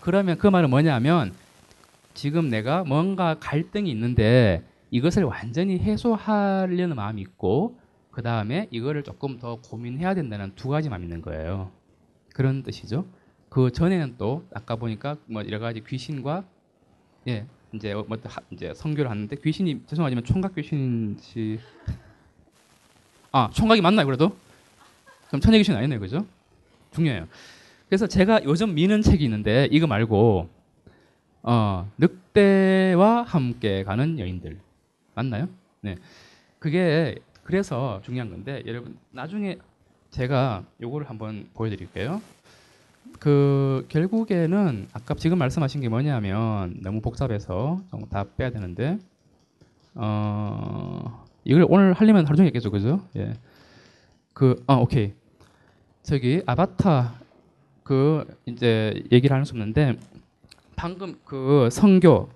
그러면 그 말은 뭐냐면 지금 내가 뭔가 갈등이 있는데 이것을 완전히 해소하려는 마음이 있고 그 다음에 이거를 조금 더 고민해야 된다는 두 가지 마음이 있는 거예요. 그런 뜻이죠. 그 전에는 또 아까 보니까 뭐 여러 가지 귀신과 예 이제 뭐 하- 이제 성교를 하는데 귀신이 죄송하지만 총각 귀신이 아 총각이 맞나요 그래도? 그럼 천여 귀신 아니네요 그죠? 중요해요. 그래서 제가 요즘 미는 책이 있는데 이거 말고 어, 늑대와 함께 가는 여인들 맞나요? 네. 그게 그래서 중요한 건데 여러분 나중에 제가 요거를 한번 보여드릴게요. 그 결국에는 아까 지금 말씀하신 게 뭐냐면 너무 복잡해서 좀다 빼야 되는데 어 이걸 오늘 하려면 하루 종일 했겠죠, 그죠? 예. 그, 아, 오케이. 저기 아바타 그 이제 얘기를 할 수 없는데 방금 그 성교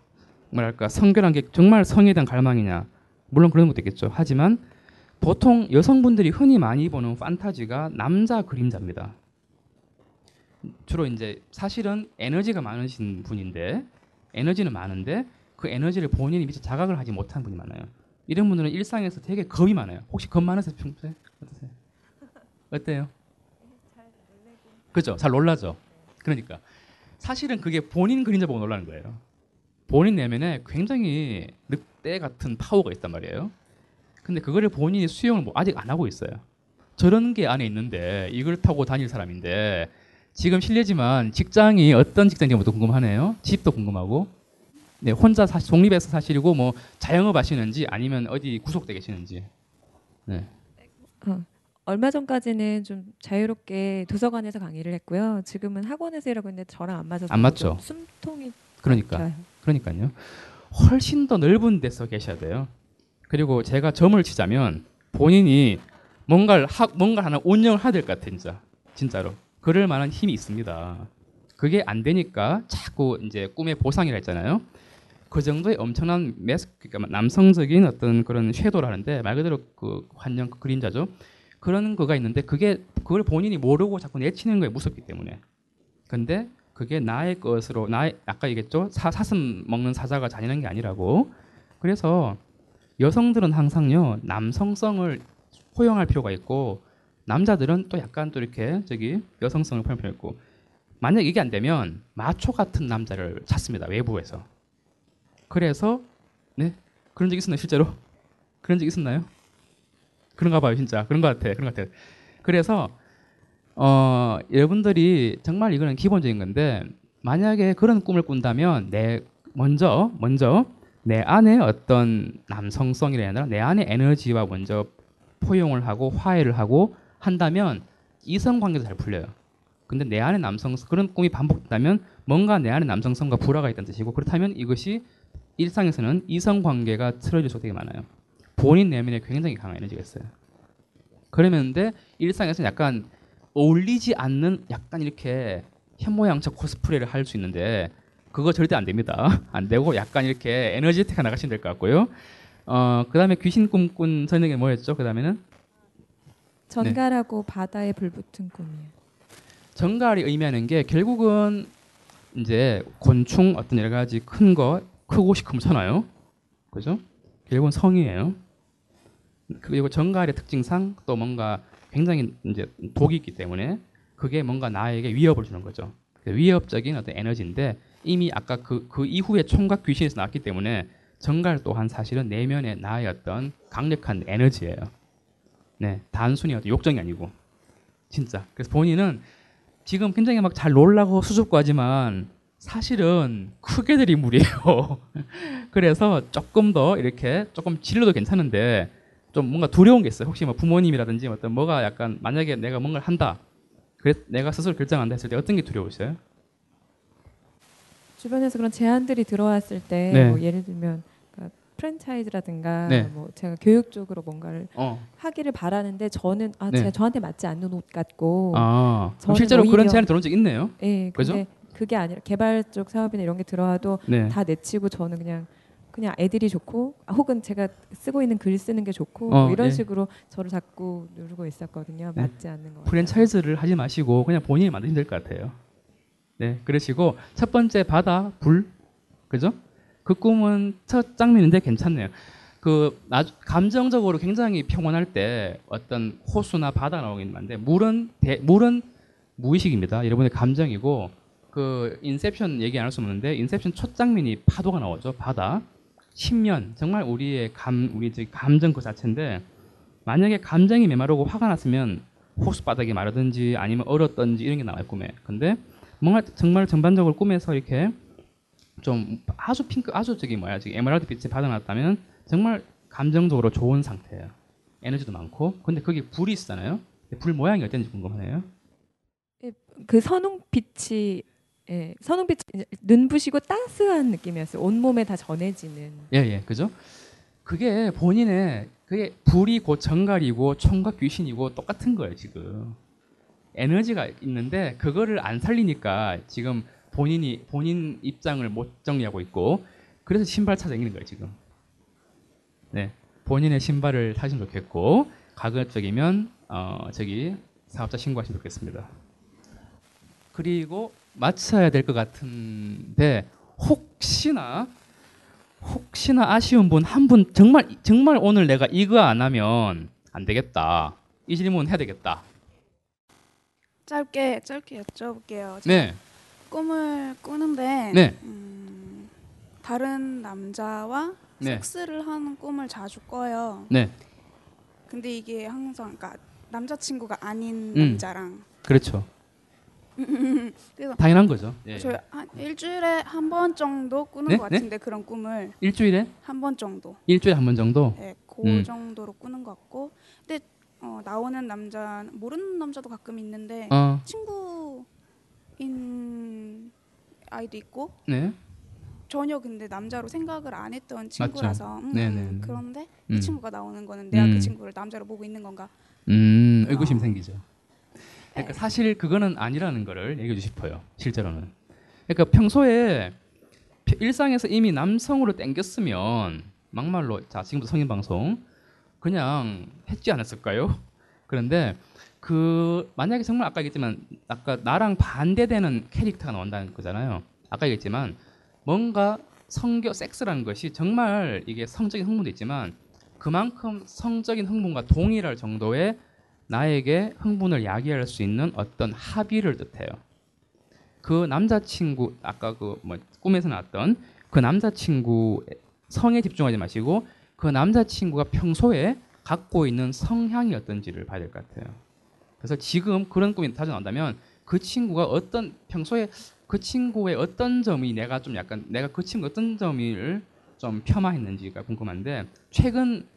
뭐랄까 성교란 게 정말 성에 대한 갈망이냐 물론 그런 것도 있겠죠. 하지만 보통 여성분들이 흔히 많이 보는 판타지가 남자 그림자입니다. 주로 이제 사실은 에너지가 많으신 분인데 에너지는 많은데 그 에너지를 본인이 미처 자각을 하지 못한 분이 많아요. 이런 분들은 일상에서 되게 겁이 많아요. 혹시 겁 많으세요? 평소에? 어떠세요? 어때요? 그죠? 잘 놀라죠. 그러니까 사실은 그게 본인 그림자 보고 놀라는 거예요. 본인 내면에 굉장히 늑대 같은 파워가 있단 말이에요. 근데 그거를 본인이 수용을 뭐 아직 안 하고 있어요. 저런 게 안에 있는데 이걸 타고 다닐 사람인데 지금 실례지만 직장이 어떤 직장인지 궁금하네요. 집도 궁금하고. 네, 혼자 사, 독립해서 사시고 뭐 자영업 하시는지 아니면 어디 구속돼 계시는지. 네. 어, 얼마 전까지는 좀 자유롭게 도서관에서 강의를 했고요. 지금은 학원에서 일하고 있는데 저랑 안 맞아서 안 맞죠. 좀 숨통이 그러니까 막혀요. 그러니까요. 훨씬 더 넓은 데서 계셔야 돼요. 그리고 제가 점을 치자면 본인이 뭔가를 하, 뭔가 하나 운영을 해야 될 것 같아 진짜 진짜로 그럴 만한 힘이 있습니다. 그게 안 되니까 자꾸 이제 꿈의 보상이라 했잖아요. 그 정도의 엄청난 메스 그러니까 남성적인 어떤 그런 섀도를 하는데 말 그대로 그 환영 그 그림자죠. 그런 거가 있는데 그게 그걸 본인이 모르고 자꾸 내치는 거에 무섭기 때문에. 근데 그게 나의 것으로 나의 아까 얘기했죠 사, 사슴 먹는 사자가 잔인한 게 아니라고. 그래서 여성들은 항상요 남성성을 포용할 필요가 있고 남자들은 또 약간 또 이렇게 저기 여성성을 있고 만약 이게 안 되면 마초 같은 남자를 찾습니다 외부에서. 그래서 네 그런 적 있었나요 실제로? 그런 적 있었나요? 그런가 봐요 진짜 그런 것 같아 그런 것 같아. 그래서 어 여러분들이 정말 이거는 기본적인 건데 만약에 그런 꿈을 꾼다면 내 먼저 먼저 내 안에 어떤 남성성이라 아니라 내 안에 에너지와 먼저 포용을 하고 화해를 하고 한다면 이성 관계도 잘 풀려요. 근데 내 안에 남성 그런 꿈이 반복된다면 뭔가 내 안에 남성성과 불화가 있다는 뜻이고 그렇다면 이것이 일상에서는 이성 관계가 틀어질 수가 되게 많아요. 본인 내면에 굉장히 강한 에너지가 있어요. 그러면데 일상에서는 약간 어울리지 않는 약간 이렇게 현모양처 코스프레를 할 수 있는데 그거 절대 안 됩니다. 안 되고 약간 이렇게 에너지틱하 나가시면 될 것 같고요. 어 그 다음에 귀신 꿈꾼 선생님 뭐였죠? 그 다음에는 전갈하고 바다에 불붙은 꿈이에요. 정갈이 의미하는 게 결국은 이제 곤충 어떤 여러 가지 큰 거 크고 시큼잖아요. 그죠? 결국은 성이에요. 그리고 정갈의 특징상 또 뭔가 굉장히 이제 독이 있기 때문에 그게 뭔가 나에게 위협을 주는 거죠. 위협적인 어떤 에너지인데 이미 아까 그, 그 이후에 총각 귀신에서 나왔기 때문에 정갈 또한 사실은 내면의 나의 어떤 강력한 에너지예요. 네, 단순히 어떤 욕정이 아니고 진짜. 그래서 본인은 지금 굉장히 막 잘 놀라고 수줍고 하지만 사실은 크게 들이 물이에요. 그래서 조금 더 이렇게 조금 진로도 괜찮은데 좀 뭔가 두려운 게 있어요. 혹시 뭐 부모님이라든지 어떤 뭐가 약간 만약에 내가 뭔가를 한다. 그래 내가 스스로 결정한다 했을 때 어떤 게 두려우세요? 주변에서 그런 제안들이 들어왔을 때 네. 뭐 예를 들면 프랜차이즈라든가 네. 뭐 제가 교육적으로 뭔가를 어. 하기를 바라는데 저는 아 네. 제가 저한테 맞지 않는 옷 같고 아, 실제로 그런 제안이 들어온 적 있네요. 예, 그죠? 그게 아니라 개발 쪽 사업이나 이런 게 들어와도 네. 다 내치고 저는 그냥 그냥 애들이 좋고 아, 혹은 제가 쓰고 있는 글 쓰는 게 좋고 어, 뭐 이런 예. 식으로 저를 자꾸 누르고 있었거든요. 네. 맞지 않는 거. 프랜차이즈를 하지 마시고 그냥 본인이 만드시면 될 것 같아요. 네, 그러시고 첫 번째 바다 불, 그죠? 그 꿈은 첫 장면인데 괜찮네요. 그 나, 감정적으로 굉장히 평온할 때 어떤 호수나 바다 나오긴 많은데 물은 대, 물은 무의식입니다. 여러분의 감정이고 그 인셉션 얘기 안 할 수 없는데 인셉션 첫 장면이 파도가 나오죠. 바다. 심연 정말 우리의 감 우리 저 감정 그 자체인데 만약에 감정이 메마르고 화가 났으면 호수 바닥이 마르든지 아니면 얼었든지 이런 게 나와요 꿈에. 근데 뭔가 정말 전반적으로 꿈에서 이렇게 좀 아주 핑크 아주 저기 뭐야 지금 에메랄드 빛 바다 나왔다면 정말 감정적으로 좋은 상태예요. 에너지도 많고. 근데 거기 불이 있잖아요. 불 모양이 어떤지 궁금하네요. 그 선홍빛이 예, 선홍빛이 눈부시고 따스한 느낌이었어요. 온 몸에 다 전해지는. 예, 예, 그죠? 그게 본인의 그게 불이 곧 정갈이고 총각 귀신이고 똑같은 거예요 지금. 에너지가 있는데 그거를 안 살리니까 지금 본인이 본인 입장을 못 정리하고 있고 그래서 신발 찾아다니는 거예요 지금. 네, 본인의 신발을 사시면 좋겠고 가급적이면 어 저기 사업자 신고하시면 좋겠습니다. 그리고 맞춰야 될 것 같은데 혹시나 혹시나 아쉬운 분 한 분 정말 정말 오늘 내가 이거 안 하면 안 되겠다. 이 질문 해야 되겠다. 짧게 짧게 여쭤볼게요. 네. 꿈을 꾸는데 네. 음, 다른 남자와 네. 섹스를 하는 꿈을 자주 꿔요. 네. 근데 이게 항상 그러니까 남자친구가 아닌 음. 남자랑 그렇죠. 그래서 당연한 거죠. 예. 저희 한 일주일에 한 번 정도 꾸는 네? 것 같은데 그런 꿈을 일주일에 한 번 정도. 일주일에 한 번 정도. 네, 그 음. 정도로 꾸는 것 같고. 근데 어, 나오는 남자 모르는 남자도 가끔 있는데 어. 친구 인 아이도 있고 네. 전혀 근데 남자로 생각을 안 했던 친구라서 음, 네네. 그런데 음. 이 친구가 나오는 거는 내가 음. 그 친구를 남자로 보고 있는 건가? 음, 의구심 생기죠. 그러니까 사실 그거는 아니라는 거를 얘기해 주고 싶어요. 실제로는. 그러니까 평소에 피- 일상에서 이미 남성으로 땡겼으면 막말로 자 지금부터 성인 방송 그냥 했지 않았을까요? 그런데 그 만약에 정말 아까 얘기했지만 아까 나랑 반대되는 캐릭터가 나온다는 거잖아요. 아까 얘기했지만 뭔가 성교 섹스라는 것이 정말 이게 성적인 흥분도 있지만 그만큼 성적인 흥분과 동일할 정도의 나에게 흥분을 야기할 수 있는 어떤 합의를 뜻해요. 그 남자친구 아까 그 뭐 꿈에서 나왔던 그 남자친구 성에 집중하지 마시고 그 남자친구가 평소에 갖고 있는 성향이 어떤지를 봐야 될 것 같아요. 그래서 지금 그런 꿈이 자주 나온다면 그 친구가 어떤 평소에 그 친구의 어떤 점이 내가 좀 약간 내가 그 친구 어떤 점을 좀 폄하했는지가 궁금한데 최근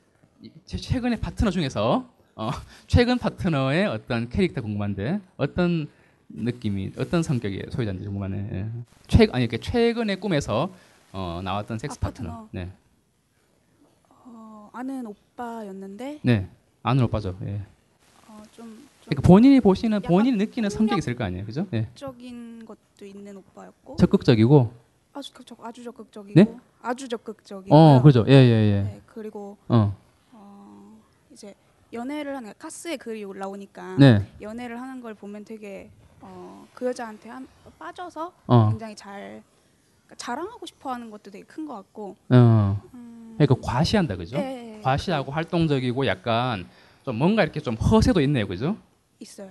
제 최근의 파트너 중에서 어, 최근 파트너의 어떤 캐릭터 궁금한데 어떤 느낌이 어떤 성격의 소유자인지 궁금하네. 예. 최 아니 이렇게 최근의 꿈에서 어, 나왔던 섹스 아, 파트너. 파트너. 네, 어, 아는 오빠였는데 네, 아는 오빠죠. 예. 어, 좀 그러니까 본인이 보시는 본인이 느끼는 성격이 있을 거 아니에요, 그죠? 예. 적인 것도 있는 오빠였고 적극적이고. 아주 적극 아주 적극적이고 네? 아주 적극적이고 어, 그죠. 예, 예, 예. 네, 그리고 어. 어, 이제 연애를 하는 카스에 글이 올라오니까 네. 연애를 하는 걸 보면 되게 어, 그 여자한테 한, 빠져서 어. 굉장히 잘 그러니까 자랑하고 싶어하는 것도 되게 큰 것 같고 어. 그러니까 과시한다, 그죠? 네. 과시하고 활동적이고 약간 좀 뭔가 이렇게 좀 허세도 있네요, 그죠? 있어요.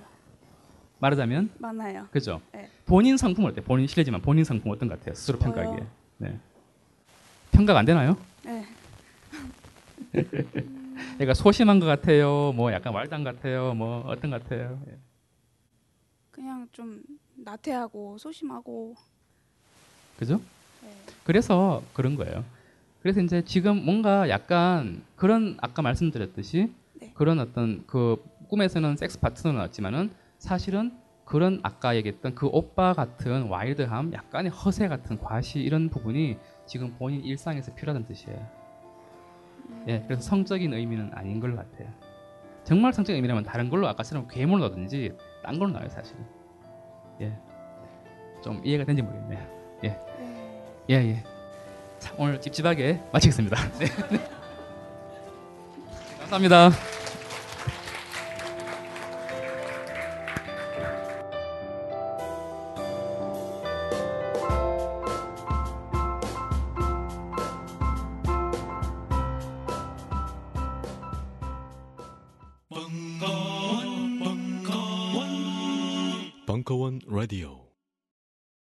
말하자면 많아요. 그죠? 네. 본인 상품 어때? 본인 실례지만 본인 상품 어떤 것 같아요? 스스로? 평가하기에. 네. 평가가 안 되나요? 네. 그러니까 소심한 것 같아요. 뭐 약간 말단 같아요. 뭐 어떤 것 같아요? 예. 그냥 좀 나태하고 소심하고 그죠? 네. 그래서 그런 거예요. 그래서 이제 지금 뭔가 약간 그런 아까 말씀드렸듯이 네. 그런 어떤 그 꿈에서는 섹스 파트너는 나왔지만은 사실은 그런 아까 얘기했던 그 오빠 같은 와일드함, 약간의 허세 같은 과시 이런 부분이 지금 본인 일상에서 필요하다는 뜻이에요. 예, 그래서 성적인 의미는 아닌 걸 같아요. 정말 성적인 의미라면 다른 걸로 아까처럼 괴물 넣든지 딴 걸로 나와요 사실. 예, 좀 이해가 되는지 모르겠네요. 예, 예, 예. 자, 오늘 찝찝하게 마치겠습니다. 네. 감사합니다.